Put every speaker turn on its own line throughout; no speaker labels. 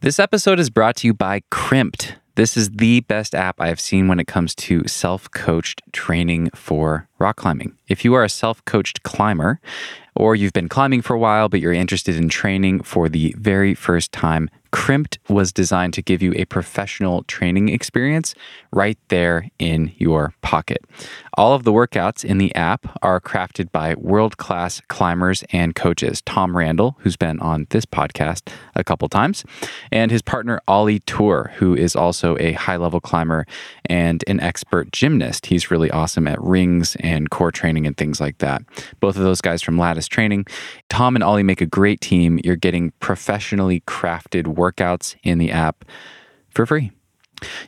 This episode is brought to you by Crimpd. This is the best app I have seen when it comes to self coached training for rock climbing. If you are a self coached climber, or you've been climbing for a while, but you're interested in training for the very first time, Crimpd was designed to give you a professional training experience right there in your pocket. All of the workouts in the app are crafted by world class climbers and coaches. Tom Randall, who's been on this podcast a couple times, and his partner Ollie Torr, who is also a high level climber and an expert gymnast. He's really awesome at rings and core training and things like that. Both of those guys from Lattice Training. Tom and Ollie make a great team. You're getting professionally crafted workouts in the app for free.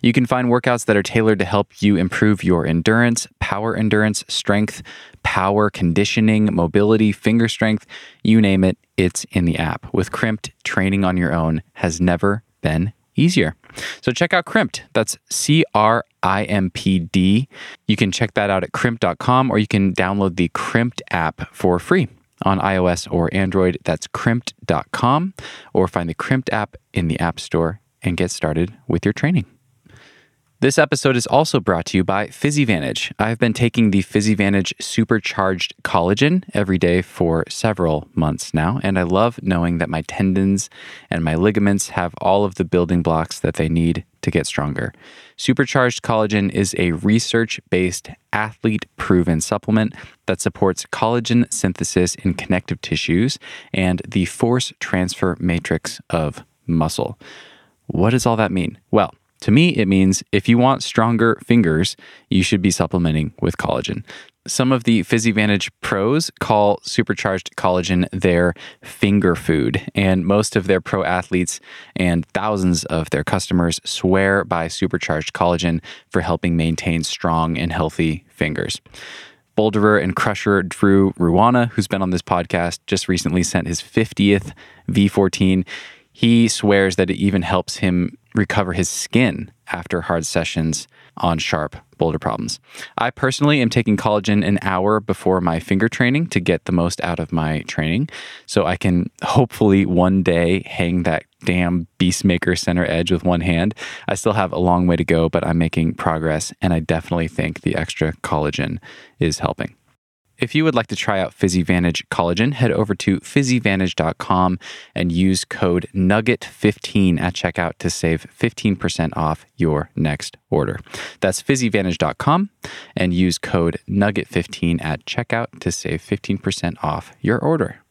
You can find workouts that are tailored to help you improve your endurance, power endurance, strength, power conditioning, mobility, finger strength, you name it, it's in the app. With Crimpd, training on your own has never been easier. So check out Crimpd. That's C R I M P D. You can check that out at crimpd.com or you can download the Crimpd app for free on iOS or Android. That's crimpd.com or find the Crimpd app in the App Store and get started with your training. This episode is also brought to you by PhysiVantage. I've been taking the PhysiVantage supercharged collagen every day for several months now, and I love knowing that my tendons and my ligaments have all of the building blocks that they need to get stronger. Supercharged collagen is a research based, athlete proven supplement that supports collagen synthesis in connective tissues and the force transfer matrix of muscle. What does all that mean? Well, to me, it means if you want stronger fingers, you should be supplementing with collagen. Some of the PhysiVantage pros call supercharged collagen their finger food, and most of their pro athletes and thousands of their customers swear by supercharged collagen for helping maintain strong and healthy fingers. Boulderer and crusher Drew Ruana, who's been on this podcast, just recently sent his 50th V14. He swears that it even helps him recover his skin after hard sessions on sharp boulder problems. I personally am taking collagen an hour before my finger training to get the most out of my training so I can hopefully one day hang that damn Beastmaker center edge with one hand. I still have a long way to go, but I'm making progress and I definitely think the extra collagen is helping. If you would like to try out PhysiVantage Collagen, head over to physivantage.com and use code NUGGET15 at checkout to save 15% off your next order. That's physivantage.com and use code NUGGET15 at checkout to save 15% off your order.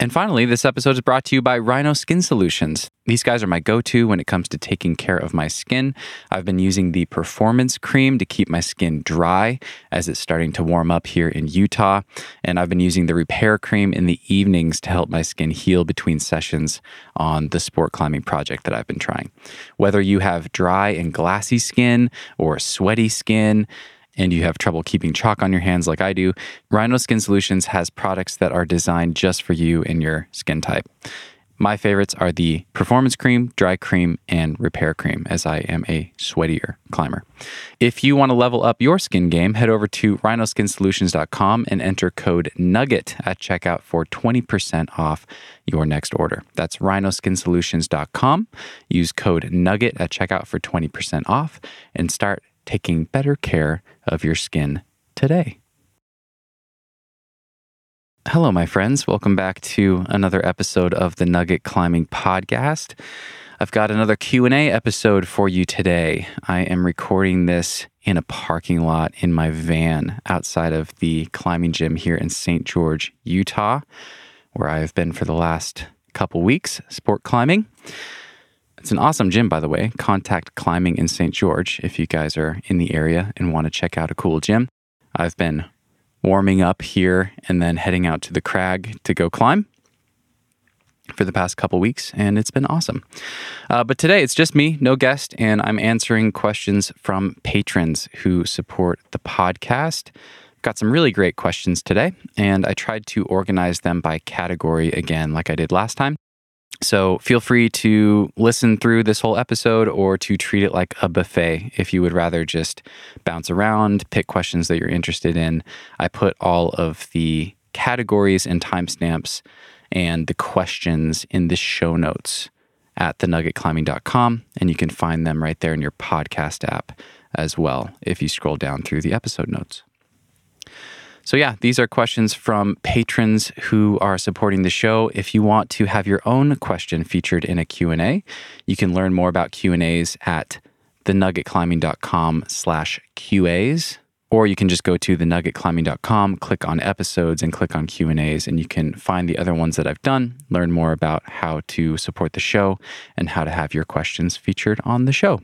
And finally, this episode is brought to you by Rhino Skin Solutions. These guys are my go to when it comes to taking care of my skin. I've been using the Performance Cream to keep my skin dry as it's starting to warm up here in Utah. And I've been using the Repair Cream in the evenings to help my skin heal between sessions on the sport climbing project that I've been trying. Whether you have dry and glassy skin or sweaty skin, and you have trouble keeping chalk on your hands like I do, Rhino Skin Solutions has products that are designed just for you and your skin type. My favorites are the Performance Cream, Dry Cream, and Repair Cream, as I am a sweatier climber. If you want to level up your skin game, head over to rhinoskinsolutions.com and enter code NUGGET at checkout for 20% off your next order. That's rhinoskinsolutions.com. Use code NUGGET at checkout for 20% off and start taking better care of your skin today. Hello, my friends. Welcome back to another episode of the Nugget Climbing Podcast. I've got another Q&A episode for you today. I am recording this in a parking lot in my van outside of the climbing gym here in St. George, Utah, where I've been for the last couple weeks sport climbing. It's an awesome gym, by the way. Contact Climbing in St. George if you guys are in the area and want to check out a cool gym. I've been warming up here and then heading out to the crag to go climb for the past couple weeks, and it's been awesome. Uh, but today it's just me, no guest, and I'm answering questions from patrons who support the podcast. Got some really great questions today, and I tried to organize them by category again, like I did last time. So feel free to listen through this whole episode or to treat it like a buffet if you would rather just bounce around, pick questions that you're interested in. I put all of the categories and timestamps and the questions in the show notes at thenuggetclimbing.com. And you can find them right there in your podcast app as well if you scroll down through the episode notes. So yeah, these are questions from patrons who are supporting the show. If you want to have your own question featured in a Q&A, you can learn more about Q&As at thenuggetclimbing.com slash QAs or you can just go to thenuggetclimbing.com, click on episodes and click on Q&As and you can find the other ones that I've done, learn more about how to support the show and how to have your questions featured on the show.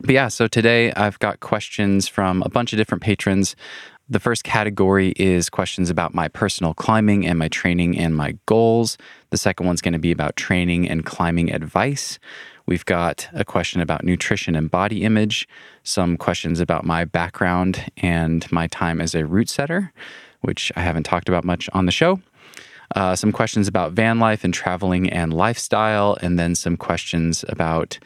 But yeah, so today I've got questions from a bunch of different patrons. The first category is questions about my personal climbing and my training and my goals. The second one's going to be about training and climbing advice. We've got a question about nutrition and body image, some questions about my background and my time as a route setter, which I haven't talked about much on the show. Uh, some questions about van life and traveling and lifestyle, and then some questions about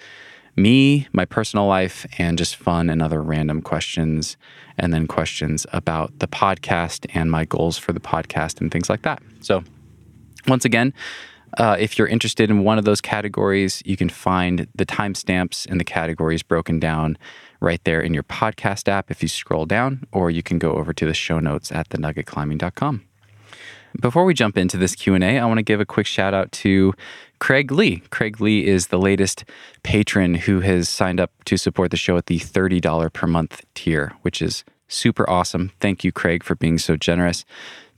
me, my personal life, and just fun and other random questions. And then questions about the podcast and my goals for the podcast and things like that. So, once again, uh, if you're interested in one of those categories, you can find the timestamps and the categories broken down right there in your podcast app if you scroll down, or you can go over to the show notes at thenuggetclimbing.com. Before we jump into this Q&A, I want to give a quick shout out to Craig Lee. Craig Lee is the latest patron who has signed up to support the show at the $30 per month tier, which is super awesome. Thank you, Craig, for being so generous.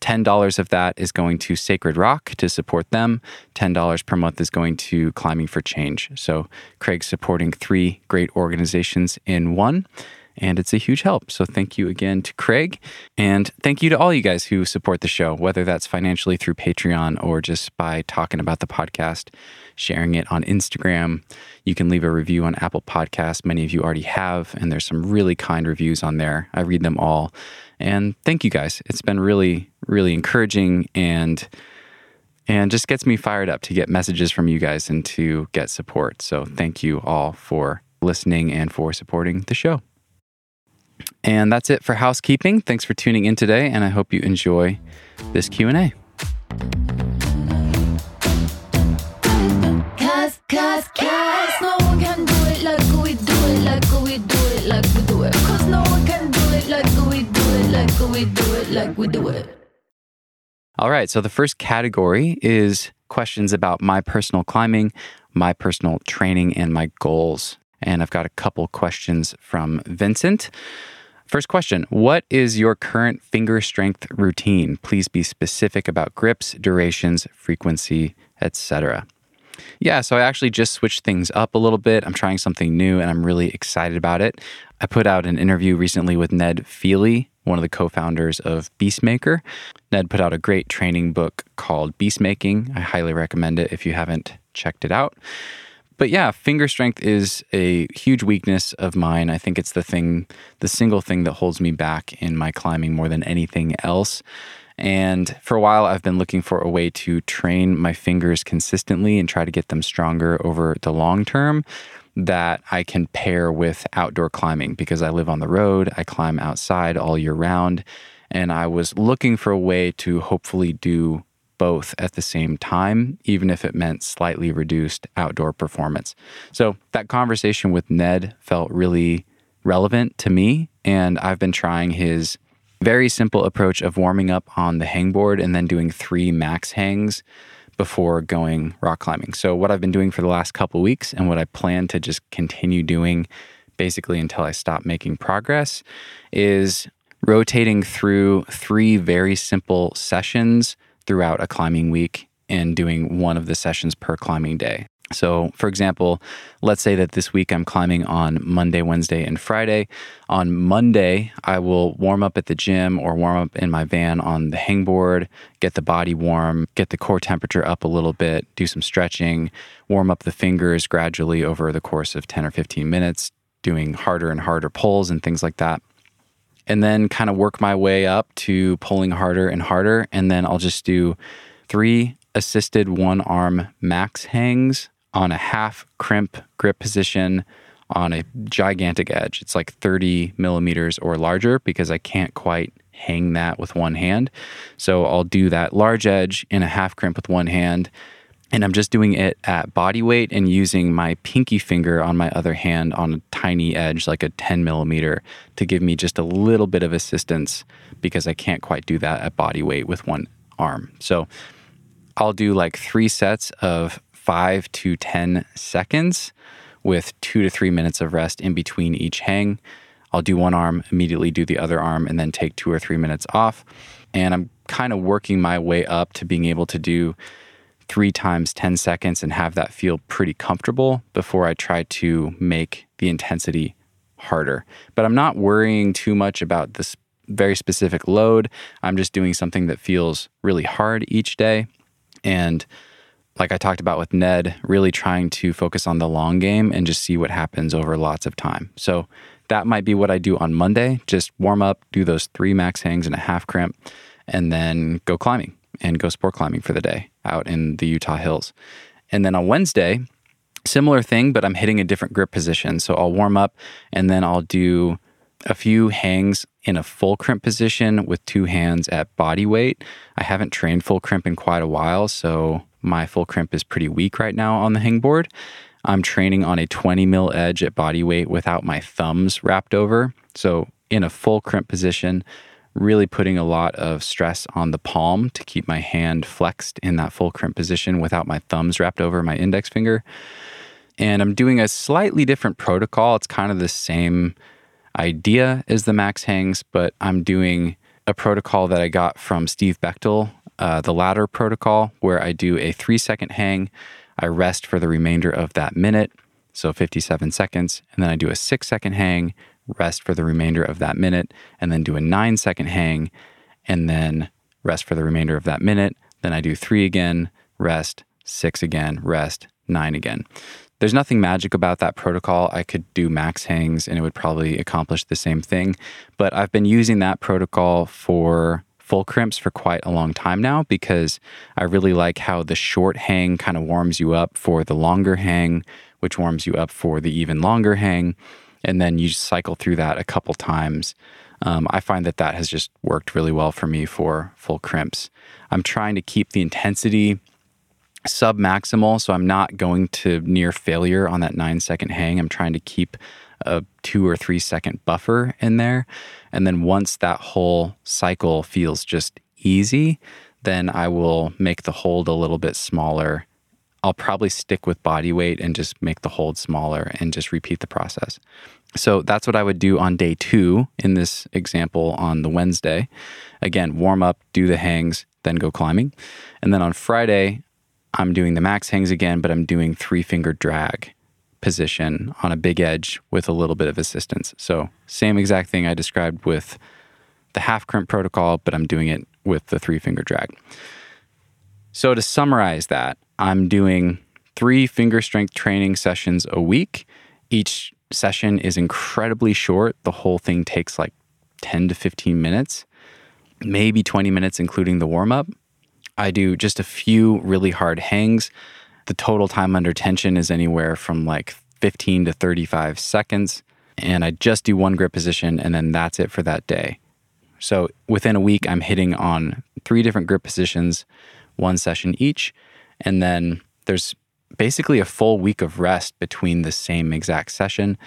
$10 of that is going to Sacred Rok to support them. $10 per month is going to Climbing for Change. So Craig's supporting three great organizations in one and it's a huge help. So thank you again to Craig. And thank you to all you guys who support the show, whether that's financially through Patreon or just by talking about the podcast, sharing it on Instagram. You can leave a review on Apple Podcasts. Many of you already have, and there's some really kind reviews on there. I read them all. And thank you guys. It's been really, really encouraging and and just gets me fired up to get messages from you guys and to get support. So thank you all for listening and for supporting the show. And that's it for housekeeping. Thanks for tuning in today and I hope you enjoy this Q&A. Cause, cause, cause no one can do it like we do it, like we do it, like we do it. Cause no one can do it like we do it, like we do it, like we do it. All right, so the first category is questions about my personal climbing, my personal training, and my goals. And I've got a couple questions from Vincent. First question What is your current finger strength routine? Please be specific about grips, durations, frequency, etc. Yeah, so I actually just switched things up a little bit. I'm trying something new and I'm really excited about it. I put out an interview recently with Ned Feehally, one of the co founders of Beastmaker. Ned put out a great training book called Beastmaking. I highly recommend it if you haven't checked it out. But yeah, finger strength is a huge weakness of mine. I think it's the thing, the single thing that holds me back in my climbing more than anything else. And for a while, I've been looking for a way to train my fingers consistently and try to get them stronger over the long term that I can pair with outdoor climbing because I live on the road, I climb outside all year round. And I was looking for a way to hopefully do both at the same time, even if it meant slightly reduced outdoor performance. So that conversation with Ned felt really relevant to me. And I've been trying his very simple approach of warming up on the hangboard and then doing three max hangs before going rock climbing. So, what I've been doing for the last couple weeks and what I plan to just continue doing basically until I stop making progress is rotating through three very simple sessions throughout a climbing week and doing one of the sessions per climbing day. So, for example, let's say that this week I'm climbing on Monday, Wednesday, and Friday. On Monday, I will warm up at the gym or warm up in my van on the hangboard, get the body warm, get the core temperature up a little bit, do some stretching, warm up the fingers gradually over the course of 10 or 15 minutes, doing harder and harder pulls and things like that and then kind of work my way up to pulling harder and harder. And then I'll just do three assisted one arm max hangs on a half crimp grip position on a gigantic edge. It's like 30 millimeters or larger because I can't quite hang that with one hand. So I'll do that large edge in a half crimp with one hand, And I'm just doing it at body weight and using my pinky finger on my other hand on a tiny edge, like a 10 millimeter, to give me just a little bit of assistance because I can't quite do that at body weight with one arm. So I'll do like three sets of five to 10 seconds with two to three minutes of rest in between each hang. I'll do one arm, immediately do the other arm, and then take two or three minutes off. And I'm kind of working my way up to being able to do three times 10 seconds and have that feel pretty comfortable before I try to make the intensity harder. But I'm not worrying too much about this very specific load. I'm just doing something that feels really hard each day. And like I talked about with Ned, really trying to focus on the long game and just see what happens over lots of time. So that might be what I do on Monday. Just warm up, do those three max hangs and a half crimp, and then go climbing and go sport climbing for the day out in the Utah hills. And then on Wednesday, similar thing, but I'm hitting a different grip position. So I'll warm up and then I'll do a few hangs in a full crimp position with two hands at body weight. I haven't trained full crimp in quite a while, so my full crimp is pretty weak right now on the hangboard. I'm training on a 20 mil edge at body weight without my thumbs wrapped over. So in a full crimp position, really putting a lot of stress on the palm to keep my hand flexed in that full crimp position without my thumbs wrapped over my index finger. And I'm doing a slightly different protocol. It's kind of the same idea as the max hangs, but I'm doing a protocol that I got from Steve Bechtel, uh, the ladder protocol, where I do a three second hang, I rest for the remainder of that minute, so 57 seconds, and then I do a six second hang, rest for the remainder of that minute, and then do a nine second hang, and then rest for the remainder of that minute. Then I do three again, rest, six again, rest, nine again. There's nothing magic about that protocol. I could do max hangs and it would probably accomplish the same thing. But I've been using that protocol for full crimps for quite a long time now because I really like how the short hang kind of warms you up for the longer hang, which warms you up for the even longer hang. And then you cycle through that a couple times. Um, I find that that has just worked really well for me for full crimps. I'm trying to keep the intensity sub maximal. So I'm not going to near failure on that nine second hang. I'm trying to keep a two or three second buffer in there. And then once that whole cycle feels just easy, then I will make the hold a little bit smaller. I'll probably stick with body weight and just make the hold smaller and just repeat the process. So that's what I would do on day two in this example on the Wednesday. Again, warm up, do the hangs, then go climbing. And then on Friday, I'm doing the max hangs again, but I'm doing three finger drag position on a big edge with a little bit of assistance. So, same exact thing I described with the half crimp protocol, but I'm doing it with the three finger drag. So, to summarize that, I'm doing three finger strength training sessions a week. Each session is incredibly short. The whole thing takes like 10 to 15 minutes, maybe 20 minutes, including the warm up. I do just a few really hard hangs. The total time under tension is anywhere from like 15 to 35 seconds. And I just do one grip position and then that's it for that day. So within a week, I'm hitting on three different grip positions, one session each. And then there's basically a full week of rest between the same exact session.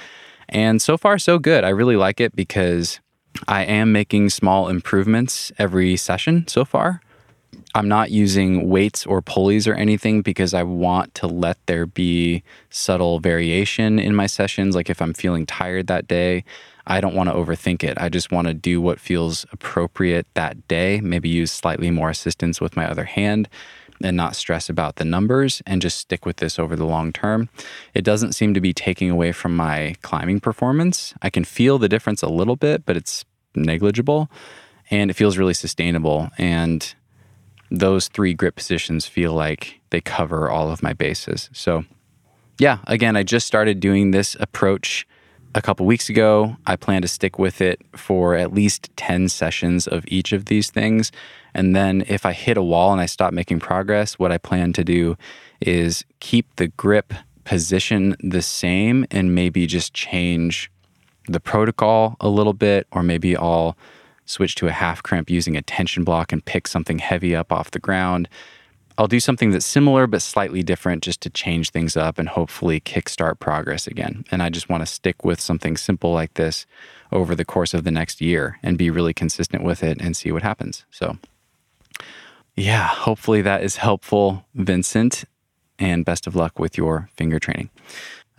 And so far, so good. I really like it because I am making small improvements every session so far. I'm not using weights or pulleys or anything because I want to let there be subtle variation in my sessions. Like if I'm feeling tired that day, I don't want to overthink it. I just want to do what feels appropriate that day, maybe use slightly more assistance with my other hand and not stress about the numbers and just stick with this over the long term. It doesn't seem to be taking away from my climbing performance. I can feel the difference a little bit, but it's negligible and it feels really sustainable. And those three grip positions feel like they cover all of my bases. So, yeah, again, I just started doing this approach a couple weeks ago. I plan to stick with it for at least 10 sessions of each of these things. And then if I hit a wall and I stop making progress, what I plan to do is keep the grip position the same and maybe just change the protocol a little bit, or maybe I'll switch to a half crimp using a tension block and pick something heavy up off the ground. I'll do something that's similar but slightly different just to change things up and hopefully kickstart progress again. And I just want to stick with something simple like this over the course of the next year and be really consistent with it and see what happens. So, yeah, hopefully that is helpful, Vincent. And best of luck with your finger training.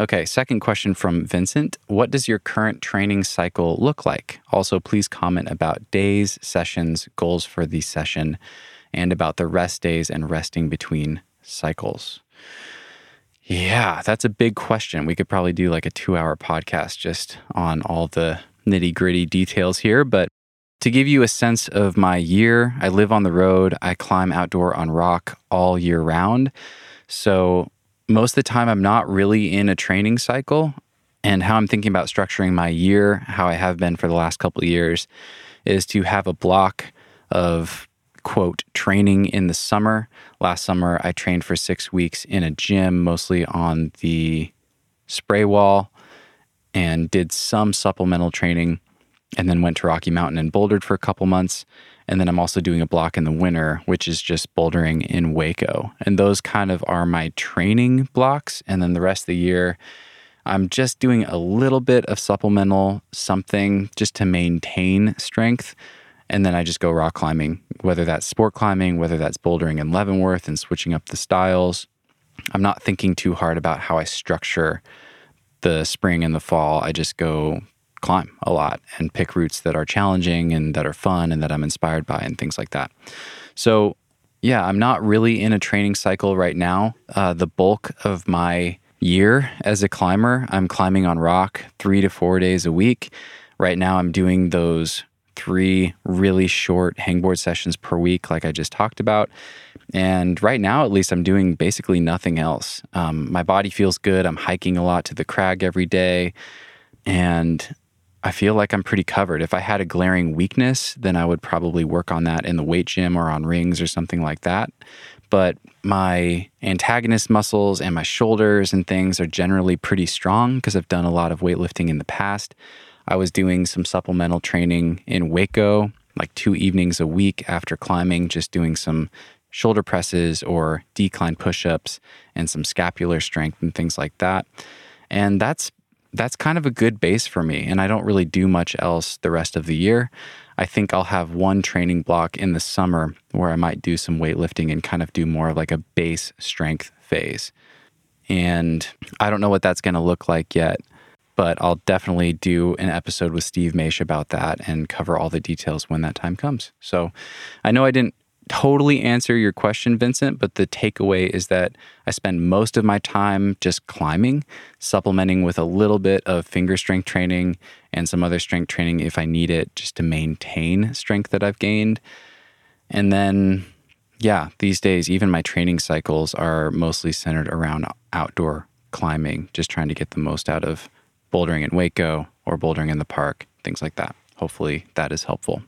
Okay, second question from Vincent. What does your current training cycle look like? Also, please comment about days, sessions, goals for the session and about the rest days and resting between cycles? Yeah, that's a big question. We could probably do like a two hour podcast just on all the nitty gritty details here. But to give you a sense of my year, I live on the road, I climb outdoor on rock all year round. So most of the time, I'm not really in a training cycle. And how I'm thinking about structuring my year, how I have been for the last couple of years, is to have a block of quote, training in the summer. Last summer, I trained for six weeks in a gym, mostly on the spray wall, and did some supplemental training, and then went to Rocky Mountain and bouldered for a couple months. And then I'm also doing a block in the winter, which is just bouldering in Hueco. And those kind of are my training blocks. And then the rest of the year, I'm just doing a little bit of supplemental something just to maintain strength. And then I just go rock climbing, whether that's sport climbing, whether that's bouldering in Leavenworth and switching up the styles. I'm not thinking too hard about how I structure the spring and the fall. I just go climb a lot and pick routes that are challenging and that are fun and that I'm inspired by and things like that. So, yeah, I'm not really in a training cycle right now. Uh, the bulk of my year as a climber, I'm climbing on rock three to four days a week. Right now, I'm doing those three really short hangboard sessions per week, like I just talked about. And right now, at least, I'm doing basically nothing else. Um, my body feels good. I'm hiking a lot to the crag every day. And I feel like I'm pretty covered. If I had a glaring weakness, then I would probably work on that in the weight gym or on rings or something like that. But my antagonist muscles and my shoulders and things are generally pretty strong because I've done a lot of weightlifting in the past. I was doing some supplemental training in Hueco, like two evenings a week after climbing, just doing some shoulder presses or decline push-ups and some scapular strength and things like that. And that's that's kind of a good base for me and I don't really do much else the rest of the year. I think I'll have one training block in the summer where I might do some weightlifting and kind of do more of like a base strength phase. And I don't know what that's going to look like yet but I'll definitely do an episode with Steve Maisch about that and cover all the details when that time comes. So I know I didn't totally answer your question, Vincent, but the takeaway is that I spend most of my time just climbing, supplementing with a little bit of finger strength training and some other strength training if I need it, just to maintain strength that I've gained. And then, yeah, these days, even my training cycles are mostly centered around outdoor climbing, just trying to get the most out of bouldering in Hueco or bouldering in the park, things like that. Hopefully that is helpful.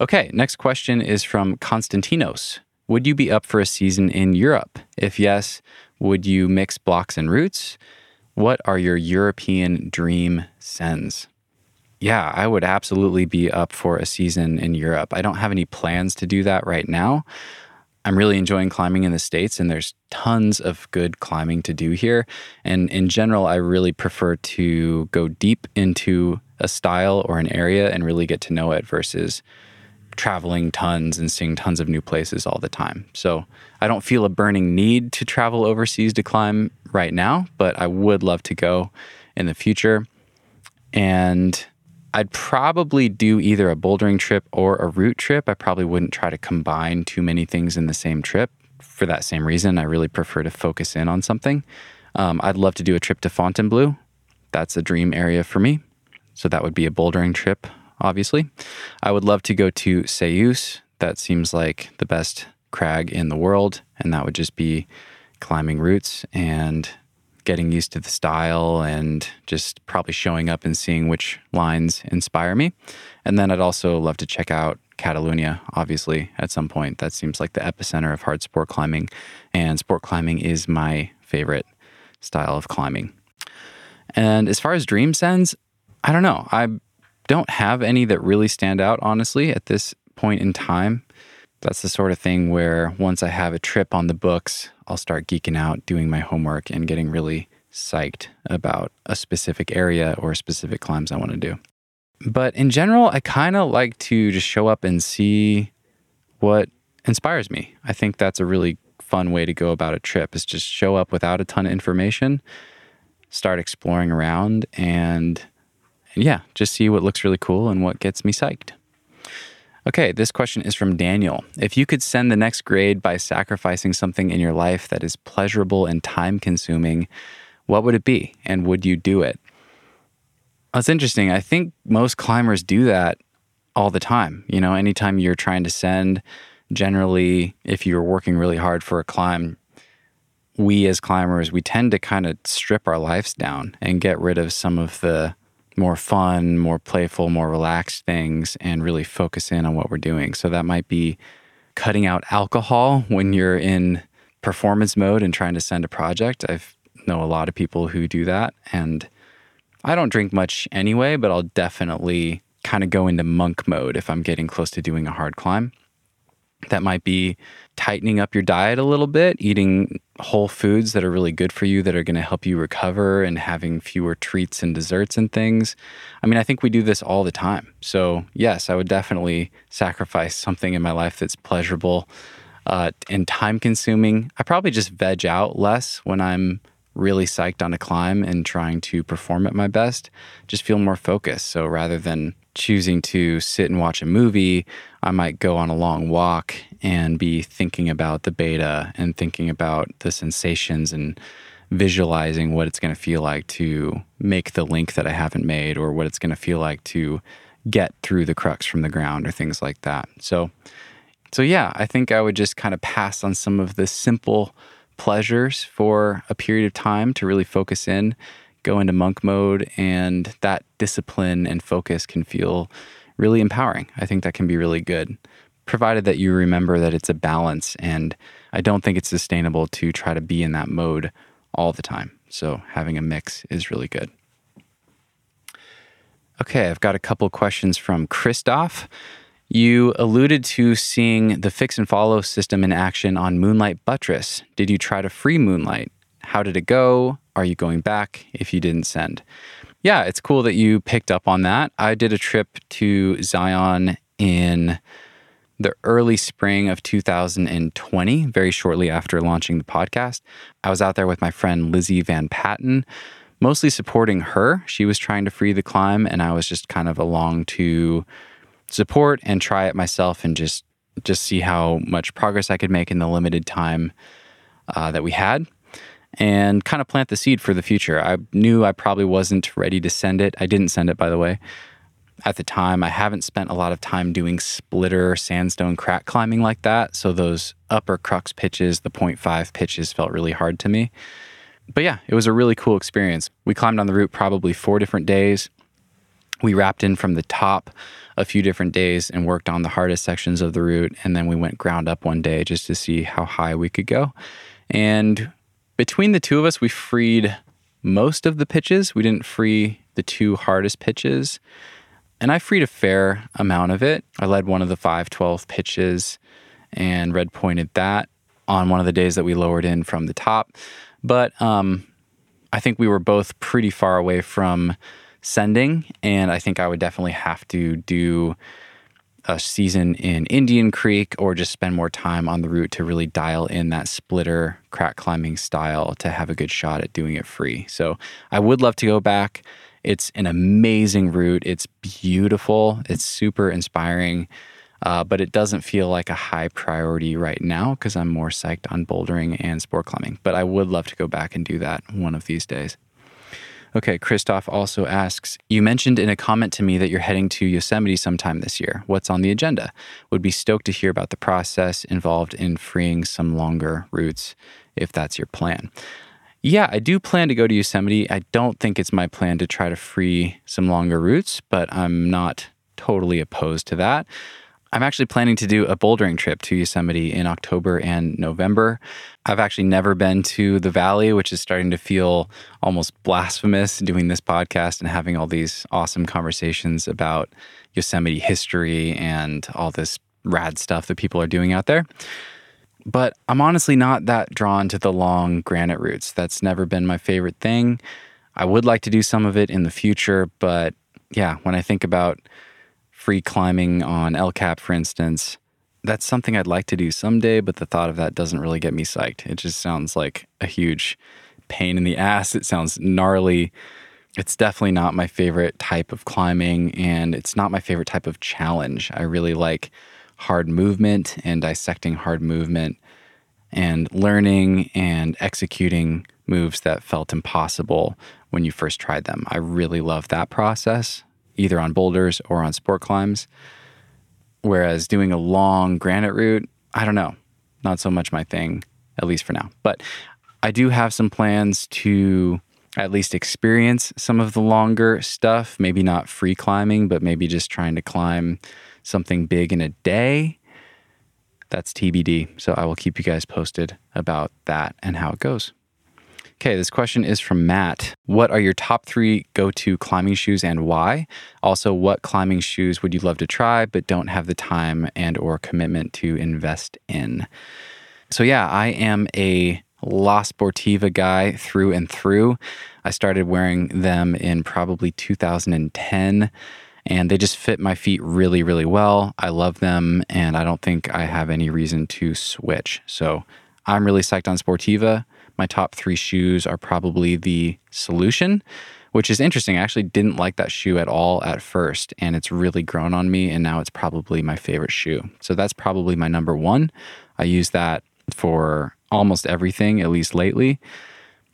Okay, next question is from Konstantinos. Would you be up for a season in Europe? If yes, would you mix blocks and routes? What are your European dream sends? Yeah, I would absolutely be up for a season in Europe. I don't have any plans to do that right now. I'm really enjoying climbing in the States, and there's tons of good climbing to do here. And in general, I really prefer to go deep into a style or an area and really get to know it versus traveling tons and seeing tons of new places all the time. So I don't feel a burning need to travel overseas to climb right now, but I would love to go in the future. And I'd probably do either a bouldering trip or a route trip. I probably wouldn't try to combine too many things in the same trip. For that same reason, I really prefer to focus in on something. Um, I'd love to do a trip to Fontainebleau. That's a dream area for me. So that would be a bouldering trip, obviously. I would love to go to Céüse. That seems like the best crag in the world. And that would just be climbing routes and getting used to the style and just probably showing up and seeing which lines inspire me. And then I'd also love to check out Catalonia, obviously, at some point. That seems like the epicenter of hard sport climbing. And sport climbing is my favorite style of climbing. And as far as dream sends, I don't know. I don't have any that really stand out, honestly, at this point in time. That's the sort of thing where once I have a trip on the books, I'll start geeking out, doing my homework, and getting really psyched about a specific area or specific climbs I want to do. But in general, I kind of like to just show up and see what inspires me. I think that's a really fun way to go about a trip is just show up without a ton of information, start exploring around and, and yeah, just see what looks really cool and what gets me psyched. Okay, this question is from Daniel. If you could send the next grade by sacrificing something in your life that is pleasurable and time consuming, what would it be? And would you do it? That's interesting. I think most climbers do that all the time. You know, anytime you're trying to send generally, if you're working really hard for a climb, we as climbers, we tend to kind of strip our lives down and get rid of some of the more fun, more playful, more relaxed things and really focus in on what we're doing. So that might be cutting out alcohol when you're in performance mode and trying to send a project. I know a lot of people who do that and I don't drink much anyway, but I'll definitely kind of go into monk mode if I'm getting close to doing a hard climb. That might be tightening up your diet a little bit, eating whole foods that are really good for you, that are going to help you recover, and having fewer treats and desserts and things. I mean, I think we do this all the time. So, yes, I would definitely sacrifice something in my life that's pleasurable uh, and time consuming. I probably just veg out less when I'm really psyched on a climb and trying to perform at my best, just feel more focused. So rather than choosing to sit and watch a movie, I might go on a long walk and be thinking about the beta and thinking about the sensations and visualizing what it's going to feel like to make the link that I haven't made or what it's going to feel like to get through the crux from the ground or things like that. So so yeah, I think I would just kind of pass on some of the simple pleasures for a period of time to really focus in go into monk mode and that discipline and focus can feel really empowering. I think that can be really good, provided that you remember that it's a balance. And I don't think it's sustainable to try to be in that mode all the time. So having a mix is really good. Okay, I've got a couple questions from Christoph. You alluded to seeing the fix and follow system in action on Moonlight Buttress. Did you try to free Moonlight? How did it go? Are you going back if you didn't send? Yeah, it's cool that you picked up on that. I did a trip to Zion in the early spring of 2020, very shortly after launching the podcast. I was out there with my friend Lizzie Van Patten, mostly supporting her. She was trying to free the climb, and I was just kind of along to support and try it myself and just just see how much progress I could make in the limited time uh, that we had and kind of plant the seed for the future. I knew I probably wasn't ready to send it. I didn't send it, by the way. At the time, I haven't spent a lot of time doing splitter sandstone crack climbing like that. So those upper crux pitches, the 0.5 pitches, felt really hard to me. But yeah, it was a really cool experience. We climbed on the route probably four different days. We wrapped in from the top a few different days and worked on the hardest sections of the route. And then we went ground up one day just to see how high we could go. And between the two of us, we freed most of the pitches. We didn't free the two hardest pitches. And I freed a fair amount of it. I led one of the 512 pitches and red pointed that on one of the days that we lowered in from the top. But um, I think we were both pretty far away from sending. And I think I would definitely have to do a season in Indian Creek or just spend more time on the route to really dial in that splitter crack climbing style to have a good shot at doing it free. So I would love to go back. It's an amazing route. It's beautiful. It's super inspiring. Uh, but it doesn't feel like a high priority right now because I'm more psyched on bouldering and sport climbing. But I would love to go back and do that one of these days. Okay, Christoph also asks You mentioned in a comment to me that you're heading to Yosemite sometime this year. What's on the agenda? Would be stoked to hear about the process involved in freeing some longer routes if that's your plan. Yeah, I do plan to go to Yosemite. I don't think it's my plan to try to free some longer routes, but I'm not totally opposed to that. I'm actually planning to do a bouldering trip to Yosemite in October and November. I've actually never been to the valley, which is starting to feel almost blasphemous doing this podcast and having all these awesome conversations about Yosemite history and all this rad stuff that people are doing out there. But I'm honestly not that drawn to the long granite routes. That's never been my favorite thing. I would like to do some of it in the future, but yeah, when I think about free climbing on El Cap, for instance, that's something I'd like to do someday, but the thought of that doesn't really get me psyched. It just sounds like a huge pain in the ass. It sounds gnarly. It's definitely not my favorite type of climbing, and it's not my favorite type of challenge. I really like hard movement and dissecting hard movement and learning and executing moves that felt impossible when you first tried them. I really love that process, either on boulders or on sport climbs. Whereas doing a long granite route, I don't know, not so much my thing, at least for now. But I do have some plans to at least experience some of the longer stuff, maybe not free climbing, but maybe just trying to climb something big in a day. That's TBD. So I will keep you guys posted about that and how it goes. Okay, this question is from Matt. What are your top three go to climbing shoes and why? Also, what climbing shoes would you love to try but don't have the time and or commitment to invest in? So yeah, I am a La Sportiva guy through and through. I started wearing them in probably 2010 and they just fit my feet really, really well. I love them and I don't think I have any reason to switch. So I'm really psyched on Sportiva. My top three shoes are probably the Solution, which is interesting. I actually didn't like that shoe at all at first, and it's really grown on me, and now it's probably my favorite shoe. So that's probably my number one. I use that for almost everything, at least lately.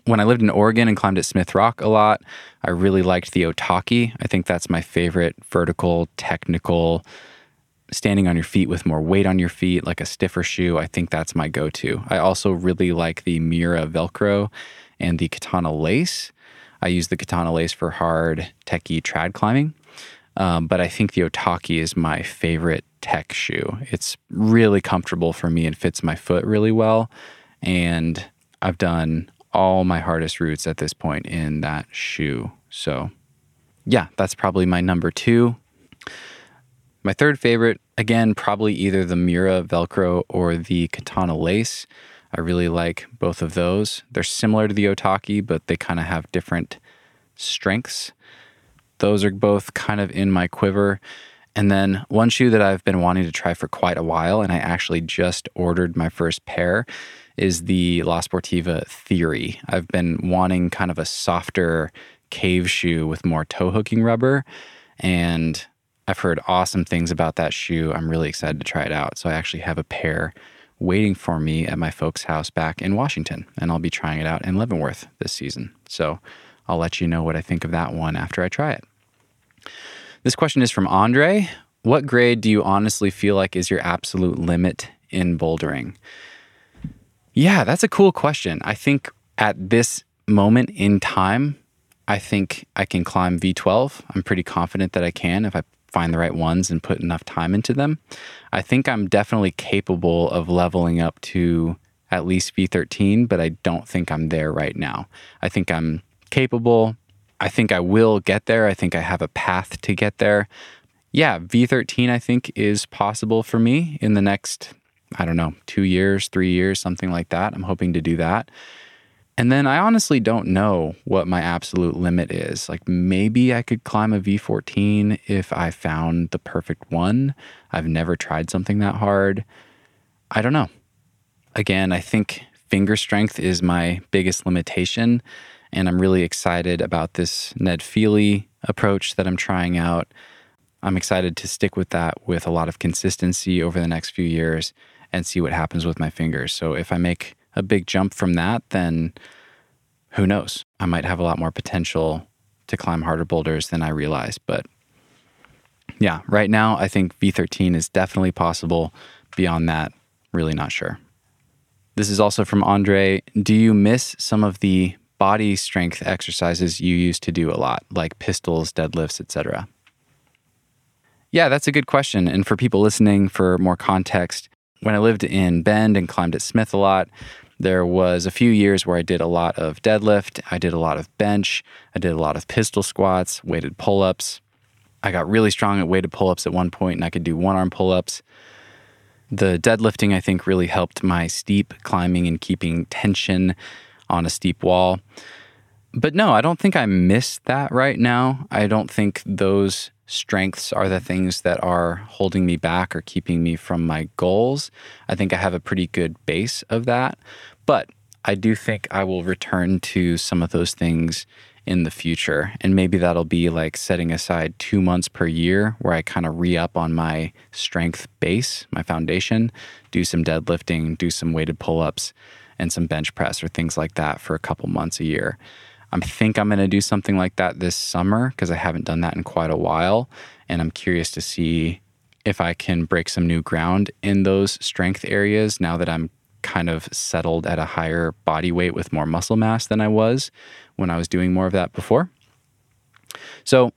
When I lived in Oregon and climbed at Smith Rock a lot, I really liked the Otaki. I think that's my favorite vertical, technical, standing on your feet with more weight on your feet, like a stiffer shoe, I think that's my go to. I also really like the Miura Velcro and the Katana Lace. I use the Katana Lace for hard, techie trad climbing. Um, but I think the Otaki is my favorite tech shoe. It's really comfortable for me and fits my foot really well. And I've done all my hardest routes at this point in that shoe. So, yeah, that's probably my number two. My third favorite, again, probably either the Miura Velcro or the Katana Lace. I really like both of those. They're similar to the Otaki, but they kind of have different strengths. Those are both kind of in my quiver. And then one shoe that I've been wanting to try for quite a while, and I actually just ordered my first pair, is the La Sportiva Theory. I've been wanting kind of a softer cave shoe with more toe hooking rubber. And I've heard awesome things about that shoe. I'm really excited to try it out. So I actually have a pair waiting for me at my folks' house back in Washington, and I'll be trying it out in Leavenworth this season. So I'll let you know what I think of that one after I try it. This question is from Andre. What grade do you honestly feel like is your absolute limit in bouldering? Yeah, that's a cool question. I think at this moment in time, I think I can climb V12. I'm pretty confident that I can if I find the right ones and put enough time into them. I think I'm definitely capable of leveling up to at least V13, but I don't think I'm there right now. I think I'm capable. I think I will get there. I think I have a path to get there. Yeah, V13, I think, is possible for me in the next, I don't know, two years, three years, something like that. I'm hoping to do that. And then I honestly don't know what my absolute limit is. Like maybe I could climb a V14 if I found the perfect one. I've never tried something that hard. I don't know. Again, I think finger strength is my biggest limitation. And I'm really excited about this Ned Feehally approach that I'm trying out. I'm excited to stick with that with a lot of consistency over the next few years and see what happens with my fingers. So if I make a big jump from that, then who knows? I might have a lot more potential to climb harder boulders than I realize. But yeah, right now, I think V13 is definitely possible. Beyond that, really not sure. This is also from Andre. Do you miss some of the body strength exercises you used to do a lot, like pistols, deadlifts, etc.? Yeah, that's a good question. And for people listening, for more context, when I lived in Bend and climbed at Smith a lot, there was a few years where I did a lot of deadlift, I did a lot of bench, I did a lot of pistol squats, weighted pull ups. I got really strong at weighted pull ups at one point and I could do one arm pull ups. The deadlifting, I think, really helped my steep climbing and keeping tension on a steep wall. But no, I don't think I miss that right now. I don't think those strengths are the things that are holding me back or keeping me from my goals. I think I have a pretty good base of that. But I do think I will return to some of those things in the future. And maybe that'll be like setting aside two months per year where I kind of re up on my strength base, my foundation, do some deadlifting, do some weighted pull ups, and some bench press or things like that for a couple months a year. I think I'm going to do something like that this summer because I haven't done that in quite a while. And I'm curious to see if I can break some new ground in those strength areas now that I'm kind of settled at a higher body weight with more muscle mass than I was when I was doing more of that before. So,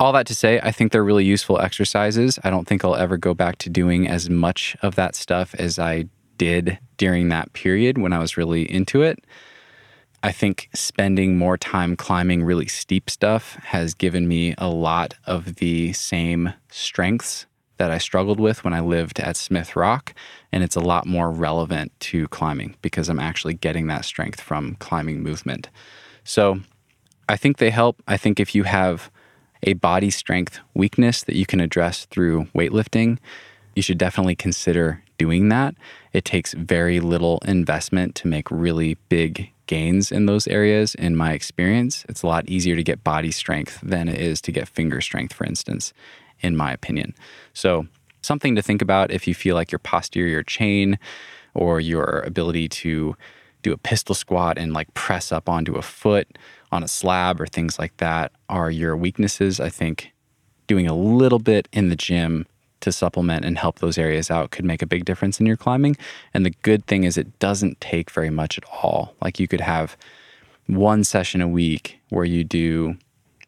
all that to say, I think they're really useful exercises. I don't think I'll ever go back to doing as much of that stuff as I did during that period when I was really into it. I think spending more time climbing really steep stuff has given me a lot of the same strengths that I struggled with when I lived at Smith Rock. And it's a lot more relevant to climbing because I'm actually getting that strength from climbing movement. So I think they help. I think if you have a body strength weakness that you can address through weightlifting, you should definitely consider doing that. It takes very little investment to make really big gains in those areas, in my experience. It's a lot easier to get body strength than it is to get finger strength, for instance, in my opinion. So, something to think about if you feel like your posterior chain or your ability to do a pistol squat and like press up onto a foot on a slab or things like that are your weaknesses. I think doing a little bit in the gym to supplement and help those areas out could make a big difference in your climbing. And the good thing is, it doesn't take very much at all. Like you could have one session a week where you do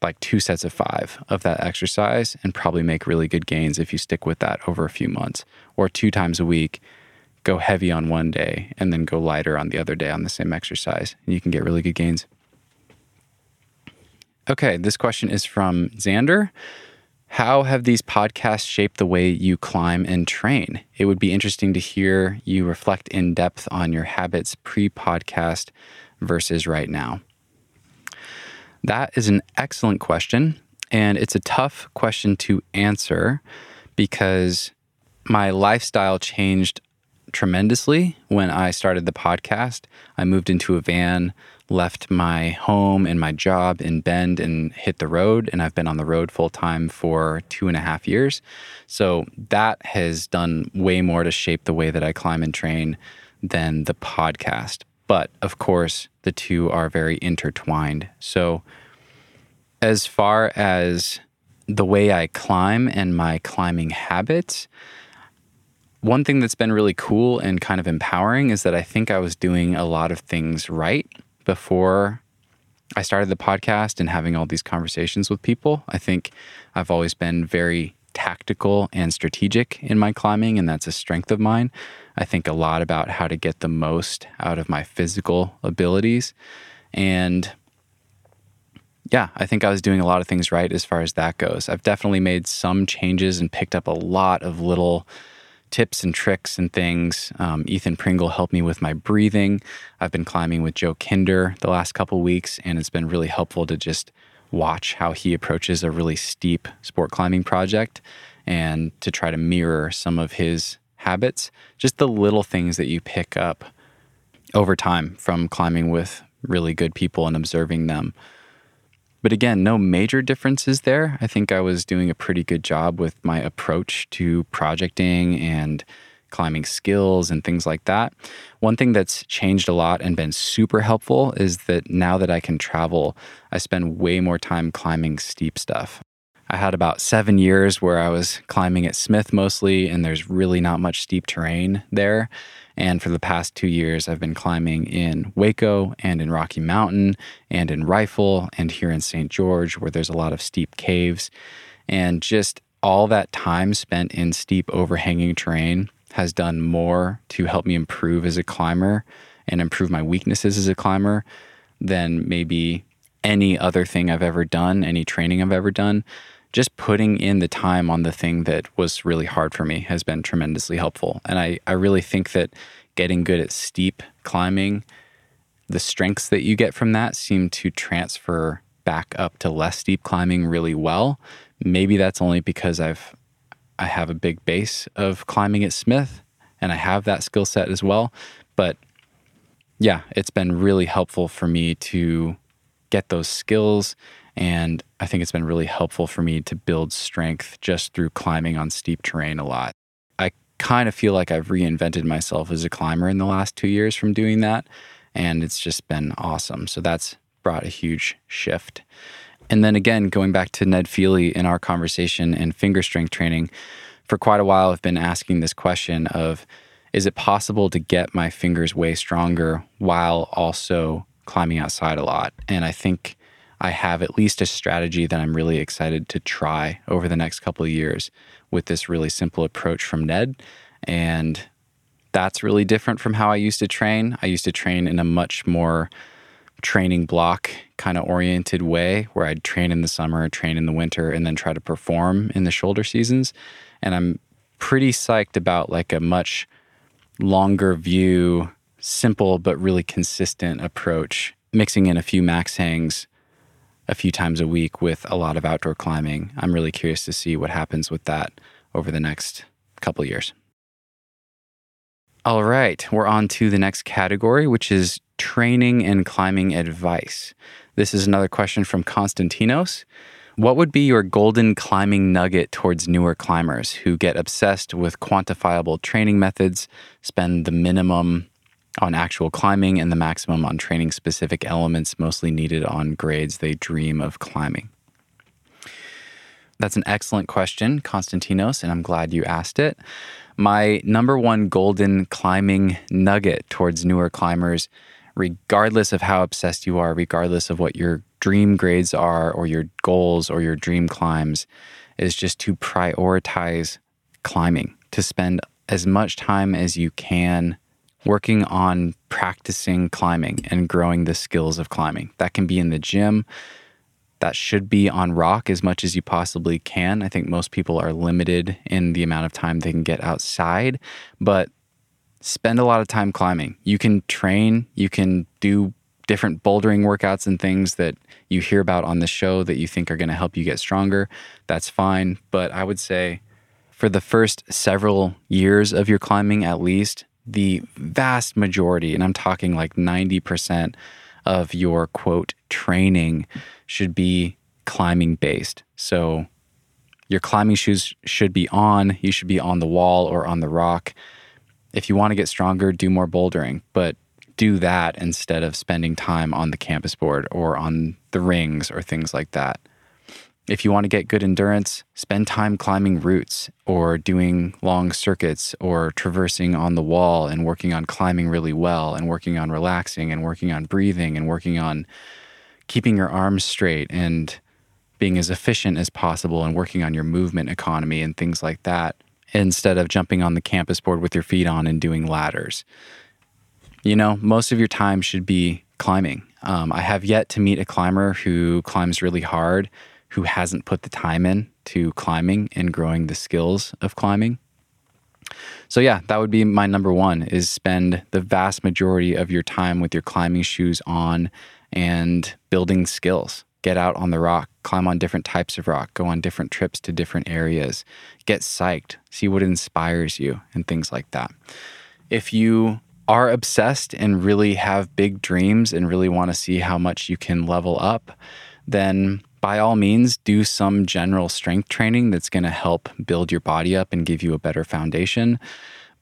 like two sets of five of that exercise and probably make really good gains if you stick with that over a few months. Or two times a week, go heavy on one day and then go lighter on the other day on the same exercise. And you can get really good gains. Okay, this question is from Xander. How have these podcasts shaped the way you climb and train? It would be interesting to hear you reflect in depth on your habits pre podcast versus right now. That is an excellent question. And it's a tough question to answer because my lifestyle changed tremendously when I started the podcast. I moved into a van left my home and my job in Bend and hit the road. And I've been on the road full time for two and a half years. So that has done way more to shape the way that I climb and train than the podcast. But of course, the two are very intertwined. So, as far as the way I climb and my climbing habits, one thing that's been really cool and kind of empowering is that I think I was doing a lot of things right before I started the podcast and having all these conversations with people. I think I've always been very tactical and strategic in my climbing, and that's a strength of mine. I think a lot about how to get the most out of my physical abilities. And yeah, I think I was doing a lot of things right as far as that goes. I've definitely made some changes and picked up a lot of little tips and tricks and things. Um, Ethan Pringle helped me with my breathing. I've been climbing with Joe Kinder the last couple weeks, and it's been really helpful to just watch how he approaches a really steep sport climbing project and to try to mirror some of his habits. Just the little things that you pick up over time from climbing with really good people and observing them. But again, no major differences there. I think I was doing a pretty good job with my approach to projecting and climbing skills and things like that. One thing that's changed a lot and been super helpful is that now that I can travel, I spend way more time climbing steep stuff. I had about seven years where I was climbing at Smith mostly, and there's really not much steep terrain there. And for the past two years, I've been climbing in Hueco and in Rocky Mountain and in Rifle and here in St. George, where there's a lot of steep caves. And just all that time spent in steep overhanging terrain has done more to help me improve as a climber and improve my weaknesses as a climber than maybe any other thing I've ever done, any training I've ever done. Just putting in the time on the thing that was really hard for me has been tremendously helpful. And I, I really think that getting good at steep climbing, the strengths that you get from that seem to transfer back up to less steep climbing really well. Maybe that's only because I've I have a big base of climbing at Smith and I have that skill set as well. But yeah, it's been really helpful for me to get those skills and I think it's been really helpful for me to build strength just through climbing on steep terrain a lot. I kind of feel like I've reinvented myself as a climber in the last two years from doing that. And it's just been awesome. So that's brought a huge shift. And then again, going back to Ned Feehally in our conversation and finger strength training, for quite a while, I've been asking this question of is it possible to get my fingers way stronger while also climbing outside a lot? And I think I have at least a strategy that I'm really excited to try over the next couple of years with this really simple approach from Ned. And that's really different from how I used to train. I used to train in a much more training block kind of oriented way where I'd train in the summer, train in the winter, and then try to perform in the shoulder seasons. And I'm pretty psyched about like a much longer view, simple but really consistent approach, mixing in a few max hangs a few times a week with a lot of outdoor climbing. I'm really curious to see what happens with that over the next couple years. All right, we're on to the next category, which is training and climbing advice. This is another question from Konstantinos. What would be your golden climbing nugget towards newer climbers who get obsessed with quantifiable training methods, spend the minimum on actual climbing and the maximum on training specific elements mostly needed on grades they dream of climbing? That's an excellent question, Konstantinos, and I'm glad you asked it. My number one golden climbing nugget towards newer climbers, regardless of how obsessed you are, regardless of what your dream grades are or your goals or your dream climbs, is just to prioritize climbing, to spend as much time as you can working on practicing climbing and growing the skills of climbing. That can be in the gym. That should be on rock as much as you possibly can. I think most people are limited in the amount of time they can get outside, but spend a lot of time climbing. You can train, you can do different bouldering workouts and things that you hear about on the show that you think are going to help you get stronger. That's fine. But I would say for the first several years of your climbing, at least, the vast majority, and I'm talking like 90% of your quote training should be climbing based. So your climbing shoes should be on, you should be on the wall or on the rock. If you want to get stronger, do more bouldering, but do that instead of spending time on the campus board or on the rings or things like that. If you want to get good endurance, spend time climbing routes or doing long circuits or traversing on the wall and working on climbing really well and working on relaxing and working on breathing and working on keeping your arms straight and being as efficient as possible and working on your movement economy and things like that instead of jumping on the campus board with your feet on and doing ladders. You know, most of your time should be climbing. Um, I have yet to meet a climber who climbs really hard who hasn't put the time in to climbing and growing the skills of climbing. So yeah, that would be my number 1 is spend the vast majority of your time with your climbing shoes on and building skills. Get out on the rock, climb on different types of rock, go on different trips to different areas, get psyched, see what inspires you and things like that. If you are obsessed and really have big dreams and really want to see how much you can level up, then by all means, do some general strength training that's going to help build your body up and give you a better foundation.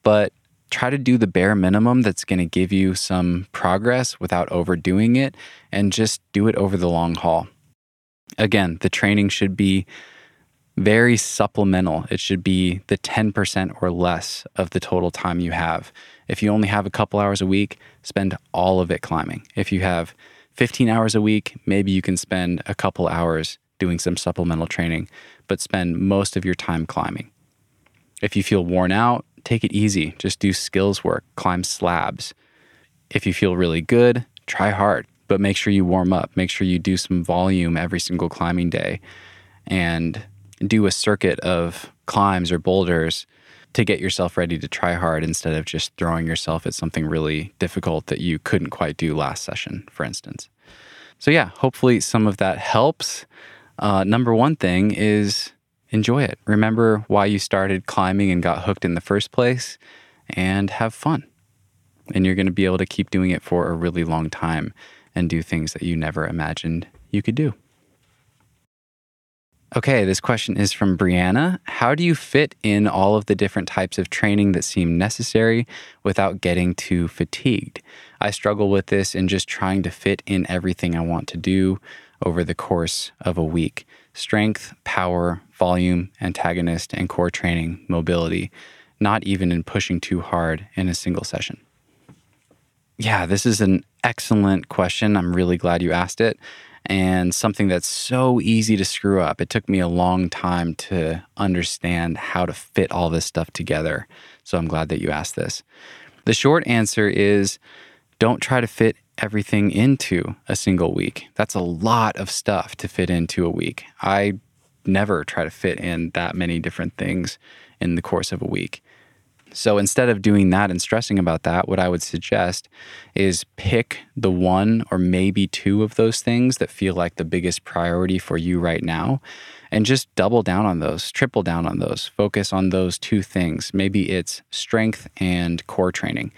But try to do the bare minimum that's going to give you some progress without overdoing it and just do it over the long haul. Again, the training should be very supplemental. It should be the 10% or less of the total time you have. If you only have a couple hours a week, spend all of it climbing. If you have 15 hours a week, maybe you can spend a couple hours doing some supplemental training, but spend most of your time climbing. If you feel worn out, take it easy. Just do skills work, climb slabs. If you feel really good, try hard, but make sure you warm up. Make sure you do some volume every single climbing day and do a circuit of climbs or boulders to get yourself ready to try hard instead of just throwing yourself at something really difficult that you couldn't quite do last session, for instance. So, yeah, hopefully some of that helps. Uh, number one thing is enjoy it. Remember why you started climbing and got hooked in the first place and have fun. And you're going to be able to keep doing it for a really long time and do things that you never imagined you could do. Okay, this question is from Brianna. How do you fit in all of the different types of training that seem necessary without getting too fatigued? I struggle with this in just trying to fit in everything I want to do over the course of a week strength, power, volume, antagonist, and core training, mobility, not even in pushing too hard in a single session. Yeah, this is an excellent question. I'm really glad you asked it. And something that's so easy to screw up. It took me a long time to understand how to fit all this stuff together. So I'm glad that you asked this. The short answer is don't try to fit everything into a single week. That's a lot of stuff to fit into a week. I never try to fit in that many different things in the course of a week. So instead of doing that and stressing about that, what I would suggest is pick the one or maybe two of those things that feel like the biggest priority for you right now and just double down on those, triple down on those, focus on those two things. Maybe it's strength and core training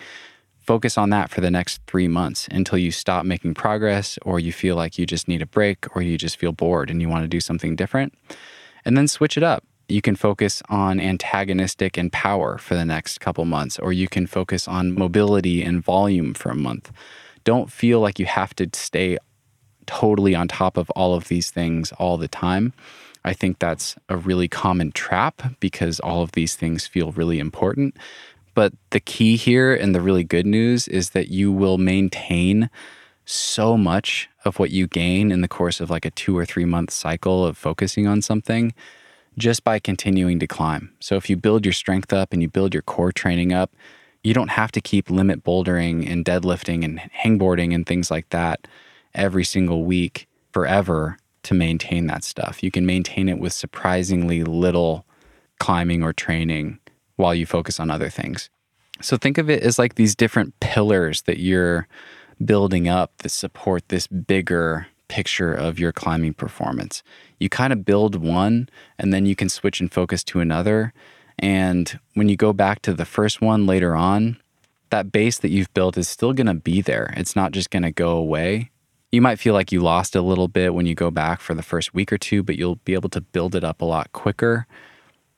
focus on that for the next three months until you stop making progress or you feel like you just need a break or you just feel bored and you want to do something different. And then switch it up. You can focus on antagonistic and power for the next couple months, or you can focus on mobility and volume for a month. Don't feel like you have to stay totally on top of all of these things all the time. I think that's a really common trap because all of these things feel really important. But the key here and the really good news is that you will maintain so much of what you gain in the course of like a two or three month cycle of focusing on something just by continuing to climb. So if you build your strength up and you build your core training up, you don't have to keep limit bouldering and deadlifting and hangboarding and things like that every single week forever to maintain that stuff. You can maintain it with surprisingly little climbing or training while you focus on other things. So think of it as like these different pillars that you're building up that support this bigger picture of your climbing performance. You kind of build one and then you can switch and focus to another. And when you go back to the first one later on, that base that you've built is still going to be there. It's not just going to go away. You might feel like you lost a little bit when you go back for the first week or two, but you'll be able to build it up a lot quicker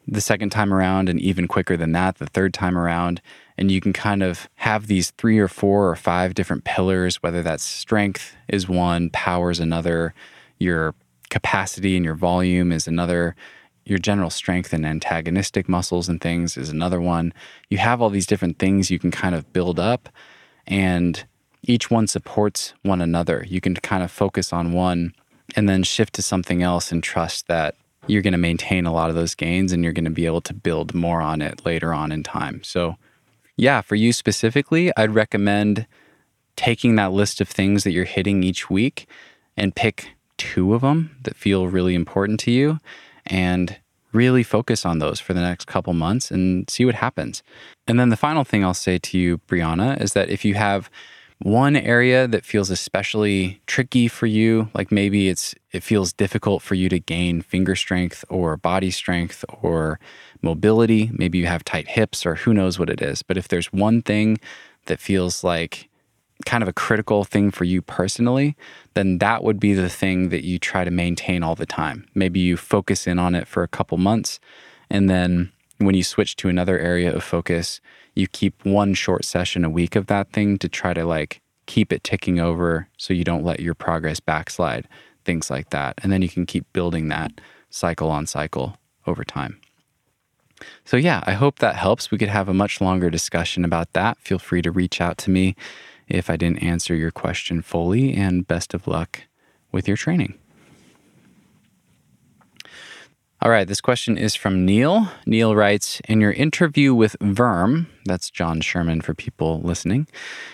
the second time around and even quicker than that the third time around. And you can kind of have these three or four or five different pillars, whether that's strength is one, power is another, your capacity and your volume is another, your general strength and antagonistic muscles and things is another one. You have all these different things you can kind of build up, and each one supports one another. You can kind of focus on one and then shift to something else and trust that you're going to maintain a lot of those gains and you're going to be able to build more on it later on in time. So, yeah, for you specifically, I'd recommend taking that list of things that you're hitting each week and pick two of them that feel really important to you and really focus on those for the next couple months and see what happens. And then the final thing I'll say to you, Brianna, is that if you have one area that feels especially tricky for you, like maybe it's it feels difficult for you to gain finger strength or body strength or mobility, maybe you have tight hips or who knows what it is. But if there's one thing that feels like kind of a critical thing for you personally, then that would be the thing that you try to maintain all the time. Maybe you focus in on it for a couple months and then when you switch to another area of focus, you keep one short session a week of that thing to try to like keep it ticking over so you don't let your progress backslide, things like that. And then you can keep building that cycle on cycle over time. So, yeah, I hope that helps. We could have a much longer discussion about that. Feel free to reach out to me if I didn't answer your question fully, and best of luck with your training. All right, this question is from Neil. Neil writes In your interview with Verm, that's John Sherman for people listening,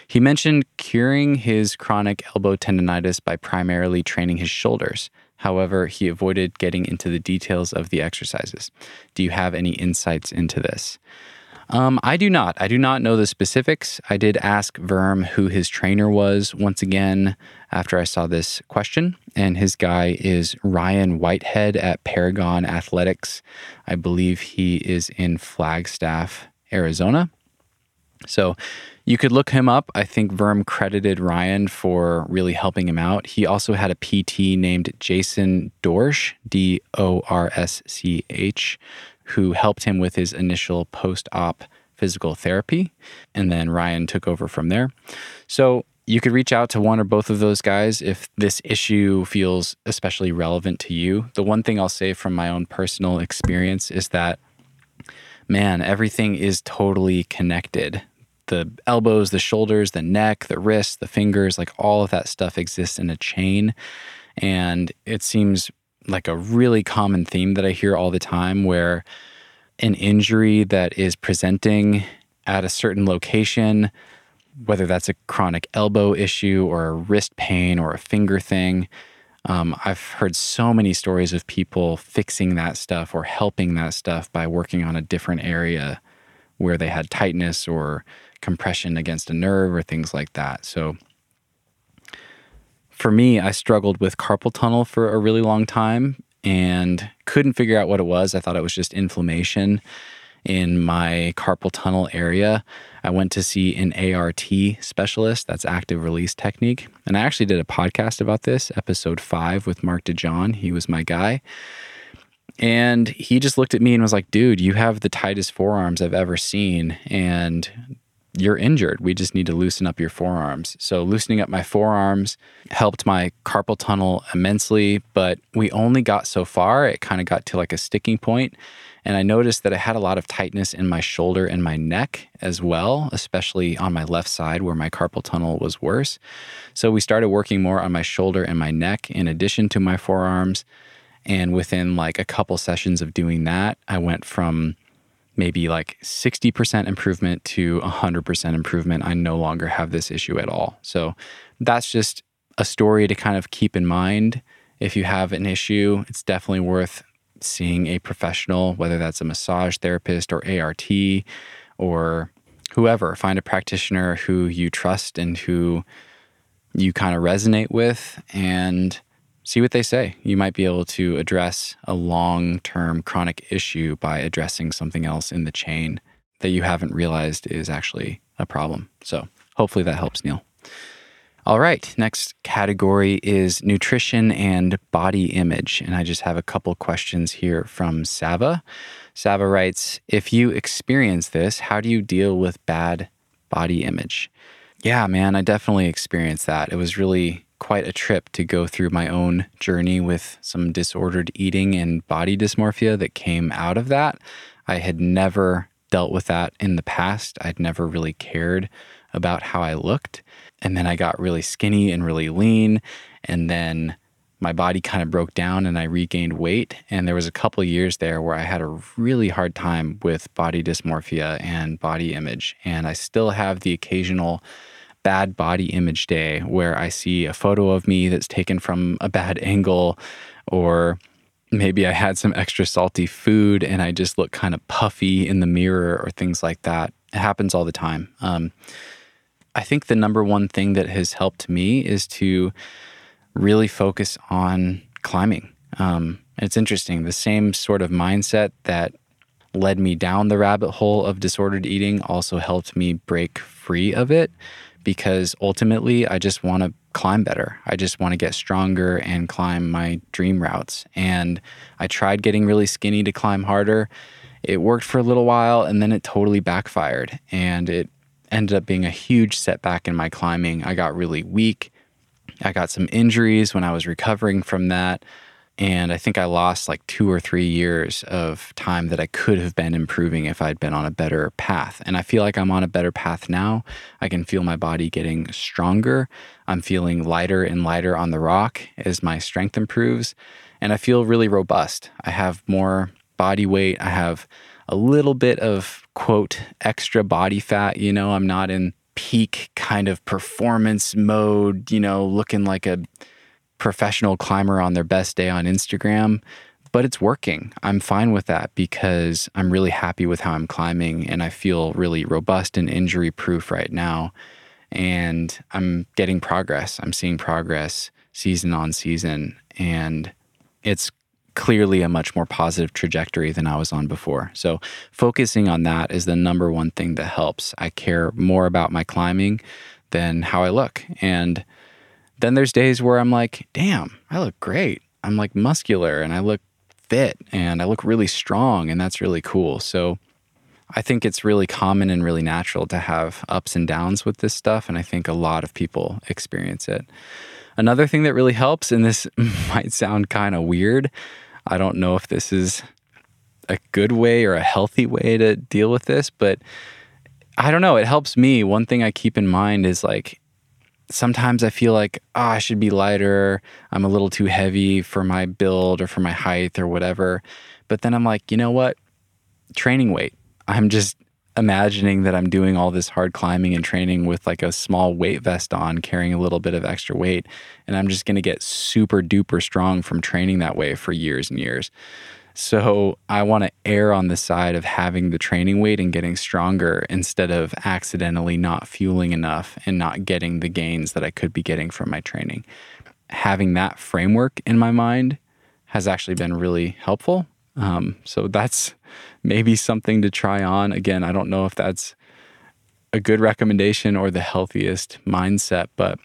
he mentioned curing his chronic elbow tendonitis by primarily training his shoulders. However, he avoided getting into the details of the exercises. Do you have any insights into this? Um, I do not. I do not know the specifics. I did ask Verm who his trainer was once again after I saw this question, and his guy is Ryan Whitehead at Paragon Athletics. I believe he is in Flagstaff, Arizona. So you could look him up. I think Verm credited Ryan for really helping him out. He also had a PT named Jason Dorsch, D O R S C H, who helped him with his initial post op physical therapy. And then Ryan took over from there. So you could reach out to one or both of those guys if this issue feels especially relevant to you. The one thing I'll say from my own personal experience is that, man, everything is totally connected. The elbows, the shoulders, the neck, the wrists, the fingers, like all of that stuff exists in a chain. And it seems like a really common theme that I hear all the time where an injury that is presenting at a certain location, whether that's a chronic elbow issue or a wrist pain or a finger thing. Um, I've heard so many stories of people fixing that stuff or helping that stuff by working on a different area where they had tightness or compression against a nerve or things like that. So, for me, I struggled with carpal tunnel for a really long time and couldn't figure out what it was. I thought it was just inflammation in my carpal tunnel area. I went to see an ART specialist, that's active release technique. And I actually did a podcast about this, episode five with Mark DeJohn. He was my guy. And he just looked at me and was like, dude, you have the tightest forearms I've ever seen. And you're injured. We just need to loosen up your forearms. So, loosening up my forearms helped my carpal tunnel immensely, but we only got so far. It kind of got to like a sticking point, And I noticed that I had a lot of tightness in my shoulder and my neck as well, especially on my left side where my carpal tunnel was worse. So, we started working more on my shoulder and my neck in addition to my forearms. And within like a couple sessions of doing that, I went from maybe like 60% improvement to 100% improvement. I no longer have this issue at all. So that's just a story to kind of keep in mind. If you have an issue, it's definitely worth seeing a professional, whether that's a massage therapist or ART or whoever. Find a practitioner who you trust and who you kind of resonate with and see what they say. You might be able to address a long term chronic issue by addressing something else in the chain that you haven't realized is actually a problem. So hopefully that helps, Neil. All right, next category is nutrition and body image. And I just have a couple questions here from Sava. Sava writes If you experience this, how do you deal with bad body image? Yeah, man, I definitely experienced that. It was really quite a trip to go through my own journey with some disordered eating and body dysmorphia that came out of that. I had never dealt with that in the past. I'd never really cared about how I looked. And then I got really skinny and really lean. And then my body kind of broke down and I regained weight. And there was a couple years there where I had a really hard time with body dysmorphia and body image. And I still have the occasional bad body image day where I see a photo of me that's taken from a bad angle, or maybe I had some extra salty food and I just look kind of puffy in the mirror or things like that. It happens all the time. Um, I think the number one thing that has helped me is to really focus on climbing. Um, it's interesting. The same sort of mindset that led me down the rabbit hole of disordered eating also helped me break free of it because ultimately I just want to climb better. I just want to get stronger and climb my dream routes. And I tried getting really skinny to climb harder. It worked for a little while and then it totally backfired. And it ended up being a huge setback in my climbing. I got really weak. I got some injuries when I was recovering from that. And I think I lost like two or three years of time that I could have been improving if I'd been on a better path. And I feel like I'm on a better path now. I can feel my body getting stronger. I'm feeling lighter and lighter on the rock as my strength improves. And I feel really robust. I have more body weight. I have a little bit of quote extra body fat. You know, I'm not in peak kind of performance mode, you know, looking like a professional climber on their best day on Instagram, but it's working. I'm fine with that because I'm really happy with how I'm climbing and I feel really robust and injury proof right now. And I'm getting progress. I'm seeing progress season on season. And it's clearly a much more positive trajectory than I was on before. So, focusing on that is the number one thing that helps. I care more about my climbing than how I look. And then there's days where I'm like, damn, I look great. I'm like muscular and I look fit and I look really strong. And that's really cool. So, I think it's really common and really natural to have ups and downs with this stuff. And I think a lot of people experience it. Another thing that really helps, and this might sound kind of weird, I don't know if this is a good way or a healthy way to deal with this, but I don't know. It helps me. One thing I keep in mind is like sometimes I feel like, oh, I should be lighter. I'm a little too heavy for my build or for my height or whatever. But then I'm like, you know what? Training weight. I'm just imagining that I'm doing all this hard climbing and training with like a small weight vest on, carrying a little bit of extra weight. And I'm just going to get super duper strong from training that way for years and years. So I want to err on the side of having the training weight and getting stronger instead of accidentally not fueling enough and not getting the gains that I could be getting from my training. Having that framework in my mind has actually been really helpful. Um, so that's maybe something to try on. Again, I don't know if that's a good recommendation or the healthiest mindset, but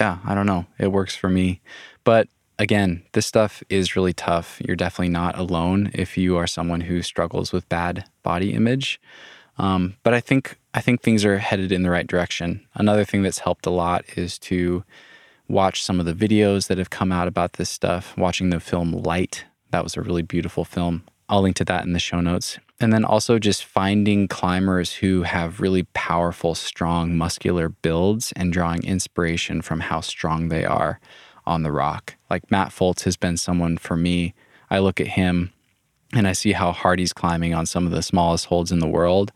yeah, I don't know. It works for me. But again, this stuff is really tough. You're definitely not alone if you are someone who struggles with bad body image. Um, but I think I think things are headed in the right direction. Another thing that's helped a lot is to watch some of the videos that have come out about this stuff. Watching the film Light, that was a really beautiful film. I'll link to that in the show notes. And then also just finding climbers who have really powerful, strong, muscular builds and drawing inspiration from how strong they are on the rock. Like Matt Fultz has been someone for me. I look at him and I see how hard he's climbing on some of the smallest holds in the world.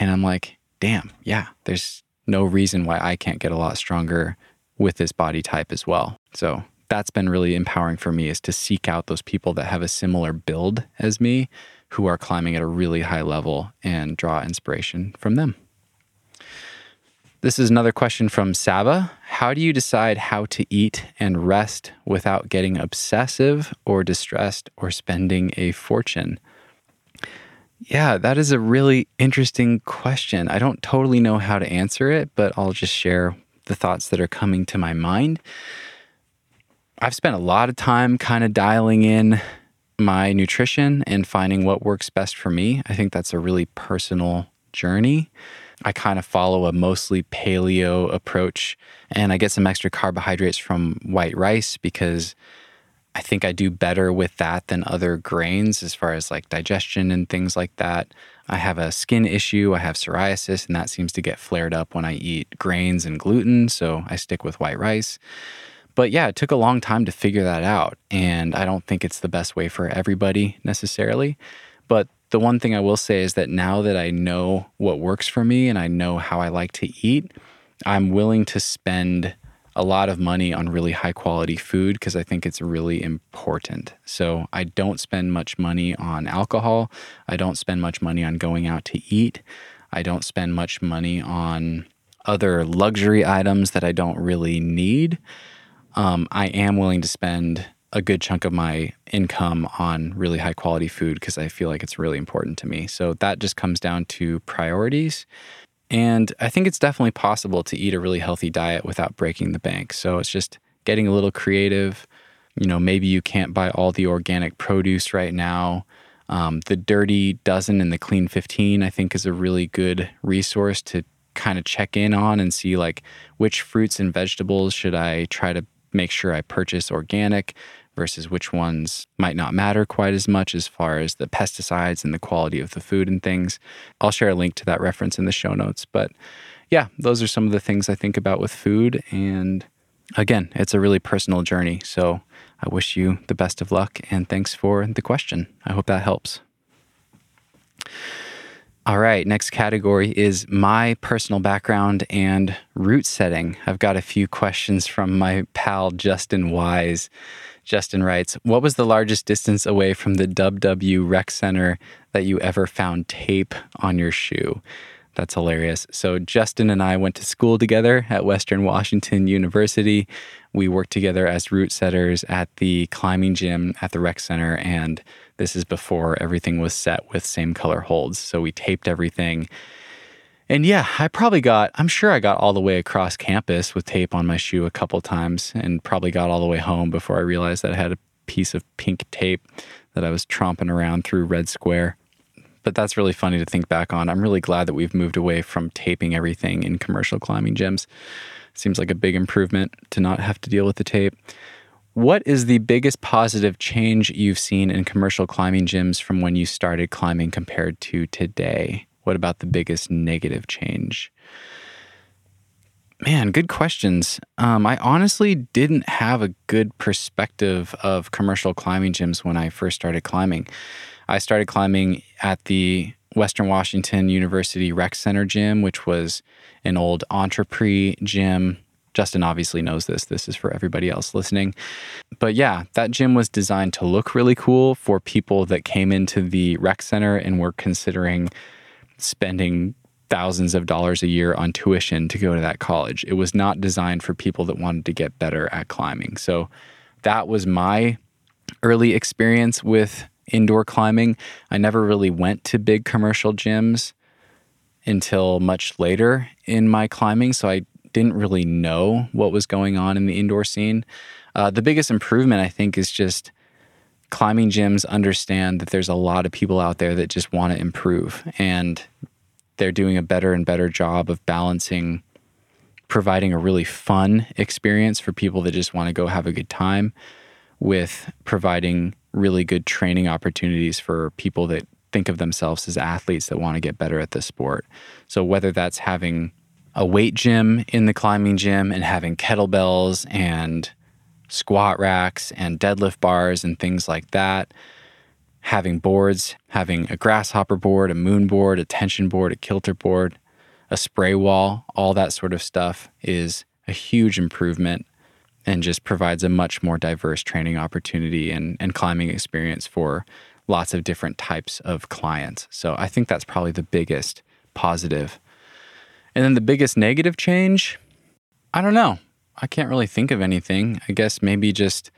And I'm like, damn, yeah, there's no reason why I can't get a lot stronger with this body type as well. So that's been really empowering for me is to seek out those people that have a similar build as me who are climbing at a really high level and draw inspiration from them. This is another question from Saba. How do you decide how to eat and rest without getting obsessive or distressed or spending a fortune? Yeah, that is a really interesting question. I don't totally know how to answer it, but I'll just share the thoughts that are coming to my mind. I've spent a lot of time kind of dialing in my nutrition and finding what works best for me. I think that's a really personal journey. I kind of follow a mostly paleo approach and I get some extra carbohydrates from white rice because I think I do better with that than other grains as far as like digestion and things like that. I have a skin issue, I have psoriasis, and that seems to get flared up when I eat grains and gluten. So I stick with white rice. But yeah, it took a long time to figure that out. And I don't think it's the best way for everybody necessarily. But the one thing I will say is that now that I know what works for me and I know how I like to eat, I'm willing to spend a lot of money on really high quality food because I think it's really important. So I don't spend much money on alcohol. I don't spend much money on going out to eat. I don't spend much money on other luxury items that I don't really need um, I am willing to spend a good chunk of my income on really high quality food because I feel like it's really important to me. So that just comes down to priorities. And I think it's definitely possible to eat a really healthy diet without breaking the bank. So it's just getting a little creative. You know, maybe you can't buy all the organic produce right now. Um, the Dirty Dozen and the Clean 15, I think, is a really good resource to kind of check in on and see like which fruits and vegetables should I try to make sure I purchase organic versus which ones might not matter quite as much as far as the pesticides and the quality of the food and things. I'll share a link to that reference in the show notes. But yeah, those are some of the things I think about with food. And again, it's a really personal journey. So I wish you the best of luck and thanks for the question. I hope that helps. All right, next category is my personal background and route setting. I've got a few questions from my pal Justin Wise. Justin writes, What was the largest distance away from the Dub W Rec Center that you ever found tape on your shoe? That's hilarious. So, Justin and I went to school together at Western Washington University. We worked together as route setters at the climbing gym at the rec center. And this is before everything was set with same color holds. So, we taped everything. And yeah, I probably got, I'm sure I got all the way across campus with tape on my shoe a couple times and probably got all the way home before I realized that I had a piece of pink tape that I was tromping around through Red Square. But that's really funny to think back on. I'm really glad that we've moved away from taping everything in commercial climbing gyms. Seems like a big improvement to not have to deal with the tape. What is the biggest positive change you've seen in commercial climbing gyms from when you started climbing compared to today? What about the biggest negative change? Man, good questions. Um, I honestly didn't have a good perspective of commercial climbing gyms when I first started climbing. I started climbing at the Western Washington University Rec Center gym, which was an old Entre-Prises gym. Justin obviously knows this. This is for everybody else listening. But yeah, that gym was designed to look really cool for people that came into the rec center and were considering spending thousands of dollars a year on tuition to go to that college. It was not designed for people that wanted to get better at climbing. So that was my early experience with indoor climbing. I never really went to big commercial gyms until much later in my climbing. So I didn't really know what was going on in the indoor scene. Uh, the biggest improvement, I think, is just climbing gyms understand that there's a lot of people out there that just want to improve and they're doing a better and better job of balancing providing a really fun experience for people that just want to go have a good time with providing really good training opportunities for people that think of themselves as athletes that want to get better at the sport. So whether that's having a weight gym in the climbing gym and having kettlebells and squat racks and deadlift bars and things like that. Having boards, having a grasshopper board, a moon board, a tension board, a kilter board, a spray wall, all that sort of stuff is a huge improvement and just provides a much more diverse training opportunity and, and climbing experience for lots of different types of clients. So I think that's probably the biggest positive. And then the biggest negative change, I don't know. I can't really think of anything. I guess maybe just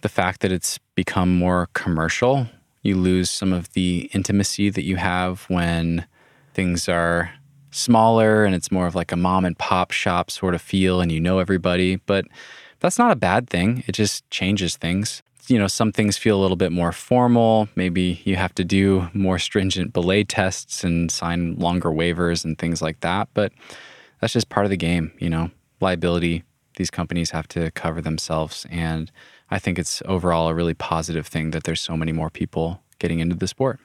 the fact that it's become more commercial. You lose some of the intimacy that you have when things are smaller and it's more of like a mom and pop shop sort of feel and you know everybody. But that's not a bad thing. It just changes things. You know, some things feel a little bit more formal. Maybe you have to do more stringent belay tests and sign longer waivers and things like that. But that's just part of the game, you know liability these companies have to cover themselves. And I think it's overall a really positive thing that there's so many more people getting into the sport.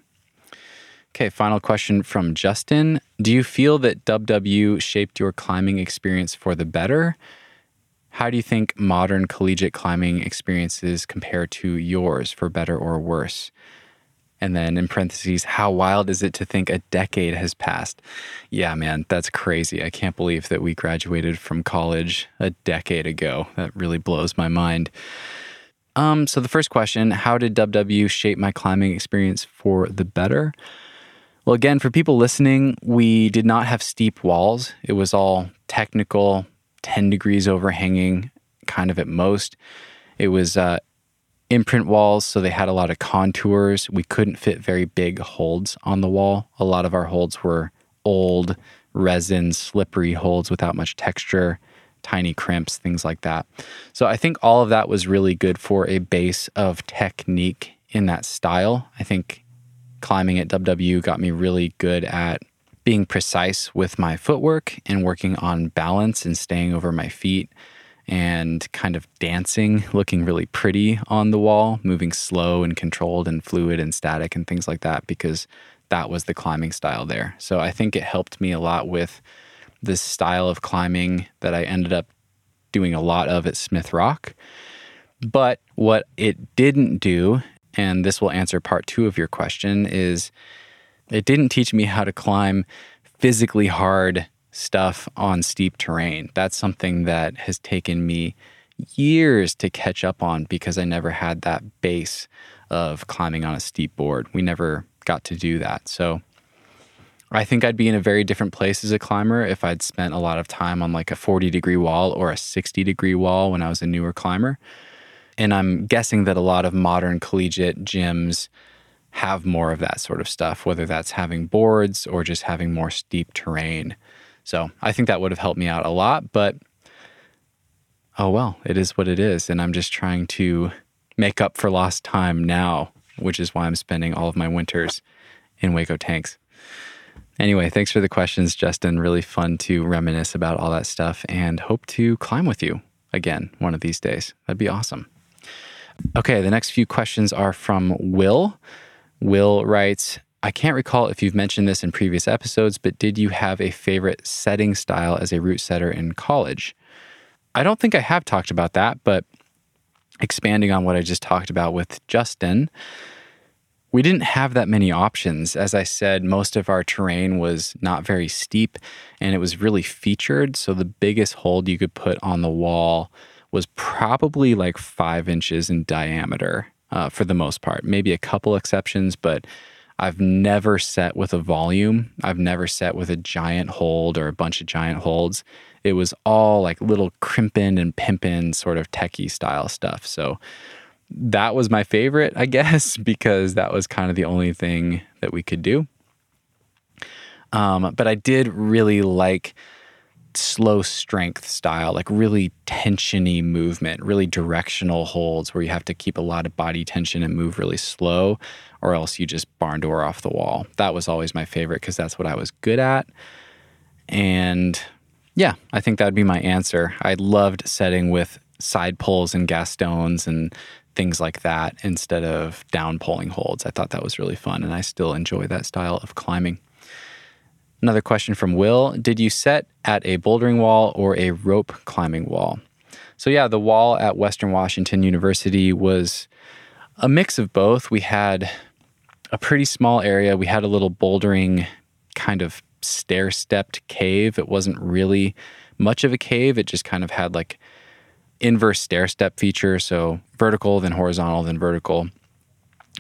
Okay, final question from Justin. Do you feel that WW shaped your climbing experience for the better? How do you think modern collegiate climbing experiences compare to yours for better or worse? And then in parentheses, how wild is it to think a decade has passed? Yeah, man, that's crazy. I can't believe that we graduated from college a decade ago. That really blows my mind. Um, so the first question, how did WW shape my climbing experience for the better? Well, again, for people listening, we did not have steep walls. It was all technical, 10 degrees overhanging, kind of at most. It was uh, imprint walls, so they had a lot of contours. We couldn't fit very big holds on the wall. A lot of our holds were old, resin, slippery holds without much texture, tiny crimps, things like that. So I think all of that was really good for a base of technique in that style. I think climbing at WW got me really good at being precise with my footwork and working on balance and staying over my feet and kind of dancing, looking really pretty on the wall, moving slow and controlled and fluid and static and things like that, because that was the climbing style there. So I think it helped me a lot with this style of climbing that I ended up doing a lot of at Smith Rock. But what it didn't do, and this will answer part two of your question, is it didn't teach me how to climb physically hard stuff on steep terrain. That's something that has taken me years to catch up on because I never had that base of climbing on a steep board. We never got to do that. So I think I'd be in a very different place as a climber if I'd spent a lot of time on like a 40 degree wall or a 60 degree wall when I was a newer climber. And I'm guessing that a lot of modern collegiate gyms have more of that sort of stuff, whether that's having boards or just having more steep terrain. So I think that would have helped me out a lot, but oh well, it is what it is. And I'm just trying to make up for lost time now, which is why I'm spending all of my winters in Hueco tanks. Anyway, thanks for the questions, Justin. Really fun to reminisce about all that stuff and hope to climb with you again one of these days. That'd be awesome. Okay, the next few questions are from Will. Will writes, I can't recall if you've mentioned this in previous episodes, but did you have a favorite setting style as a route setter in college? I don't think I have talked about that, but expanding on what I just talked about with Justin, we didn't have that many options. As I said, most of our terrain was not very steep and it was really featured. So the biggest hold you could put on the wall was probably like five inches in diameter uh, for the most part. Maybe a couple exceptions, but I've never set with a volume. I've never set with a giant hold or a bunch of giant holds. It was all like little crimping and pimping sort of techie style stuff. So that was my favorite, I guess, because that was kind of the only thing that we could do. Um, but I did really like slow strength style, like really tensiony movement, really directional holds where you have to keep a lot of body tension and move really slow, or else you just barn door off the wall. That was always my favorite because that's what I was good at. And yeah, I think that would be my answer. I loved setting with side pulls and gastons and things like that instead of down pulling holds. I thought that was really fun, and I still enjoy that style of climbing. Another question from Will Did you set at a bouldering wall or a rope climbing wall? So, yeah, the wall at Western Washington University was a mix of both. We had a pretty small area, we had a little bouldering kind of stair stepped cave. It wasn't really much of a cave, it just kind of had like inverse stair step feature. So, vertical, then horizontal, then vertical.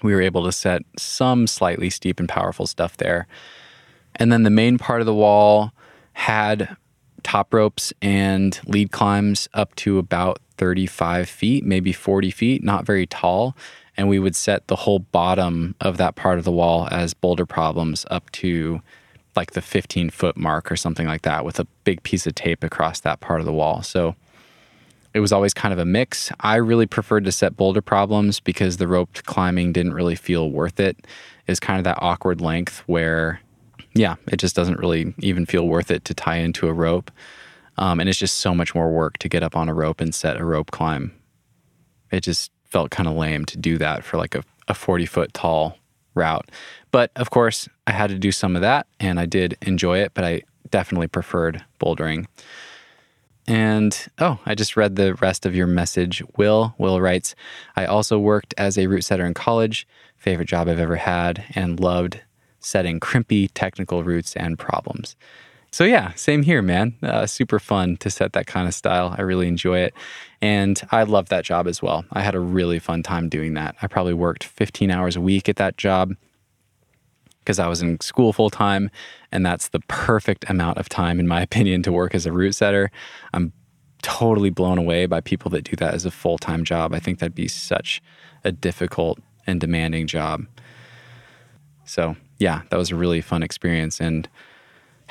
We were able to set some slightly steep and powerful stuff there. And then the main part of the wall had top ropes and lead climbs up to about 35 feet, maybe 40 feet, not very tall. And we would set the whole bottom of that part of the wall as boulder problems up to like the 15 foot mark or something like that with a big piece of tape across that part of the wall. So it was always kind of a mix. I really preferred to set boulder problems because the roped climbing didn't really feel worth it. It's kind of that awkward length where yeah, it just doesn't really even feel worth it to tie into a rope. Um, and it's just so much more work to get up on a rope and set a rope climb. It just felt kind of lame to do that for like a, a 40 foot tall route. But of course, I had to do some of that and I did enjoy it, but I definitely preferred bouldering. And oh, I just read the rest of your message. Will, Will writes, I also worked as a route setter in college, favorite job I've ever had, and loved setting crimpy technical routes and problems. So, yeah, same here, man. Uh, super fun to set that kind of style. I really enjoy it. And I love that job as well. I had a really fun time doing that. I probably worked 15 hours a week at that job because I was in school full time. And that's the perfect amount of time, in my opinion, to work as a route setter. I'm totally blown away by people that do that as a full time job. I think that'd be such a difficult and demanding job. So, yeah, that was a really fun experience. And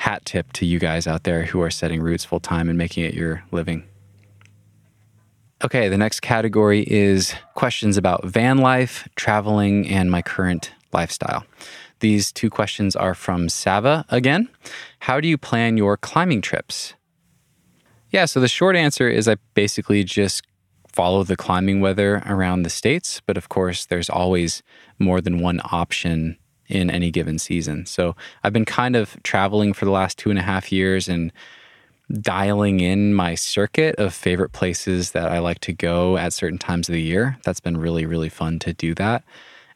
hat tip to you guys out there who are setting routes full time and making it your living. Okay, the next category is questions about van life, traveling, and my current lifestyle. These two questions are from Sava again. How do you plan your climbing trips? Yeah, so the short answer is I basically just follow the climbing weather around the states, but of course, there's always more than one option in any given season. So I've been kind of traveling for the last two and a half years and dialing in my circuit of favorite places that I like to go at certain times of the year. That's been really, really fun to do that.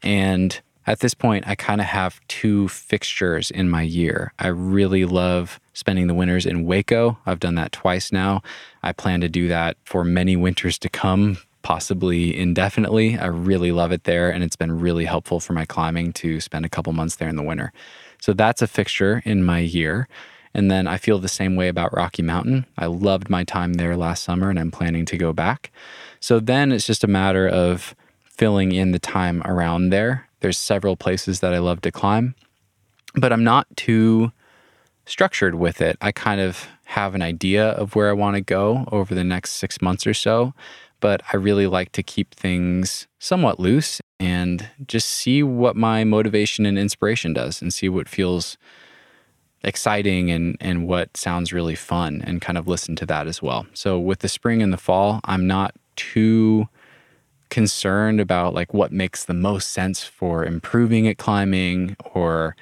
And at this point, I kind of have two fixtures in my year. I really love spending the winters in Hueco. I've done that twice now. I plan to do that for many winters to come, possibly indefinitely. I really love it there, and it's been really helpful for my climbing to spend a couple months there in the winter. So that's a fixture in my year. And then I feel the same way about Rocky Mountain. I loved my time there last summer and I'm planning to go back. So then it's just a matter of filling in the time around there. There's several places that I love to climb, but I'm not too structured with it. I kind of have an idea of where I want to go over the next six months or so, but I really like to keep things somewhat loose and just see what my motivation and inspiration does and see what feels exciting and and what sounds really fun and kind of listen to that as well. So with the spring and the fall, I'm not too concerned about like what makes the most sense for improving at climbing or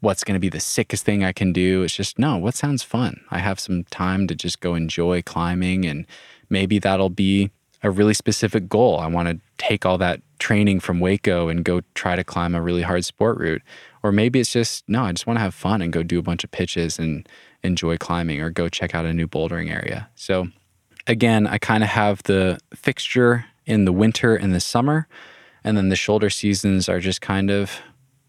what's going to be the sickest thing I can do. It's just no, what sounds fun? I have some time to just go enjoy climbing and maybe that'll be a really specific goal. I want to take all that training from Hueco and go try to climb a really hard sport route or maybe it's just, no, I just want to have fun and go do a bunch of pitches and enjoy climbing or go check out a new bouldering area. So, again, I kind of have the fixture in the winter and the summer. And then the shoulder seasons are just kind of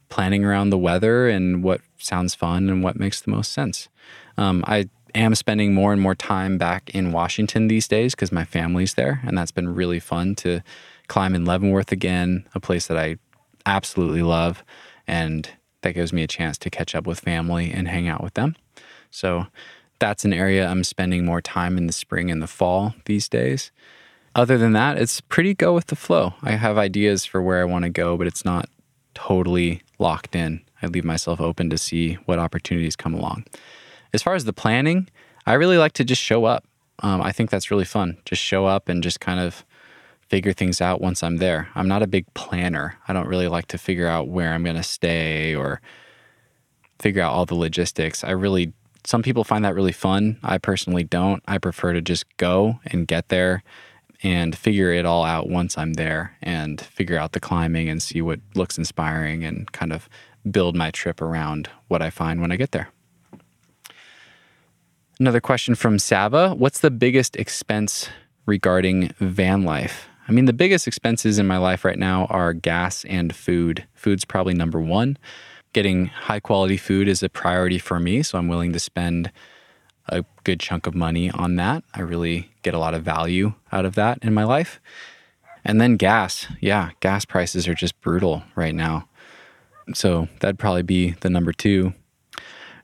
planning around the weather and what sounds fun and what makes the most sense. Um, I am spending more and more time back in Washington these days because my family's there. And that's been really fun to climb in Leavenworth again, a place that I absolutely love. And that gives me a chance to catch up with family and hang out with them. So that's an area I'm spending more time in the spring and the fall these days. Other than that, it's pretty go with the flow. I have ideas for where I want to go, but it's not totally locked in. I leave myself open to see what opportunities come along. As far as the planning, I really like to just show up. Um, I think that's really fun. Just show up and just kind of figure things out once I'm there. I'm not a big planner. I don't really like to figure out where I'm going to stay or figure out all the logistics. I really, some people find that really fun. I personally don't. I prefer to just go and get there and figure it all out once I'm there and figure out the climbing and see what looks inspiring and kind of build my trip around what I find when I get there. Another question from Sava What's the biggest expense regarding van life? I mean, the biggest expenses in my life right now are gas and food. Food's probably number one. Getting high quality food is a priority for me, so I'm willing to spend a good chunk of money on that. I really get a lot of value out of that in my life. And then gas. Yeah, gas prices are just brutal right now. So that'd probably be the number two.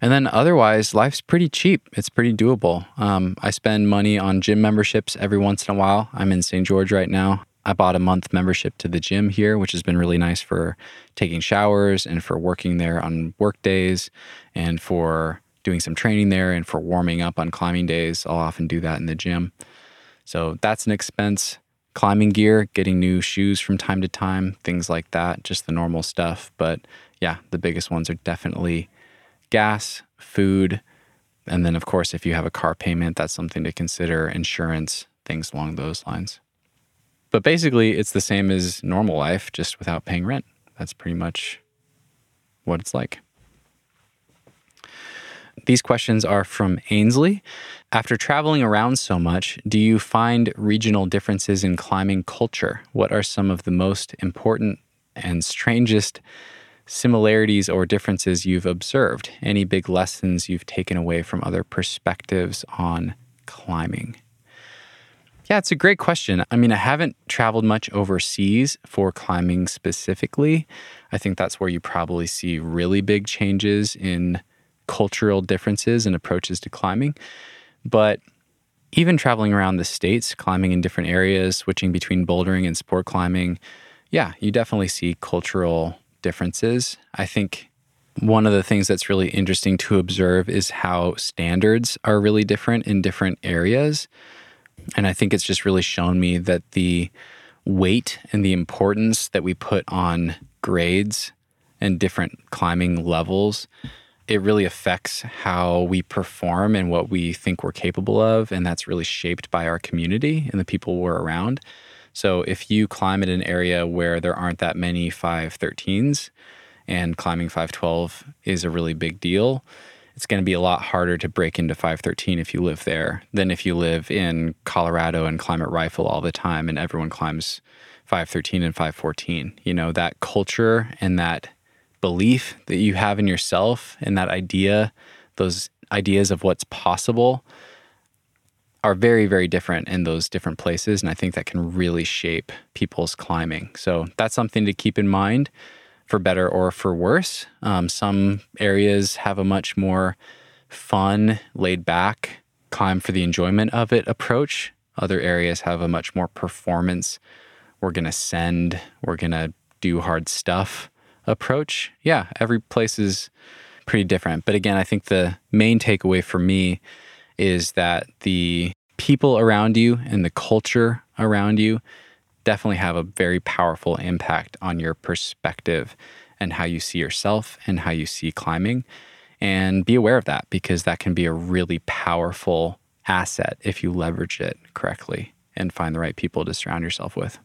And then otherwise, life's pretty cheap. It's pretty doable. Um, I spend money on gym memberships every once in a while. I'm in St. George right now. I bought a month membership to the gym here, which has been really nice for taking showers and for working there on work days and for doing some training there and for warming up on climbing days. I'll often do that in the gym. So that's an expense. Climbing gear, getting new shoes from time to time, things like that, just the normal stuff. But yeah, the biggest ones are definitely gas, food, and then, of course, if you have a car payment, that's something to consider, insurance, things along those lines. But basically, it's the same as normal life, just without paying rent. That's pretty much what it's like. These questions are from Ainsley. After traveling around so much, do you find regional differences in climbing culture? What are some of the most important and strangest similarities or differences you've observed, any big lessons you've taken away from other perspectives on climbing. Yeah, it's a great question. I mean, I haven't traveled much overseas for climbing specifically. I think that's where you probably see really big changes in cultural differences and approaches to climbing. But even traveling around the states, climbing in different areas, switching between bouldering and sport climbing, yeah, you definitely see cultural differences. I think one of the things that's really interesting to observe is how standards are really different in different areas. And I think it's just really shown me that the weight and the importance that we put on grades and different climbing levels it really affects how we perform and what we think we're capable of and that's really shaped by our community and the people we're around So if you climb in an area where there aren't that many 513s and climbing 512 is a really big deal, it's going to be a lot harder to break into 513 if you live there than if you live in Colorado and climb at rifle all the time and everyone climbs 513 and 514. You know, that culture and that belief that you have in yourself and that idea, those ideas of what's possible are very, very different in those different places. And I think that can really shape people's climbing. So that's something to keep in mind for better or for worse. Um, some areas have a much more fun, laid back, climb for the enjoyment of it approach. Other areas have a much more performance, we're going to send, we're going to do hard stuff approach. Yeah, every place is pretty different. But again, I think the main takeaway for me is that the people around you and the culture around you definitely have a very powerful impact on your perspective and how you see yourself and how you see climbing. And be aware of that because that can be a really powerful asset if you leverage it correctly and find the right people to surround yourself with.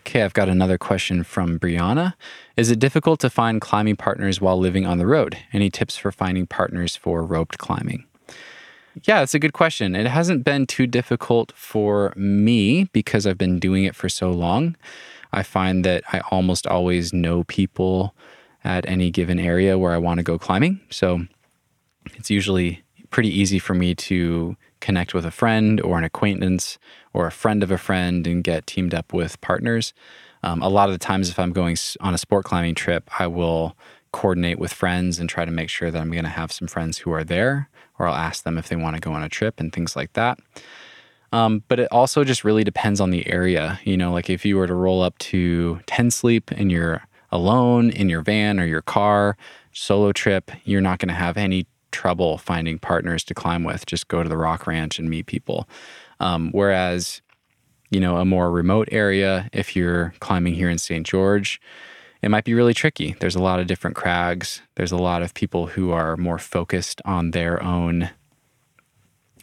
Okay, I've got another question from Brianna. Is it difficult to find climbing partners while living on the road? Any tips for finding partners for roped climbing? Yeah, it's a good question. It hasn't been too difficult for me because I've been doing it for so long. I find that I almost always know people at any given area where I want to go climbing. So it's usually pretty easy for me to connect with a friend or an acquaintance or a friend of a friend and get teamed up with partners. Um, a lot of the times, if I'm going on a sport climbing trip, I will coordinate with friends and try to make sure that I'm going to have some friends who are there, or I'll ask them if they want to go on a trip and things like that. Um, but it also just really depends on the area. You know, like if you were to roll up to 10 Sleep and you're alone in your van or your car, solo trip, you're not going to have any trouble finding partners to climb with. Just go to the Rock Ranch and meet people. Um, whereas, you know, a more remote area, if you're climbing here in St. George, it might be really tricky. There's a lot of different crags. There's a lot of people who are more focused on their own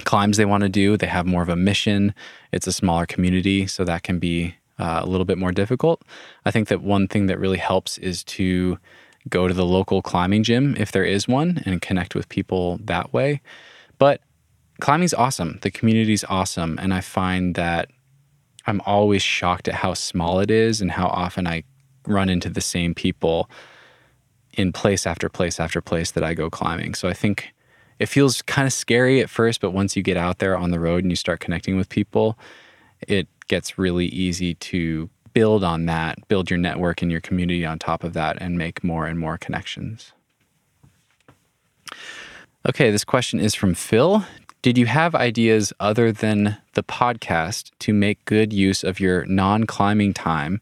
climbs they want to do. They have more of a mission. It's a smaller community, so that can be uh, a little bit more difficult. I think that one thing that really helps is to go to the local climbing gym if there is one and connect with people that way. But climbing's awesome. The community's awesome. And I find that I'm always shocked at how small it is and how often I run into the same people in place after place after place that I go climbing. So I think it feels kind of scary at first, but once you get out there on the road and you start connecting with people, it gets really easy to build on that, build your network and your community on top of that, and make more and more connections. Okay, this question is from Phil. Did you have ideas other than the podcast to make good use of your non climbing time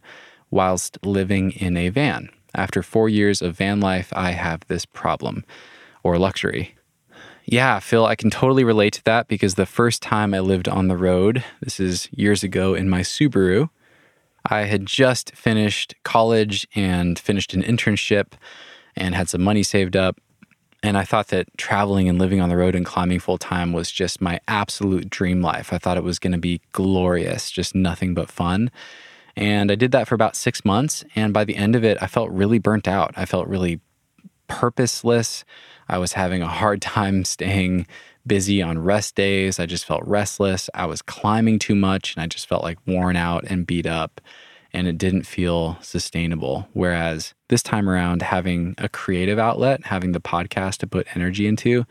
whilst living in a van. After four years of van life, I have this problem or luxury. Yeah, Phil, I can totally relate to that because the first time I lived on the road, this is years ago in my Subaru, I had just finished college and finished an internship and had some money saved up. And I thought that traveling and living on the road and climbing full time was just my absolute dream life. I thought it was going to be glorious, just nothing but fun. And I did that for about six months. And by the end of it, I felt really burnt out. I felt really purposeless. I was having a hard time staying busy on rest days. I just felt restless. I was climbing too much and I just felt like worn out and beat up. And it didn't feel sustainable. Whereas this time around, having a creative outlet, having the podcast to put energy into,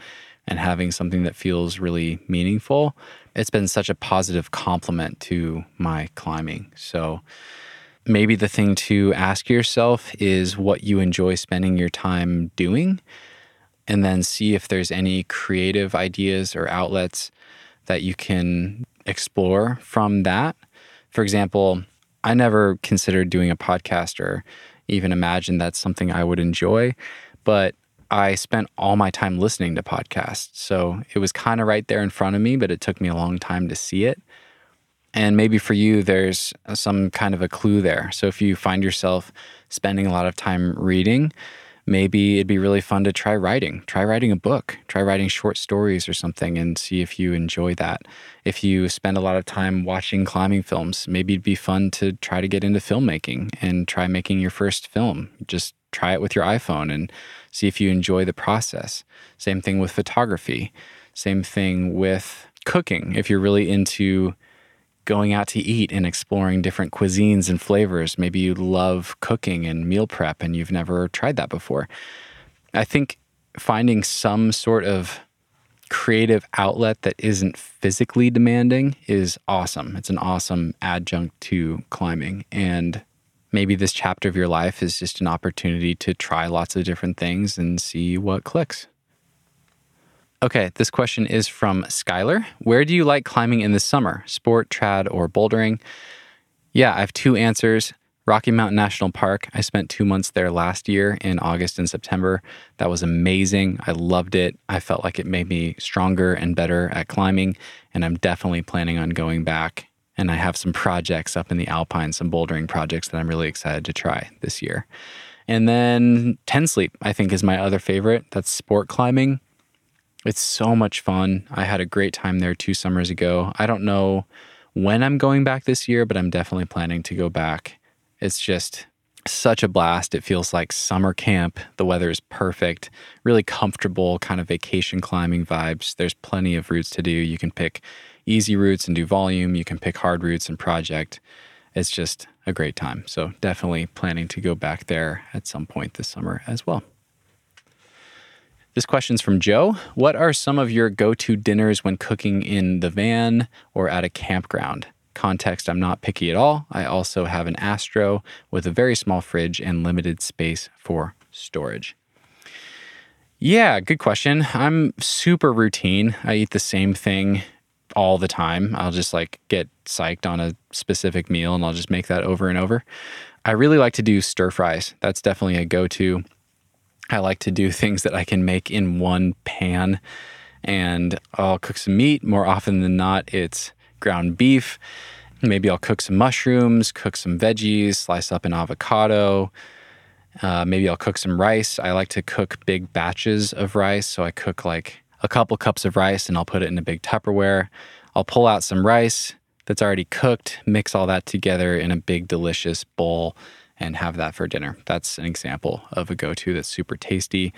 and having something that feels really meaningful it's been such a positive complement to my climbing. So maybe the thing to ask yourself is what you enjoy spending your time doing, and then see if there's any creative ideas or outlets that you can explore from that. For example, I never considered doing a podcast or even imagined that's something I would enjoy, but I spent all my time listening to podcasts. So it was kind of right there in front of me, but it took me a long time to see it. And maybe for you, there's uh, some kind of a clue there. So if you find yourself spending a lot of time reading, maybe it'd be really fun to try writing. Try writing a book, try writing short stories or something and see if you enjoy that. If you spend a lot of time watching climbing films, maybe it'd be fun to try to get into filmmaking and try making your first film. Just try it with your iPhone and see if you enjoy the process. Same thing with photography. Same thing with cooking. If you're really into going out to eat and exploring different cuisines and flavors. Maybe you love cooking and meal prep and you've never tried that before. I think finding some sort of creative outlet that isn't physically demanding is awesome. It's an awesome adjunct to climbing. And maybe this chapter of your life is just an opportunity to try lots of different things and see what clicks. Okay, this question is from Skylar. Where do you like climbing in the summer? Sport, trad, or bouldering? Yeah, I have two answers. Rocky Mountain National Park. I spent two months there last year in August and September. That was amazing. I loved it. I felt like it made me stronger and better at climbing, and I'm definitely planning on going back. And I have some projects up in the Alpine, some bouldering projects that I'm really excited to try this year. And then Ten Sleep, I think, is my other favorite. That's sport climbing. It's so much fun. I had a great time there two summers ago. I don't know when I'm going back this year, but I'm definitely planning to go back. It's just such a blast. It feels like summer camp. The weather is perfect, really comfortable, kind of vacation climbing vibes. There's plenty of routes to do. You can pick easy routes and do volume, you can pick hard routes and project. It's just a great time. So, definitely planning to go back there at some point this summer as well. This question's from Joe. What are some of your go to dinners when cooking in the van or at a campground? Context I'm not picky at all. I also have an Astro with a very small fridge and limited space for storage. Yeah, good question. I'm super routine. I eat the same thing all the time. I'll just like get psyched on a specific meal and I'll just make that over and over. I really like to do stir fries. That's definitely a go to. I like to do things that I can make in one pan and I'll cook some meat. More often than not, it's ground beef. Maybe I'll cook some mushrooms, cook some veggies, slice up an avocado. Uh, maybe I'll cook some rice. I like to cook big batches of rice. So I cook like a couple cups of rice and I'll put it in a big Tupperware. I'll pull out some rice that's already cooked, mix all that together in a big, delicious bowl and have that for dinner. That's an example of a go to that's super tasty.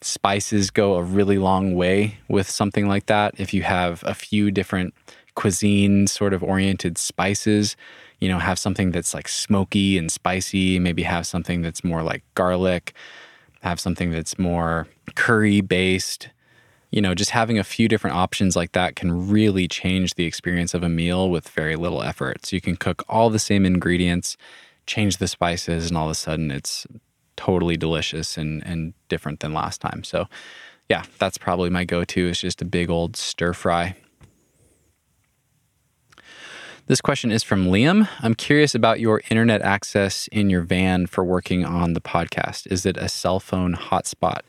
Spices go a really long way with something like that. If you have a few different cuisine sort of oriented spices, you know, have something that's like smoky and spicy, maybe have something that's more like garlic, have something that's more curry based. You know, just having a few different options like that can really change the experience of a meal with very little effort. So you can cook all the same ingredients change the spices, and all of a sudden it's totally delicious and, and different than last time. So, yeah, that's probably my go to is just a big old stir fry. This question is from Liam. I'm curious about your internet access in your van for working on the podcast. Is it a cell phone hotspot?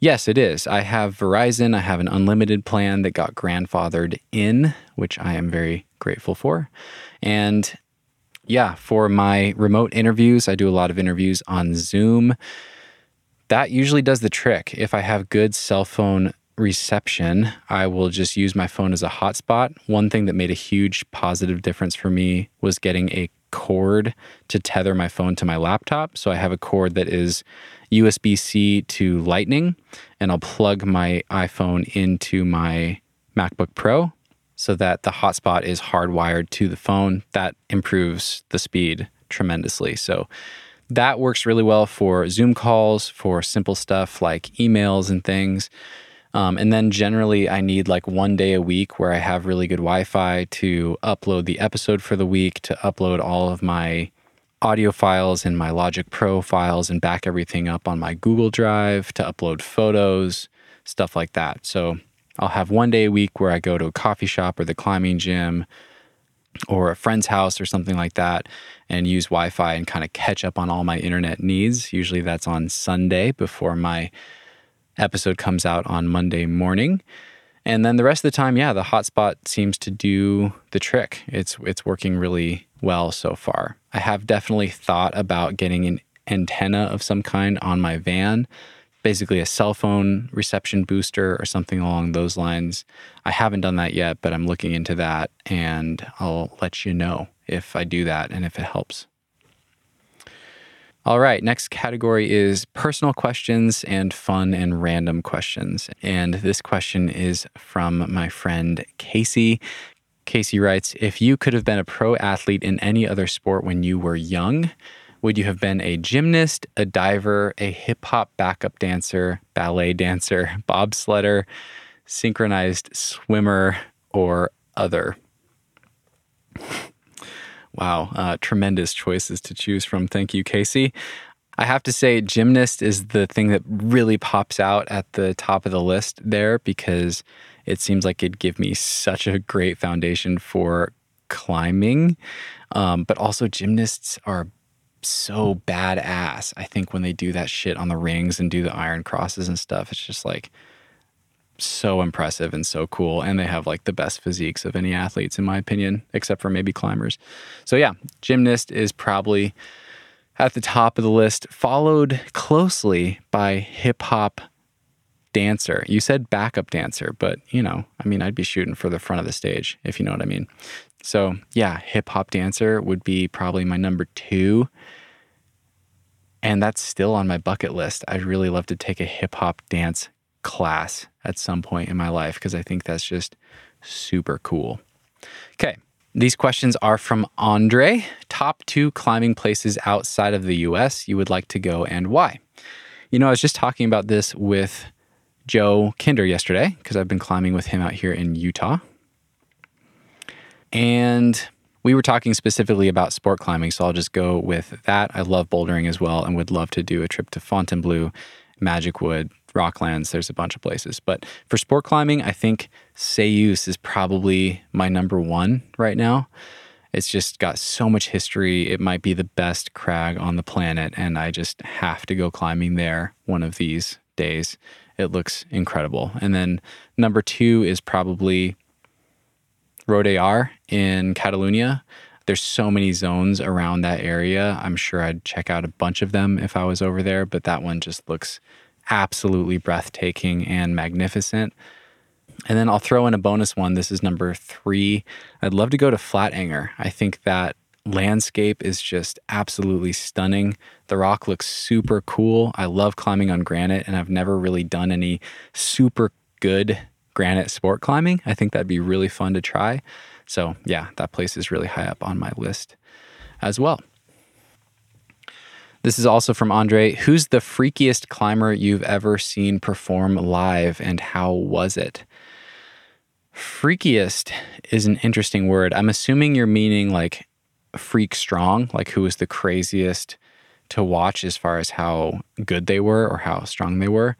Yes, it is. I have Verizon. I have an unlimited plan that got grandfathered in, which I am very grateful for. And yeah, for my remote interviews, I do a lot of interviews on Zoom. That usually does the trick. If I have good cell phone reception, I will just use my phone as a hotspot. One thing that made a huge positive difference for me was getting a cord to tether my phone to my laptop. So I have a cord that is USB C to Lightning, and I'll plug my iPhone into my MacBook Pro so that the hotspot is hardwired to the phone. That improves the speed tremendously. So that works really well for Zoom calls, for simple stuff like emails and things. Um, and then generally, I need like one day a week where I have really good Wi Fi to upload the episode for the week, to upload all of my audio files and my Logic Pro files and back everything up on my Google Drive, to upload photos, stuff like that. So I'll have one day a week where I go to a coffee shop or the climbing gym or a friend's house or something like that and use Wi Fi and kind of catch up on all my internet needs. Usually that's on Sunday before my episode comes out on Monday morning. And then the rest of the time, yeah, the hotspot seems to do the trick. It's it's working really well so far. I have definitely thought about getting an antenna of some kind on my van, basically a cell phone reception booster or something along those lines. I haven't done that yet, but I'm looking into that and I'll let you know if I do that and if it helps. All right, next category is personal questions and fun and random questions. And this question is from my friend Casey. Casey writes If you could have been a pro athlete in any other sport when you were young, would you have been a gymnast, a diver, a hip hop backup dancer, ballet dancer, bobsledder, synchronized swimmer, or other? Wow, uh, tremendous choices to choose from. Thank you, Casey. I have to say, gymnast is the thing that really pops out at the top of the list there because it seems like it'd give me such a great foundation for climbing. Um, but also, gymnasts are so badass. I think when they do that shit on the rings and do the iron crosses and stuff, it's just like so impressive and so cool. And they have like the best physiques of any athletes, in my opinion, except for maybe climbers. So, yeah, gymnast is probably at the top of the list, followed closely by hip hop dancer. You said backup dancer, but you know, I mean, I'd be shooting for the front of the stage, if you know what I mean. So, yeah, hip hop dancer would be probably my number two. And that's still on my bucket list. I'd really love to take a hip hop dance class at some point in my life because I think that's just super cool. Okay, these questions are from Andre. Top two climbing places outside of the US you would like to go and why? You know, I was just talking about this with Joe Kinder yesterday because I've been climbing with him out here in Utah. And we were talking specifically about sport climbing, so I'll just go with that. I love bouldering as well and would love to do a trip to Fontainebleau, Magic Wood, Rocklands. There's a bunch of places. But for sport climbing, I think Céüse is probably my number one right now. It's just got so much history. It might be the best crag on the planet, and I just have to go climbing there one of these days. It looks incredible. And then number two is probably Rodellar in Catalonia. There's so many zones around that area. I'm sure I'd check out a bunch of them if I was over there, but that one just looks absolutely breathtaking and magnificent. And then I'll throw in a bonus one. This is number three. I'd love to go to Flatanger. I think that landscape is just absolutely stunning. The rock looks super cool. I love climbing on granite, and I've never really done any super good granite sport climbing. I think that'd be really fun to try. So, yeah, that place is really high up on my list as well. This is also from Andre. Who's the freakiest climber you've ever seen perform live and how was it? Freakiest is an interesting word. I'm assuming you're meaning like freak strong, like who was the craziest to watch as far as how good they were or how strong they were.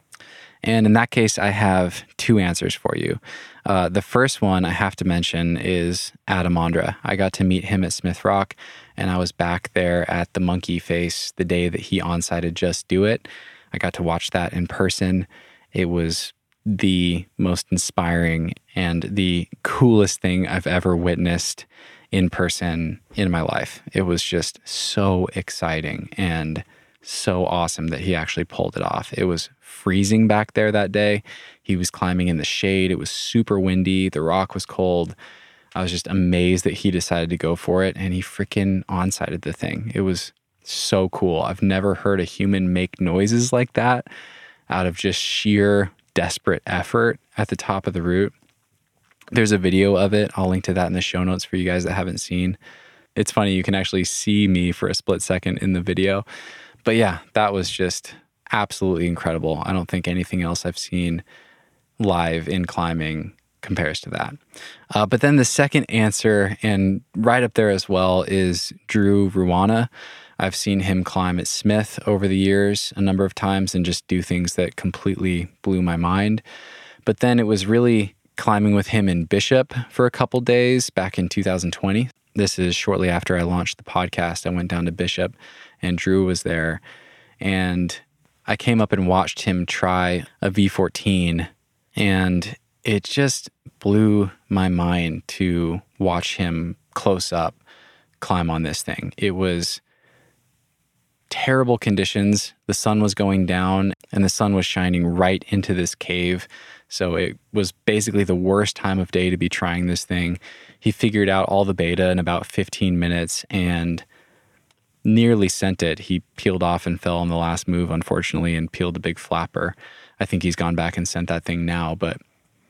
And in that case, I have two answers for you. Uh, the first one I have to mention is Adam Ondra. I got to meet him at Smith Rock, and I was back there at the Monkey Face the day that he onsighted Just Do It. I got to watch that in person. It was the most inspiring and the coolest thing I've ever witnessed in person in my life. It was just so exciting and so awesome that he actually pulled it off. It was freezing back there that day. He was climbing in the shade. It was super windy. The rock was cold. I was just amazed that he decided to go for it and he freaking onsighted the thing. It was so cool. I've never heard a human make noises like that out of just sheer desperate effort at the top of the route. There's a video of it. I'll link to that in the show notes for you guys that haven't seen. It's funny, you can actually see me for a split second in the video. But yeah, that was just absolutely incredible. I don't think anything else I've seen live in climbing compares to that. Uh, but then the second answer, and right up there as well, is Drew Ruana. I've seen him climb at Smith over the years a number of times and just do things that completely blew my mind. But then it was really climbing with him in Bishop for a couple days back in 2020. This is shortly after I launched the podcast. I went down to Bishop and Drew was there. And I came up and watched him try a V14, and it just blew my mind to watch him close up climb on this thing. It was terrible conditions. The sun was going down and the sun was shining right into this cave. So it was basically the worst time of day to be trying this thing. He figured out all the beta in about 15 minutes and nearly sent it. He peeled off and fell on the last move, unfortunately, and peeled a big flapper. I think he's gone back and sent that thing now, but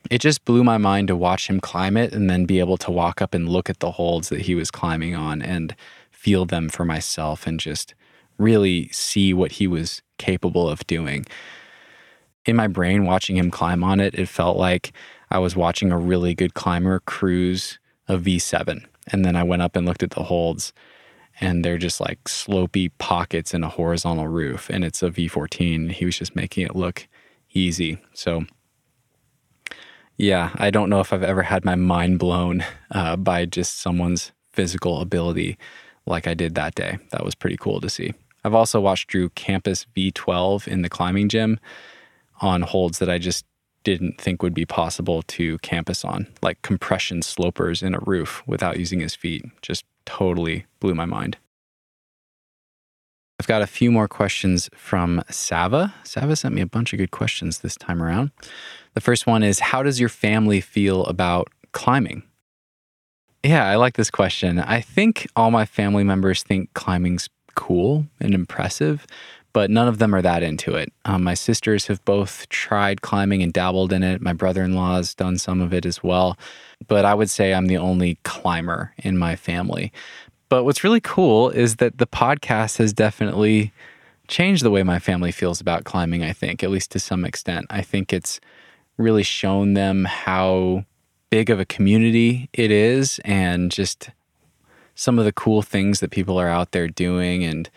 it just blew my mind to watch him climb it and then be able to walk up and look at the holds that he was climbing on and feel them for myself and just really see what he was capable of doing. In my brain, watching him climb on it, it felt like I was watching a really good climber cruise a V7. And then I went up and looked at the holds, and they're just like slopey pockets in a horizontal roof. And it's a V14. He was just making it look easy. So, yeah, I don't know if I've ever had my mind blown uh, by just someone's physical ability like I did that day. That was pretty cool to see. I've also watched Drew Campus V12 in the climbing gym on holds that I just didn't think would be possible to campus on, like compression slopers in a roof without using his feet. Just totally blew my mind. I've got a few more questions from Sava. Sava sent me a bunch of good questions this time around. The first one is How does your family feel about climbing? Yeah, I like this question. I think all my family members think climbing's cool and impressive, but none of them are that into it. Um, my sisters have both tried climbing and dabbled in it. My brother in law has done some of it as well. But I would say I'm the only climber in my family. But what's really cool is that the podcast has definitely changed the way my family feels about climbing, I think, at least to some extent. I think it's really shown them how big of a community it is and just some of the cool things that people are out there doing. And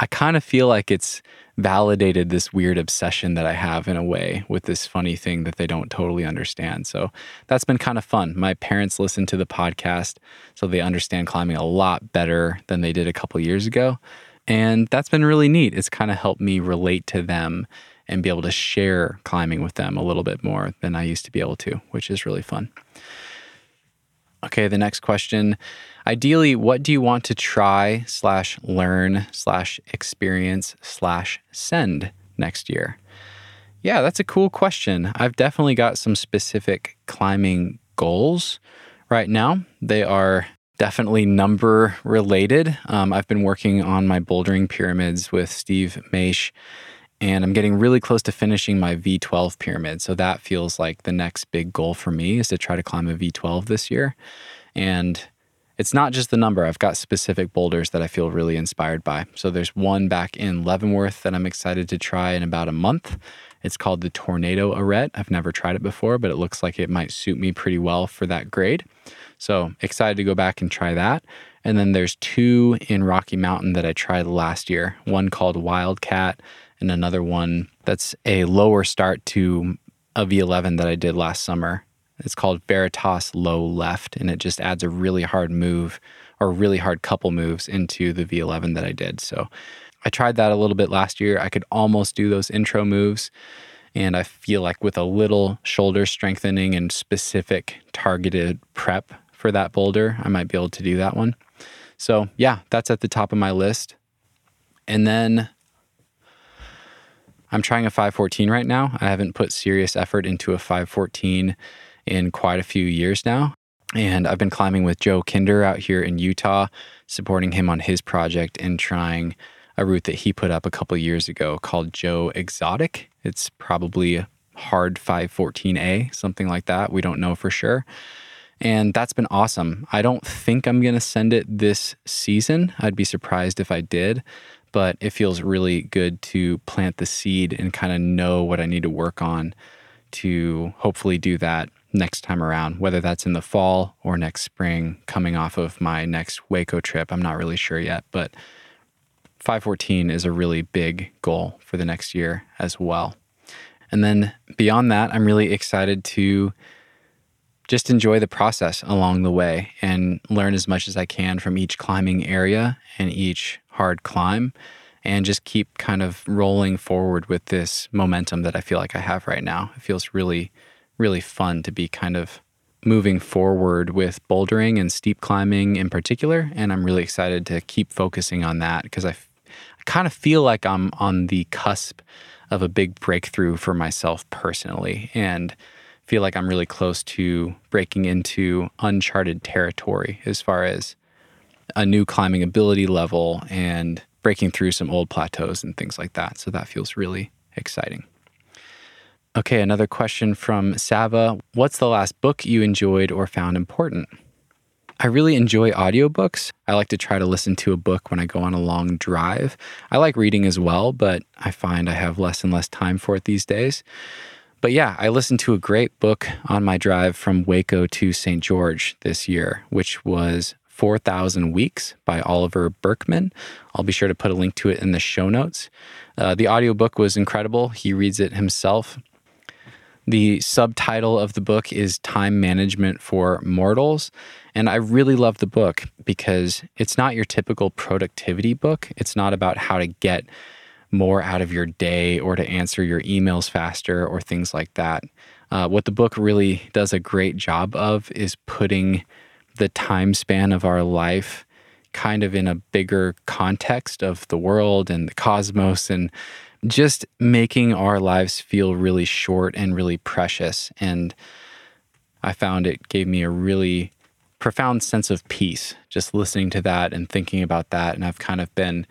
I kind of feel like it's validated this weird obsession that I have in a way with this funny thing that they don't totally understand. So that's been kind of fun. My parents listen to the podcast, so they understand climbing a lot better than they did a couple years ago. And that's been really neat. It's kind of helped me relate to them and be able to share climbing with them a little bit more than I used to be able to, which is really fun. Okay, the next question. Ideally, what do you want to try slash learn slash experience slash send next year? Yeah, that's a cool question. I've definitely got some specific climbing goals right now. They are definitely number related. Um, I've been working on my bouldering pyramids with Steve Maisch and I'm getting really close to finishing my V12 pyramid. So that feels like the next big goal for me is to try to climb a V12 this year. And it's not just the number. I've got specific boulders that I feel really inspired by. So there's one back in Leavenworth that I'm excited to try in about a month. It's called the Tornado Arete. I've never tried it before, but it looks like it might suit me pretty well for that grade. So excited to go back and try that. And then there's two in Rocky Mountain that I tried last year. One called Wildcat and another one that's a lower start to a V11 that I did last summer. It's called Veritas Low Left, and it just adds a really hard move or really hard couple moves into the V11 that I did. So I tried that a little bit last year. I could almost do those intro moves. And I feel like with a little shoulder strengthening and specific targeted prep for that boulder, I might be able to do that one. So, yeah, that's at the top of my list. And then I'm trying a 514 right now. I haven't put serious effort into a 514 in quite a few years now. And I've been climbing with Joe Kinder out here in Utah, supporting him on his project and trying a route that he put up a couple years ago called Joe Exotic. It's probably hard 514A, something like that. We don't know for sure. And that's been awesome. I don't think I'm going to send it this season. I'd be surprised if I did but it feels really good to plant the seed and kind of know what I need to work on to hopefully do that next time around, whether that's in the fall or next spring, coming off of my next Hueco trip. I'm not really sure yet, but 514 is a really big goal for the next year as well. And then beyond that, I'm really excited to just enjoy the process along the way and learn as much as I can from each climbing area and each hard climb and just keep kind of rolling forward with this momentum that I feel like I have right now. It feels really, really fun to be kind of moving forward with bouldering and steep climbing in particular. And I'm really excited to keep focusing on that because I, f- I kind of feel like I'm on the cusp of a big breakthrough for myself personally and feel like I'm really close to breaking into uncharted territory as far as a new climbing ability level and breaking through some old plateaus and things like that. So that feels really exciting. Okay, another question from Sava. What's the last book you enjoyed or found important? I really enjoy audiobooks. I like to try to listen to a book when I go on a long drive. I like reading as well, but I find I have less and less time for it these days. But yeah, I listened to a great book on my drive from Hueco to St. George this year, which was 4,000 Weeks by Oliver Burkeman. I'll be sure to put a link to it in the show notes. Uh, the audiobook was incredible. He reads it himself. The subtitle of the book is Time Management for Mortals. And I really love the book because it's not your typical productivity book. It's not about how to get more out of your day or to answer your emails faster or things like that. Uh, what the book really does a great job of is putting the time span of our life kind of in a bigger context of the world and the cosmos and just making our lives feel really short and really precious. And I found it gave me a really profound sense of peace just listening to that and thinking about that. And I've kind of been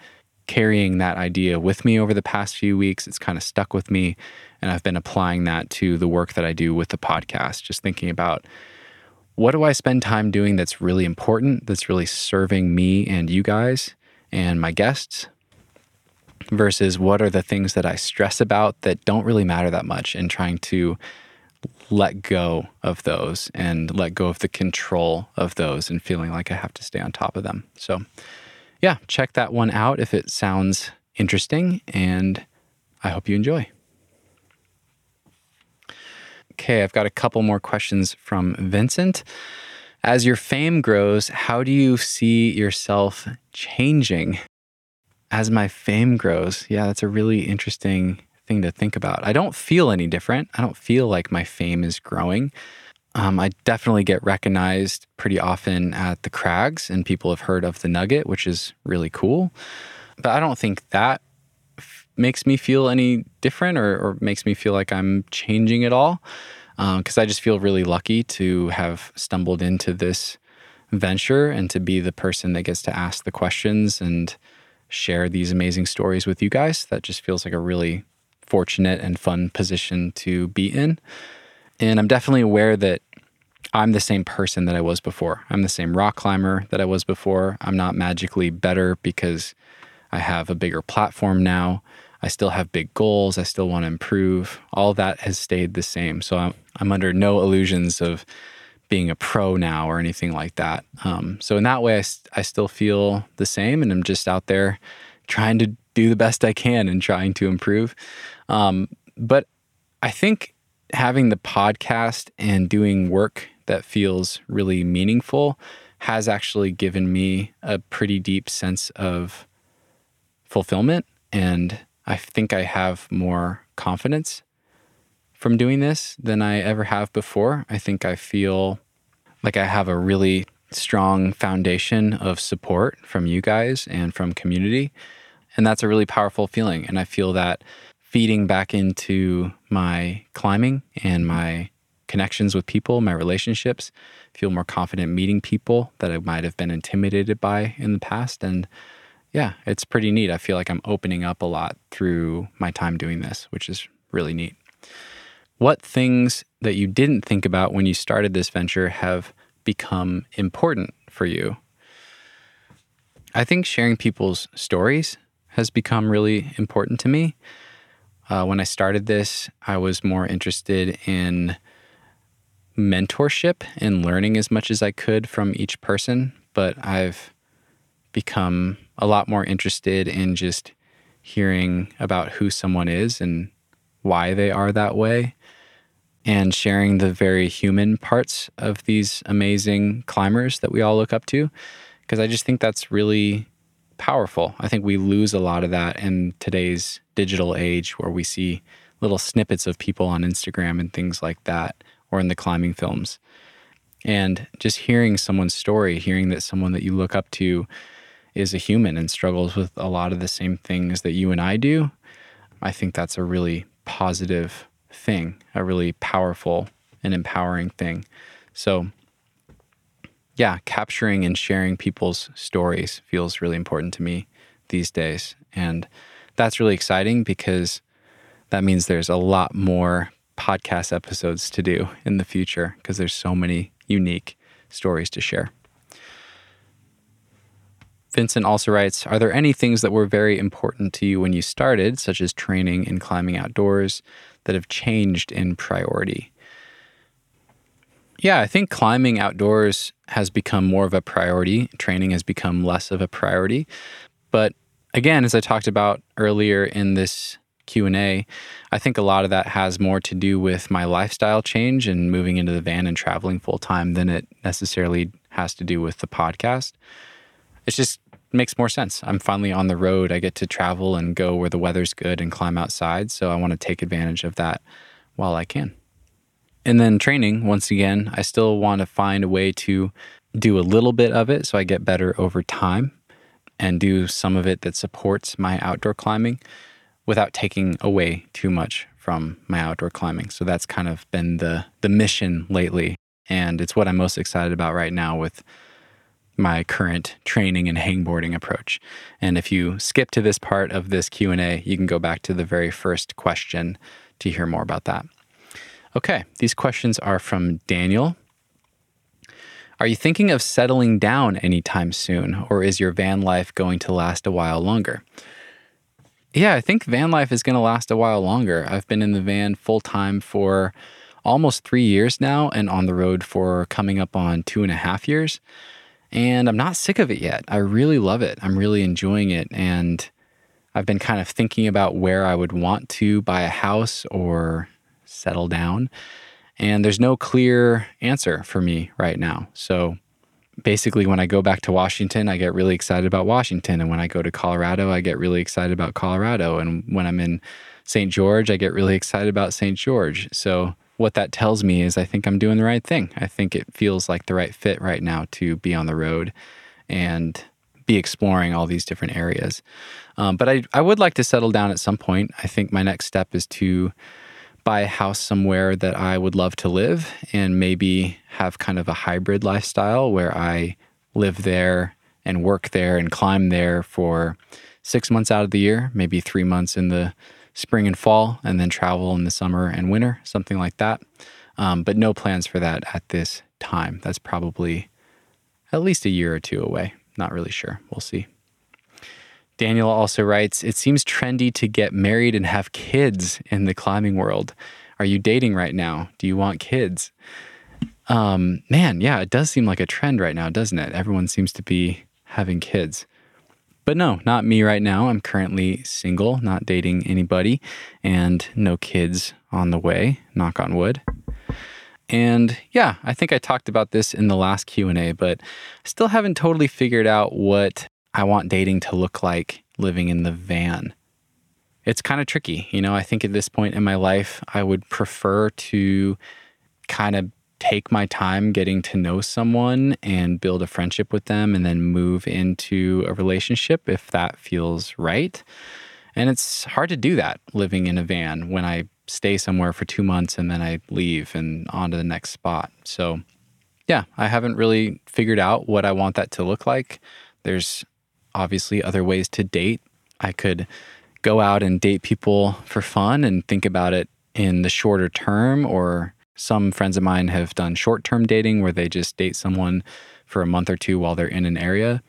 carrying that idea with me over the past few weeks. It's kind of stuck with me. And I've been applying that to the work that I do with the podcast, just thinking about what do I spend time doing that's really important, that's really serving me and you guys and my guests, versus what are the things that I stress about that don't really matter that much and trying to let go of those and let go of the control of those and feeling like I have to stay on top of them. So, yeah, check that one out if it sounds interesting and I hope you enjoy. Okay, I've got a couple more questions from Vincent. As your fame grows, how do you see yourself changing? as my fame grows, yeah, that's a really interesting thing to think about. I don't feel any different. I don't feel like my fame is growing. Um, I definitely get recognized pretty often at the Crags, and people have heard of the Nugget, which is really cool. But I don't think that makes me feel any different or, or, makes me feel like I'm changing at all. Because um, I just feel really lucky to have stumbled into this venture and to be the person that gets to ask the questions and share these amazing stories with you guys. That just feels like a really fortunate and fun position to be in. And I'm definitely aware that I'm the same person that I was before. I'm the same rock climber that I was before. I'm not magically better because I have a bigger platform now. I still have big goals. I still want to improve. All that has stayed the same. So I'm, I'm under no illusions of being a pro now or anything like that. Um, so in that way, I, I still feel the same, and I'm just out there trying to do the best I can and trying to improve. Um, but I think having the podcast and doing work that feels really meaningful has actually given me a pretty deep sense of fulfillment. And I think I have more confidence from doing this than I ever have before. I think I feel like I have a really strong foundation of support from you guys and from community. And that's a really powerful feeling. And I feel that feeding back into my climbing and my connections with people, my relationships, feel more confident meeting people that I might have been intimidated by in the past. And yeah, it's pretty neat. I feel like I'm opening up a lot through my time doing this, which is really neat. What things that you didn't think about when you started this venture have become important for you? I think sharing people's stories has become really important to me. Uh, when I started this, I was more interested in mentorship and learning as much as I could from each person, but I've become a lot more interested in just hearing about who someone is and why they are that way and sharing the very human parts of these amazing climbers that we all look up to. Because I just think that's really powerful. I think we lose a lot of that in today's digital age where we see little snippets of people on Instagram and things like that, or in the climbing films. And just hearing someone's story, hearing that someone that you look up to is a human and struggles with a lot of the same things that you and I do, I think that's a really positive thing, a really powerful and empowering thing. So, yeah, capturing and sharing people's stories feels really important to me these days. And that's really exciting because that means there's a lot more podcast episodes to do in the future because there's so many unique stories to share. Vincent also writes Are there any things that were very important to you when you started, such as training and climbing outdoors, that have changed in priority? Yeah, I think climbing outdoors has become more of a priority. Training has become less of a priority. But again, as I talked about earlier in this Q&A, I think a lot of that has more to do with my lifestyle change and moving into the van and traveling full time than it necessarily has to do with the podcast. It just makes more sense. I'm finally on the road. I get to travel and go where the weather's good and climb outside, so I want to take advantage of that while I can. And then training, once again, I still want to find a way to do a little bit of it so I get better over time and do some of it that supports my outdoor climbing without taking away too much from my outdoor climbing. So that's kind of been the the mission lately and it's what I'm most excited about right now with my current training and hangboarding approach. And if you skip to this part of this Q&A, you can go back to the very first question to hear more about that. Okay, these questions are from Daniel. Are you thinking of settling down anytime soon, or is your van life going to last a while longer? Yeah, I think van life is going to last a while longer. I've been in the van full time for almost three years now and on the road for coming up on two and a half years. And I'm not sick of it yet. I really love it. I'm really enjoying it. And I've been kind of thinking about where I would want to buy a house or settle down. And there's no clear answer for me right now. So basically, when I go back to Washington, I get really excited about Washington. And when I go to Colorado, I get really excited about Colorado. And when I'm in St. George, I get really excited about St. George. So what that tells me is I think I'm doing the right thing. I think it feels like the right fit right now to be on the road and be exploring all these different areas. Um, but I, I would like to settle down at some point. I think my next step is to buy a house somewhere that I would love to live and maybe have kind of a hybrid lifestyle where I live there and work there and climb there for six months out of the year, maybe three months in the spring and fall, and then travel in the summer and winter, something like that. Um, but no plans for that at this time. That's probably at least a year or two away. Not really sure. We'll see. Daniel also writes It seems trendy to get married and have kids in the climbing world. Are you dating right now? Do you want kids? Um, man, yeah, it does seem like a trend right now, doesn't it? Everyone seems to be having kids. But no, not me right now. I'm currently single, not dating anybody, and no kids on the way, knock on wood. And yeah, I think I talked about this in the last Q&A, but still haven't totally figured out what I want dating to look like living in the van. It's kind of tricky. You know, I think at this point in my life, I would prefer to kind of take my time getting to know someone and build a friendship with them and then move into a relationship if that feels right. And it's hard to do that living in a van when I stay somewhere for two months and then I leave and on to the next spot. So, yeah, I haven't really figured out what I want that to look like. There's obviously other ways to date. I could go out and date people for fun and think about it in the shorter term, or some friends of mine have done short term dating where they just date someone for a month or two while they're in an area.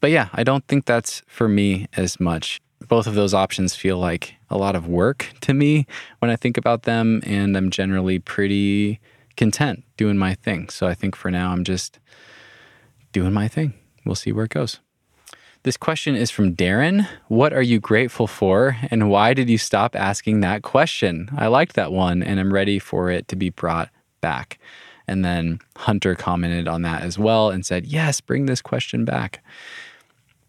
But yeah, I don't think that's for me as much. Both of those options feel like a lot of work to me when I think about them, and I'm generally pretty content doing my thing. So I think for now, I'm just doing my thing. We'll see where it goes. This question is from Darren. What are you grateful for, and why did you stop asking that question? I liked that one, and I'm ready for it to be brought back. And then Hunter commented on that as well and said, Yes, bring this question back.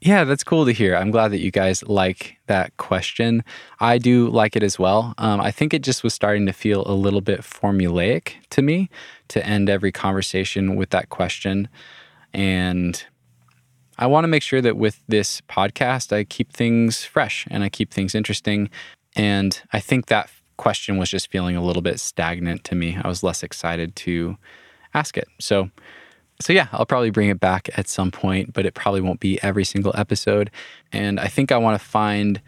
Yeah, that's cool to hear. I'm glad that you guys like that question. I do like it as well. Um, I think it just was starting to feel a little bit formulaic to me to end every conversation with that question. And I want to make sure that with this podcast, I keep things fresh and I keep things interesting. And I think that question was just feeling a little bit stagnant to me. I was less excited to ask it. So, so yeah, I'll probably bring it back at some point, but it probably won't be every single episode. And I think I want to find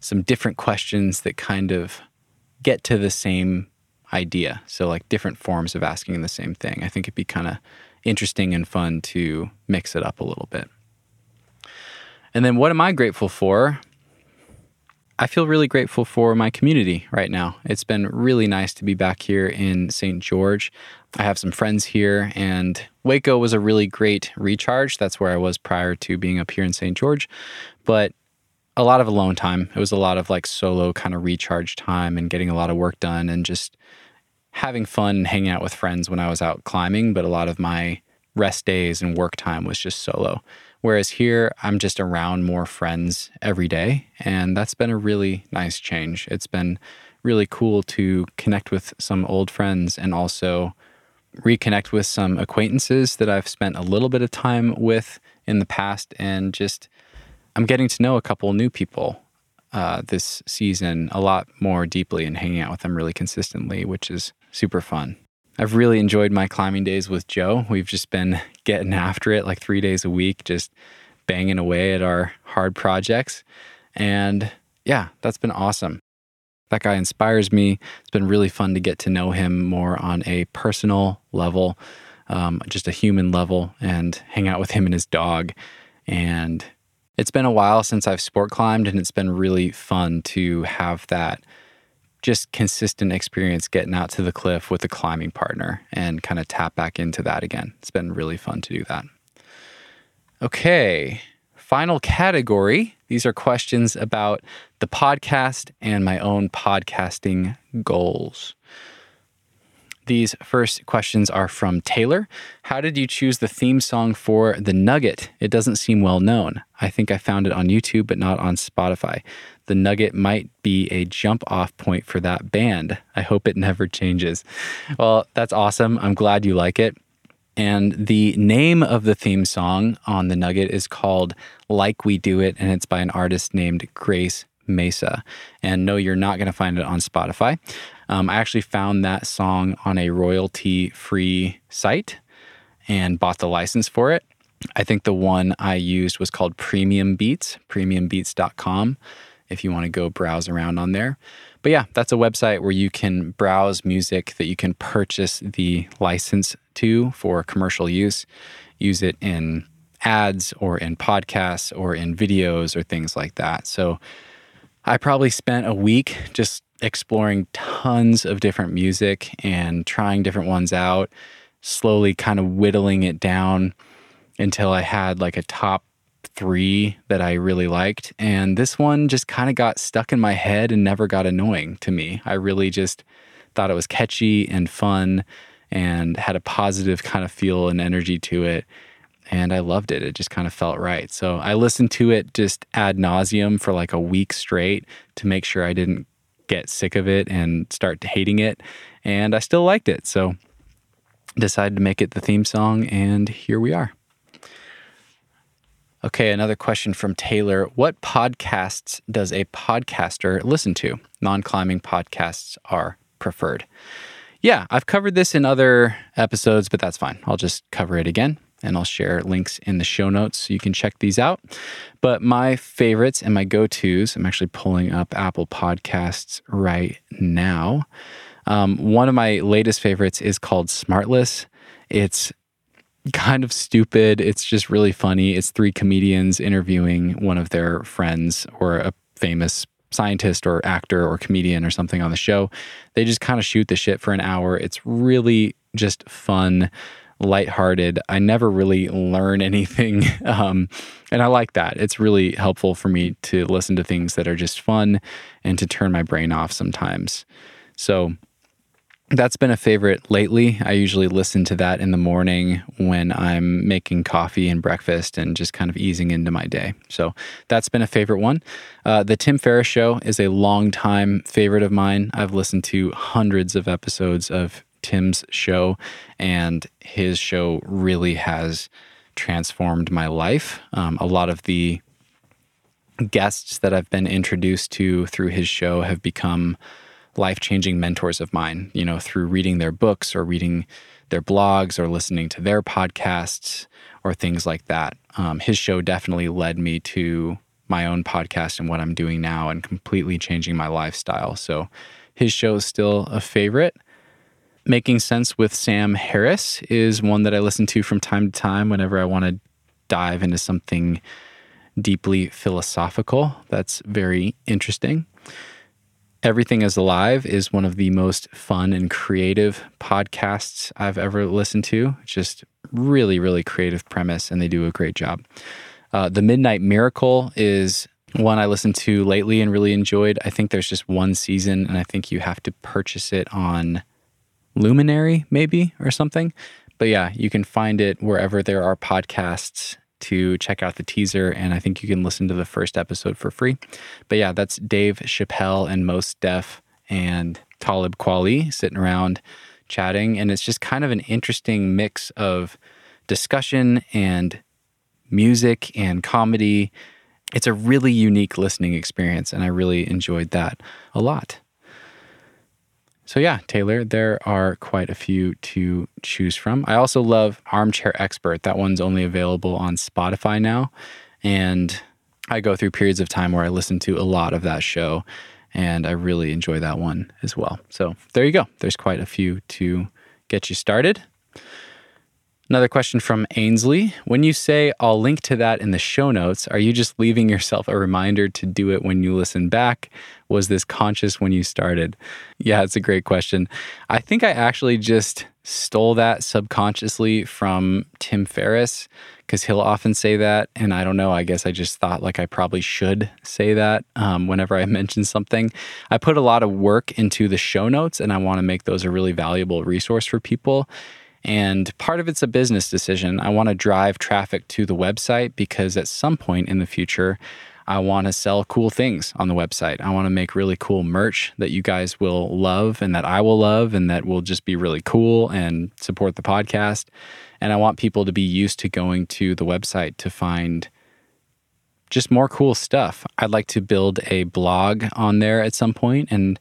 some different questions that kind of get to the same idea. So, like different forms of asking the same thing. I think it'd be kind of interesting and fun to mix it up a little bit. And then, what am I grateful for? I feel really grateful for my community right now. It's been really nice to be back here in St. George. I have some friends here, and Hueco was a really great recharge. That's where I was prior to being up here in St. George. But a lot of alone time. It was a lot of like solo kind of recharge time and getting a lot of work done and just having fun and hanging out with friends when I was out climbing. But a lot of my rest days and work time was just solo. Whereas here, I'm just around more friends every day. And that's been a really nice change. It's been really cool to connect with some old friends and also reconnect with some acquaintances that I've spent a little bit of time with in the past. And just, I'm getting to know a couple new people uh, this season a lot more deeply and hanging out with them really consistently, which is super fun. I've really enjoyed my climbing days with Joe. We've just been getting after it like three days a week, just banging away at our hard projects. And yeah, that's been awesome. That guy inspires me. It's been really fun to get to know him more on a personal level, um, just a human level, and hang out with him and his dog. And it's been a while since I've sport climbed, and it's been really fun to have that just consistent experience getting out to the cliff with a climbing partner and kind of tap back into that again. It's been really fun to do that. Okay, final category. These are questions about the podcast and my own podcasting goals. These first questions are from Taylor. How did you choose the theme song for The Nugget? It doesn't seem well known. I think I found it on YouTube, but not on Spotify. The Nugget might be a jump off point for that band. I hope it never changes. Well, that's awesome. I'm glad you like it. And the name of the theme song on The Nugget is called Like We Do It, and it's by an artist named Grace Mesa. And no, you're not going to find it on Spotify. Um, I actually found that song on a royalty free site and bought the license for it. I think the one I used was called Premium Beats, premiumbeats.com, if you want to go browse around on there. But yeah, that's a website where you can browse music that you can purchase the license to for commercial use, use it in ads or in podcasts or in videos or things like that. So I probably spent a week just exploring tons of different music and trying different ones out, slowly kind of whittling it down until I had like a top three that I really liked. And this one just kind of got stuck in my head and never got annoying to me. I really just thought it was catchy and fun and had a positive kind of feel and energy to it. And I loved it. It just kind of felt right. So I listened to it just ad nauseum for like a week straight to make sure I didn't get sick of it and start hating it. And I still liked it. So decided to make it the theme song, and here we are. Okay, another question from Taylor. What podcasts does a podcaster listen to? Non climbing podcasts are preferred. Yeah, I've covered this in other episodes, but that's fine. I'll just cover it again and I'll share links in the show notes so you can check these out. But my favorites and my go tos, I'm actually pulling up Apple Podcasts right now. Um, one of my latest favorites is called Smartless. It's kind of stupid. It's just really funny. It's three comedians interviewing one of their friends or a famous scientist or actor or comedian or something on the show. They just kind of shoot the shit for an hour. It's really just fun lighthearted. I never really learn anything. Um, and I like that. It's really helpful for me to listen to things that are just fun and to turn my brain off sometimes. So that's been a favorite lately. I usually listen to that in the morning when I'm making coffee and breakfast and just kind of easing into my day. So that's been a favorite one. Uh, the Tim Ferriss Show is a long time favorite of mine. I've listened to hundreds of episodes of Tim's show, and his show really has transformed my life. Um, a lot of the guests that I've been introduced to through his show have become life changing mentors of mine, you know, through reading their books or reading their blogs or listening to their podcasts or things like that. Um, his show definitely led me to my own podcast and what I'm doing now and completely changing my lifestyle. So his show is still a favorite. Making Sense with Sam Harris is one that I listen to from time to time whenever I want to dive into something deeply philosophical. That's very interesting. Everything is Alive is one of the most fun and creative podcasts I've ever listened to. Just really, really creative premise, and they do a great job. Uh, the Midnight Miracle is one I listened to lately and really enjoyed. I think there's just one season, and I think you have to purchase it on Luminary, maybe, or something. But yeah, you can find it wherever there are podcasts to check out the teaser, and I think you can listen to the first episode for free. But yeah, that's Dave Chappelle and Mos Def and Talib Kweli sitting around chatting, and it's just kind of an interesting mix of discussion and music and comedy. It's a really unique listening experience, and I really enjoyed that a lot. So, yeah, Taylor, there are quite a few to choose from. I also love Armchair Expert. That one's only available on Spotify now. And I go through periods of time where I listen to a lot of that show, and I really enjoy that one as well. So, there you go. There's quite a few to get you started. Another question from Ainsley. When you say I'll link to that in the show notes, are you just leaving yourself a reminder to do it when you listen back? Was this conscious when you started? Yeah, it's a great question. I think I actually just stole that subconsciously from Tim Ferriss because he'll often say that. And I don't know, I guess I just thought like I probably should say that um, whenever I mention something. I put a lot of work into the show notes and I want to make those a really valuable resource for people. And part of it's a business decision. I want to drive traffic to the website because at some point in the future, I want to sell cool things on the website. I want to make really cool merch that you guys will love and that I will love and that will just be really cool and support the podcast. And I want people to be used to going to the website to find just more cool stuff. I'd like to build a blog on there at some point and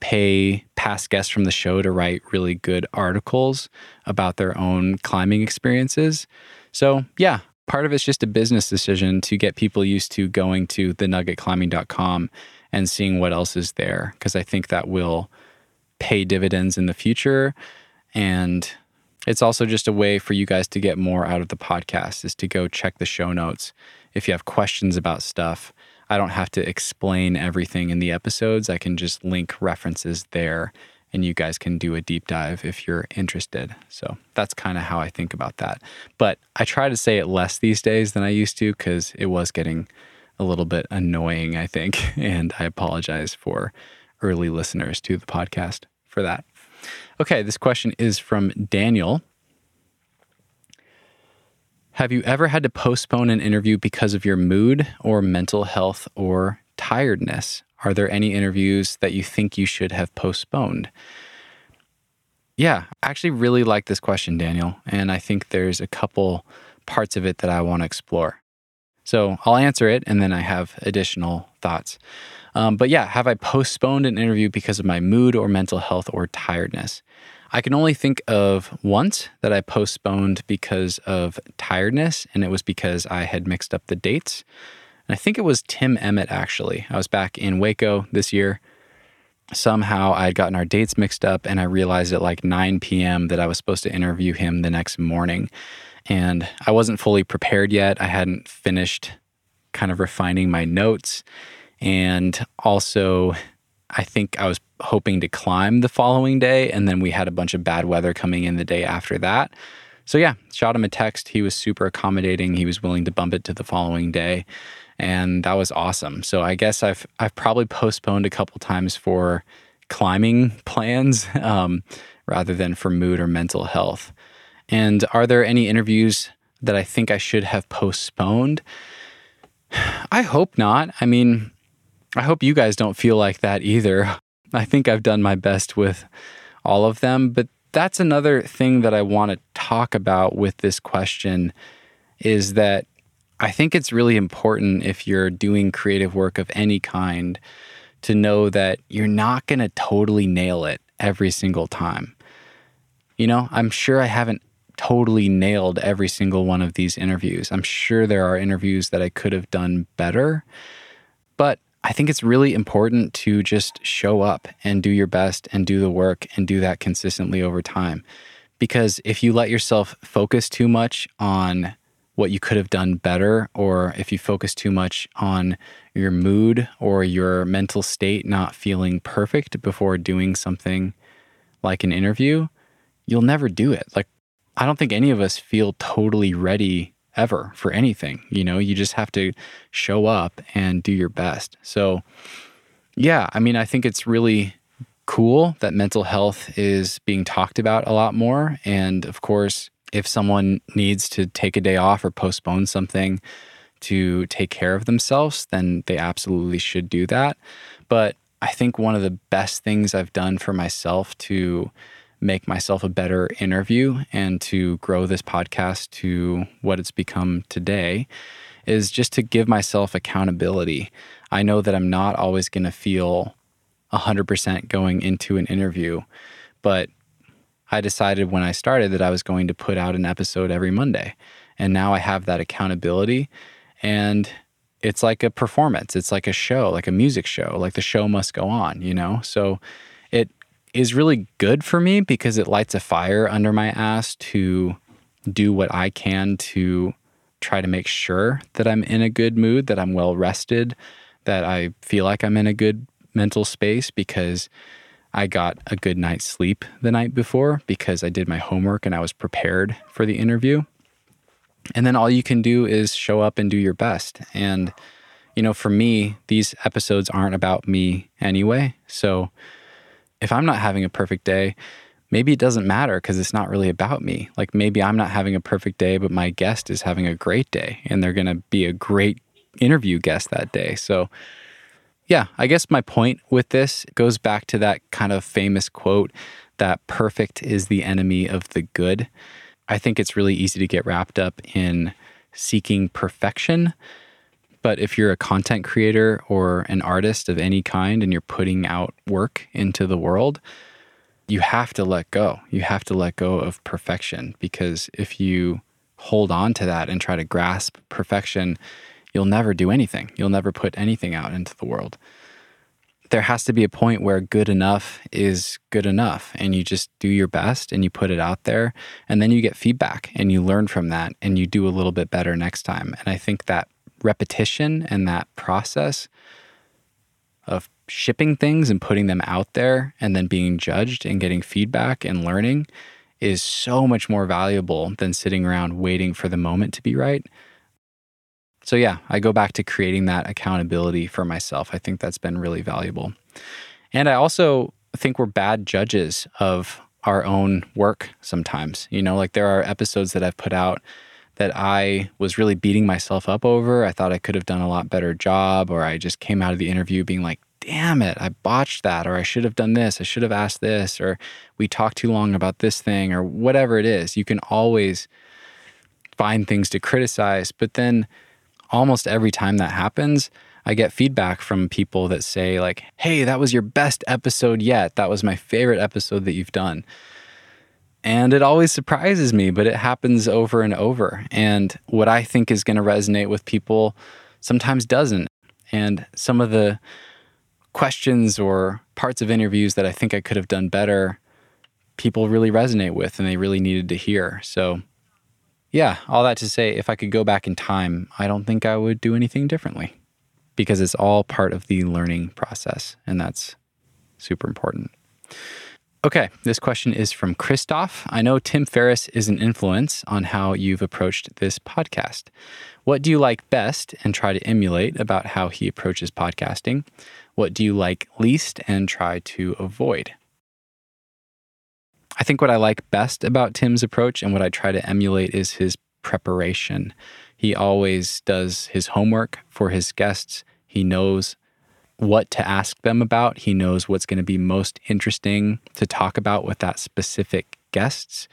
pay past guests from the show to write really good articles about their own climbing experiences. So, yeah, part of it's just a business decision to get people used to going to thenuggetclimbing.com and seeing what else is there because I think that will pay dividends in the future. And it's also just a way for you guys to get more out of the podcast is to go check the show notes. If you have questions about stuff I don't have to explain everything in the episodes. I can just link references there and you guys can do a deep dive if you're interested. So that's kind of how I think about that. But I try to say it less these days than I used to because it was getting a little bit annoying, I think. And I apologize for early listeners to the podcast for that. Okay, this question is from Daniel. Have you ever had to postpone an interview because of your mood or mental health or tiredness? Are there any interviews that you think you should have postponed? Yeah, I actually really like this question, Daniel. And I think there's a couple parts of it that I want to explore. So I'll answer it and then I have additional thoughts. Um, but yeah, have I postponed an interview because of my mood or mental health or tiredness? I can only think of once that I postponed because of tiredness, and it was because I had mixed up the dates. And I think it was Tim Emmett, actually. I was back in Hueco this year. Somehow I had gotten our dates mixed up, and I realized at like 9 p.m. that I was supposed to interview him the next morning. And I wasn't fully prepared yet. I hadn't finished kind of refining my notes. And also, I think I was hoping to climb the following day. And then we had a bunch of bad weather coming in the day after that. So, yeah, shot him a text. He was super accommodating. He was willing to bump it to the following day. And that was awesome. So, I guess I've, I've probably postponed a couple times for climbing plans um, rather than for mood or mental health. And are there any interviews that I think I should have postponed? I hope not. I mean, I hope you guys don't feel like that either. I think I've done my best with all of them, but that's another thing that I want to talk about with this question is that I think it's really important if you're doing creative work of any kind to know that you're not going to totally nail it every single time. You know, I'm sure I haven't totally nailed every single one of these interviews. I'm sure there are interviews that I could have done better, but I think it's really important to just show up and do your best and do the work and do that consistently over time. Because if you let yourself focus too much on what you could have done better, or if you focus too much on your mood or your mental state not feeling perfect before doing something like an interview, you'll never do it. Like, I don't think any of us feel totally ready ever for anything. You know, you just have to show up and do your best. So, yeah, I mean, I think it's really cool that mental health is being talked about a lot more. And of course, if someone needs to take a day off or postpone something to take care of themselves, then they absolutely should do that. But I think one of the best things I've done for myself to make myself a better interview and to grow this podcast to what it's become today is just to give myself accountability. I know that I'm not always going to feel 100% going into an interview, but I decided when I started that I was going to put out an episode every Monday. And now I have that accountability. And it's like a performance, it's like a show, like a music show, like the show must go on, you know? So it is really good for me because it lights a fire under my ass to do what I can to try to make sure that I'm in a good mood, that I'm well rested, that I feel like I'm in a good mental space because I got a good night's sleep the night before because I did my homework and I was prepared for the interview. And then all you can do is show up and do your best. And, you know, for me, these episodes aren't about me anyway. So if I'm not having a perfect day, maybe it doesn't matter because it's not really about me. Like maybe I'm not having a perfect day, but my guest is having a great day and they're going to be a great interview guest that day. So, yeah, I guess my point with this goes back to that kind of famous quote that perfect is the enemy of the good. I think it's really easy to get wrapped up in seeking perfection but if you're a content creator or an artist of any kind and you're putting out work into the world, you have to let go. You have to let go of perfection because if you hold on to that and try to grasp perfection, you'll never do anything. You'll never put anything out into the world. There has to be a point where good enough is good enough, and you just do your best and you put it out there, and then you get feedback and you learn from that and you do a little bit better next time. And I think that repetition and that process of shipping things and putting them out there and then being judged and getting feedback and learning is so much more valuable than sitting around waiting for the moment to be right. So, yeah, I go back to creating that accountability for myself. I think that's been really valuable. And I also think we're bad judges of our own work sometimes. You know, like there are episodes that I've put out that I was really beating myself up over. I thought I could have done a lot better job, or I just came out of the interview being like, damn it, I botched that, or I should have done this, I should have asked this, or we talked too long about this thing, or whatever it is. You can always find things to criticize, but then almost every time that happens, I get feedback from people that say, like, hey, that was your best episode yet. That was my favorite episode that you've done. And it always surprises me, but it happens over and over. And what I think is going to resonate with people sometimes doesn't. And some of the questions or parts of interviews that I think I could have done better, people really resonate with and they really needed to hear. So, yeah, all that to say, if I could go back in time, I don't think I would do anything differently because it's all part of the learning process. And that's super important. Okay, this question is from Christoph. I know Tim Ferriss is an influence on how you've approached this podcast. What do you like best and try to emulate about how he approaches podcasting? What do you like least and try to avoid? I think what I like best about Tim's approach and what I try to emulate is his preparation. He always does his homework for his guests. He knows what to ask them about. He knows what's going to be most interesting to talk about with that specific guests.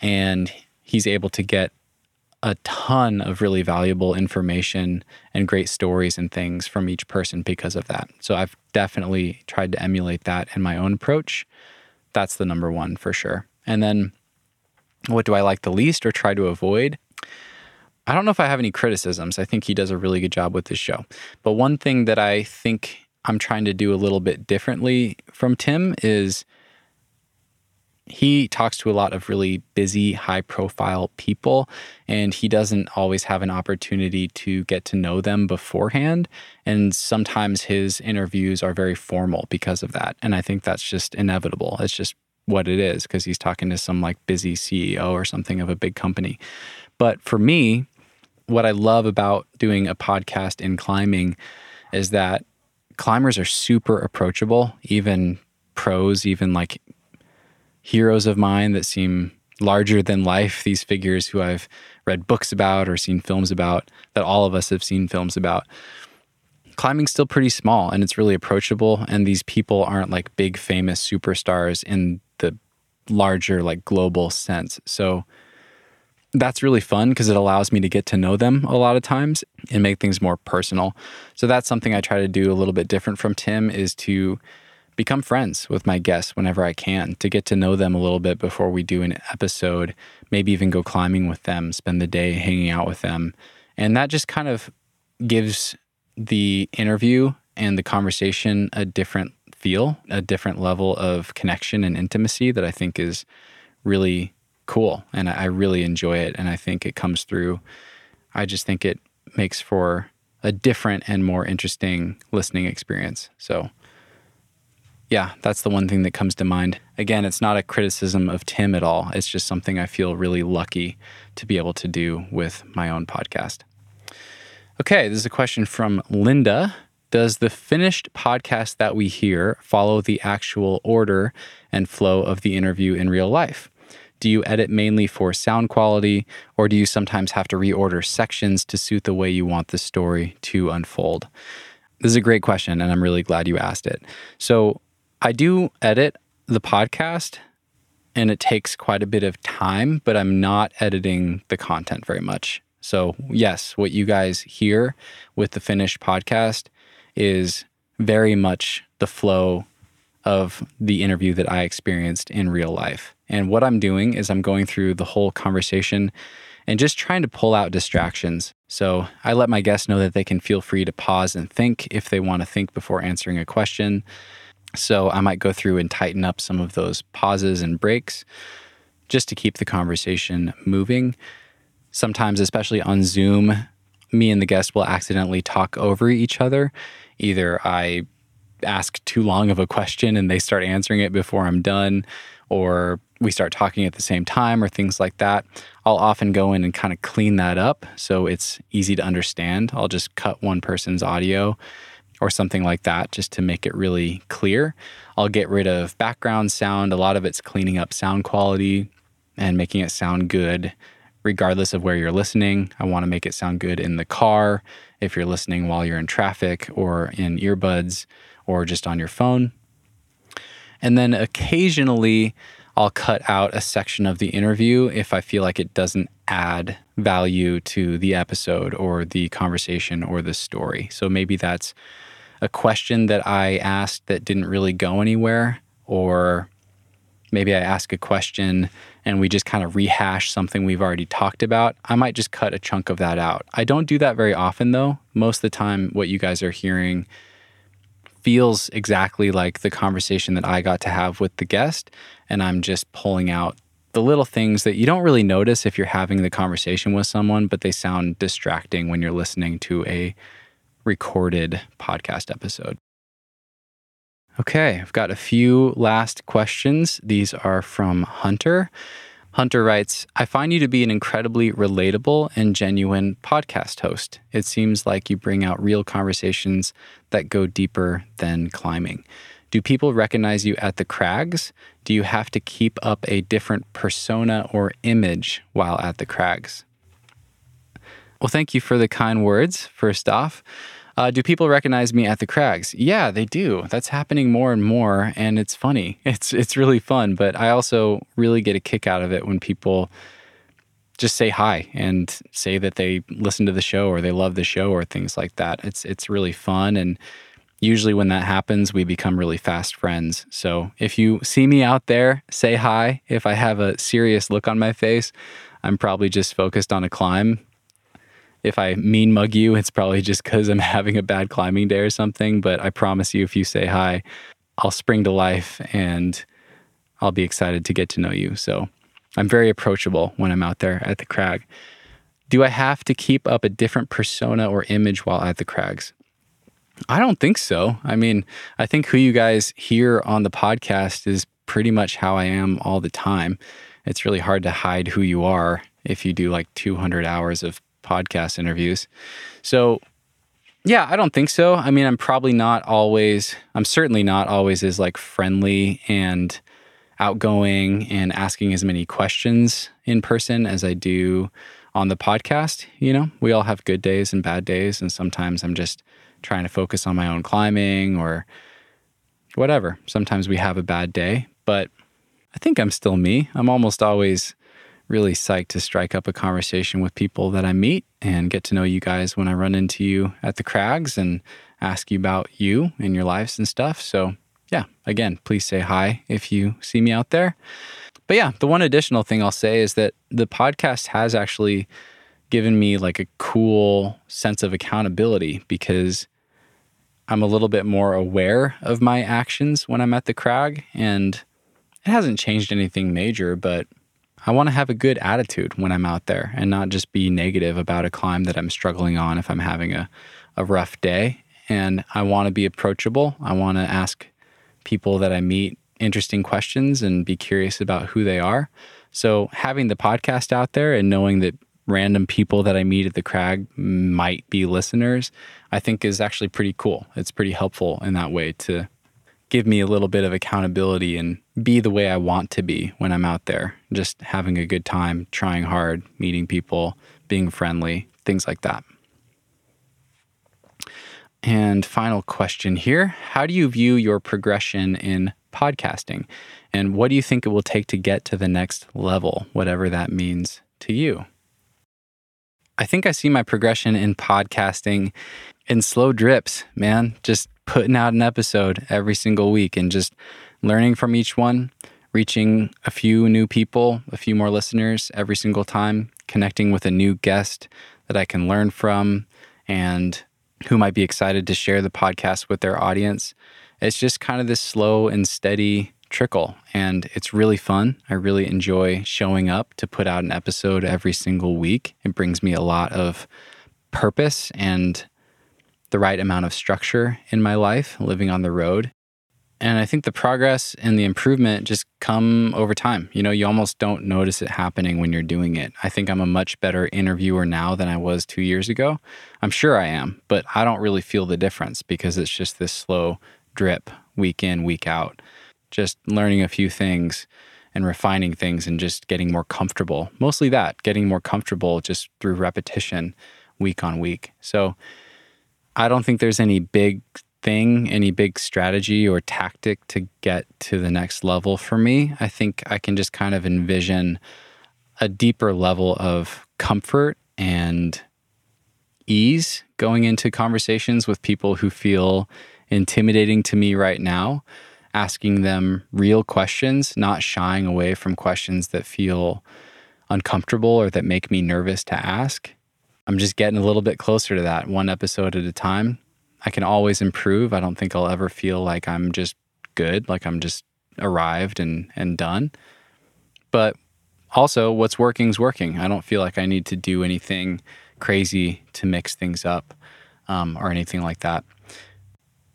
And he's able to get a ton of really valuable information and great stories and things from each person because of that. So I've definitely tried to emulate that in my own approach. That's the number one for sure. And then what do I like the least or try to avoid? I don't know if I have any criticisms. I think he does a really good job with this show. But one thing that I think I'm trying to do a little bit differently from Tim is he talks to a lot of really busy, high profile people, and he doesn't always have an opportunity to get to know them beforehand. And sometimes his interviews are very formal because of that. And I think that's just inevitable. It's just what it is because he's talking to some like busy CEO or something of a big company. But for me, what I love about doing a podcast in climbing is that climbers are super approachable, even pros, even like heroes of mine that seem larger than life, these figures who I've read books about or seen films about, that all of us have seen films about. Climbing's still pretty small and it's really approachable. And these people aren't like big famous superstars in the larger, like global sense. So that's really fun because it allows me to get to know them a lot of times and make things more personal. So that's something I try to do a little bit different from Tim is to become friends with my guests whenever I can to get to know them a little bit before we do an episode, maybe even go climbing with them, spend the day hanging out with them. And that just kind of gives the interview and the conversation a different feel, a different level of connection and intimacy that I think is really cool. And I really enjoy it. And I think it comes through. I just think it makes for a different and more interesting listening experience. So, yeah, that's the one thing that comes to mind. Again, it's not a criticism of Tim at all. It's just something I feel really lucky to be able to do with my own podcast. Okay, this is a question from Linda. Does the finished podcast that we hear follow the actual order and flow of the interview in real life? Do you edit mainly for sound quality, or do you sometimes have to reorder sections to suit the way you want the story to unfold? This is a great question, and I'm really glad you asked it. So, I do edit the podcast and it takes quite a bit of time, but I'm not editing the content very much. So, yes, what you guys hear with the finished podcast is very much the flow of the interview that I experienced in real life. And what I'm doing is I'm going through the whole conversation and just trying to pull out distractions. So I let my guests know that they can feel free to pause and think if they want to think before answering a question. So I might go through and tighten up some of those pauses and breaks just to keep the conversation moving. Sometimes, especially on Zoom, me and the guest will accidentally talk over each other. Either I ask too long of a question and they start answering it before I'm done, or we start talking at the same time, or things like that. I'll often go in and kind of clean that up so it's easy to understand. I'll just cut one person's audio or something like that just to make it really clear. I'll get rid of background sound. A lot of it's cleaning up sound quality and making it sound good regardless of where you're listening. I want to make it sound good in the car, if you're listening while you're in traffic or in earbuds or just on your phone. And then occasionally I'll cut out a section of the interview if I feel like it doesn't add value to the episode or the conversation or the story. So maybe that's a question that I asked that didn't really go anywhere, or maybe I ask a question and we just kind of rehash something we've already talked about, I might just cut a chunk of that out. I don't do that very often though. Most of the time, what you guys are hearing feels exactly like the conversation that I got to have with the guest. And I'm just pulling out the little things that you don't really notice if you're having the conversation with someone, but they sound distracting when you're listening to a recorded podcast episode. Okay, I've got a few last questions. These are from Hunter. Hunter writes, I find you to be an incredibly relatable and genuine podcast host. It seems like you bring out real conversations that go deeper than climbing. Do people recognize you at the crags? Do you have to keep up a different persona or image while at the crags? Well, thank you for the kind words, first off. Uh, do people recognize me at the crags? Yeah, they do. That's happening more and more, and it's funny. It's it's really fun. But I also really get a kick out of it when people just say hi and say that they listen to the show or they love the show or things like that. It's it's really fun and usually when that happens we become really fast friends. So if you see me out there, say hi. If I have a serious look on my face, I'm probably just focused on a climb. If I mean mug you, it's probably just cuz I'm having a bad climbing day or something, but I promise you if you say hi, I'll spring to life and I'll be excited to get to know you. So I'm very approachable when I'm out there at the crag. Do I have to keep up a different persona or image while at the crags? I don't think so. I mean, I think who you guys hear on the podcast is pretty much how I am all the time. It's really hard to hide who you are if you do like 200 hours of podcast interviews. So, yeah, I don't think so. I mean, I'm probably not always, I'm certainly not always as like friendly and outgoing and asking as many questions in person as I do on the podcast. You know, we all have good days and bad days. And sometimes I'm just trying to focus on my own climbing or whatever. Sometimes we have a bad day, but I think I'm still me. I'm almost always really psyched to strike up a conversation with people that I meet and get to know you guys when I run into you at the crags and ask you about you and your lives and stuff. So yeah, again, please say hi if you see me out there. But yeah, the one additional thing I'll say is that the podcast has actually given me like a cool sense of accountability because I'm a little bit more aware of my actions when I'm at the crag and it hasn't changed anything major, but I want to have a good attitude when I'm out there and not just be negative about a climb that I'm struggling on if I'm having a, a rough day. And I want to be approachable. I want to ask people that I meet interesting questions and be curious about who they are. So having the podcast out there and knowing that random people that I meet at the crag might be listeners, I think is actually pretty cool. It's pretty helpful in that way to give me a little bit of accountability and be the way I want to be when I'm out there, just having a good time, trying hard, meeting people, being friendly, things like that. And final question here How do you view your progression in podcasting? And what do you think it will take to get to the next level, whatever that means to you? I think I see my progression in podcasting in slow drips, man. Just putting out an episode every single week and just learning from each one, reaching a few new people, a few more listeners every single time, connecting with a new guest that I can learn from and who might be excited to share the podcast with their audience. It's just kind of this slow and steady trickle, and it's really fun. I really enjoy showing up to put out an episode every single week. It brings me a lot of purpose and the right amount of structure in my life living on the road. And I think the progress and the improvement just come over time. You know, you almost don't notice it happening when you're doing it. I think I'm a much better interviewer now than I was two years ago. I'm sure I am, but I don't really feel the difference because it's just this slow drip week in, week out. Just learning a few things and refining things and just getting more comfortable. Mostly that, getting more comfortable just through repetition week on week. So I don't think there's any big thing, any big strategy or tactic to get to the next level for me. I think I can just kind of envision a deeper level of comfort and ease going into conversations with people who feel intimidating to me right now, asking them real questions, not shying away from questions that feel uncomfortable or that make me nervous to ask. I'm just getting a little bit closer to that one episode at a time. I can always improve. I don't think I'll ever feel like I'm just good, like I'm just arrived and and done. But also what's working is working. I don't feel like I need to do anything crazy to mix things up um, or anything like that.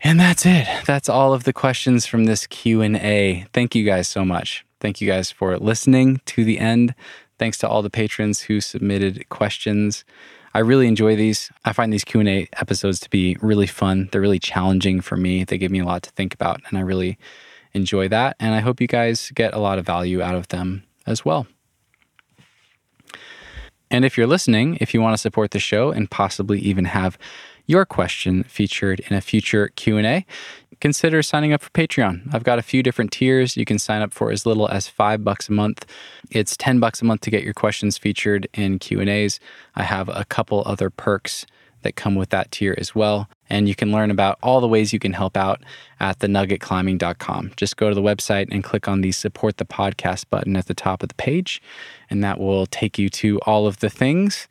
And that's it. That's all of the questions from this Q&A. Thank you guys so much. Thank you guys for listening to the end. Thanks to all the patrons who submitted questions. I really enjoy these. I find these Q&A episodes to be really fun. They're really challenging for me. They give me a lot to think about and I really enjoy that and I hope you guys get a lot of value out of them as well. And if you're listening, if you want to support the show and possibly even have your question featured in a future Q&A, consider signing up for Patreon. I've got a few different tiers. You can sign up for as little as five bucks a month. It's 10 bucks a month to get your questions featured in Q&As. I have a couple other perks that come with that tier as well. And you can learn about all the ways you can help out at thenuggetclimbing.com. Just go to the website and click on the support the podcast button at the top of the page, and that will take you to all of the things.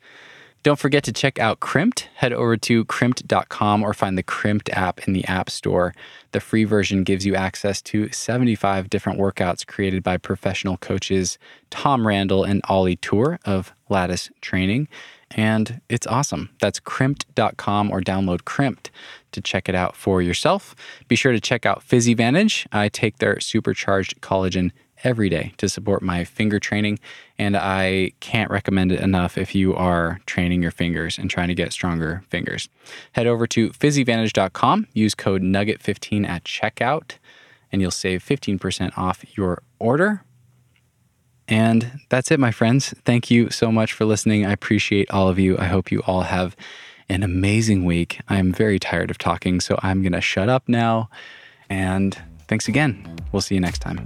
Don't forget to check out Crimpd. Head over to crimpd.com or find the Crimpd app in the App Store. The free version gives you access to 75 different workouts created by professional coaches Tom Randall and Ollie Torr of Lattice Training and it's awesome. That's crimpd.com or download Crimpd to check it out for yourself. Be sure to check out Physivantage. I take their supercharged collagen every day to support my finger training, and I can't recommend it enough if you are training your fingers and trying to get stronger fingers. Head over to physivantage.com, use code NUGGET15 at checkout, and you'll save 15% off your order. And that's it, my friends. Thank you so much for listening. I appreciate all of you. I hope you all have an amazing week. I'm very tired of talking, so I'm going to shut up now. And thanks again. We'll see you next time.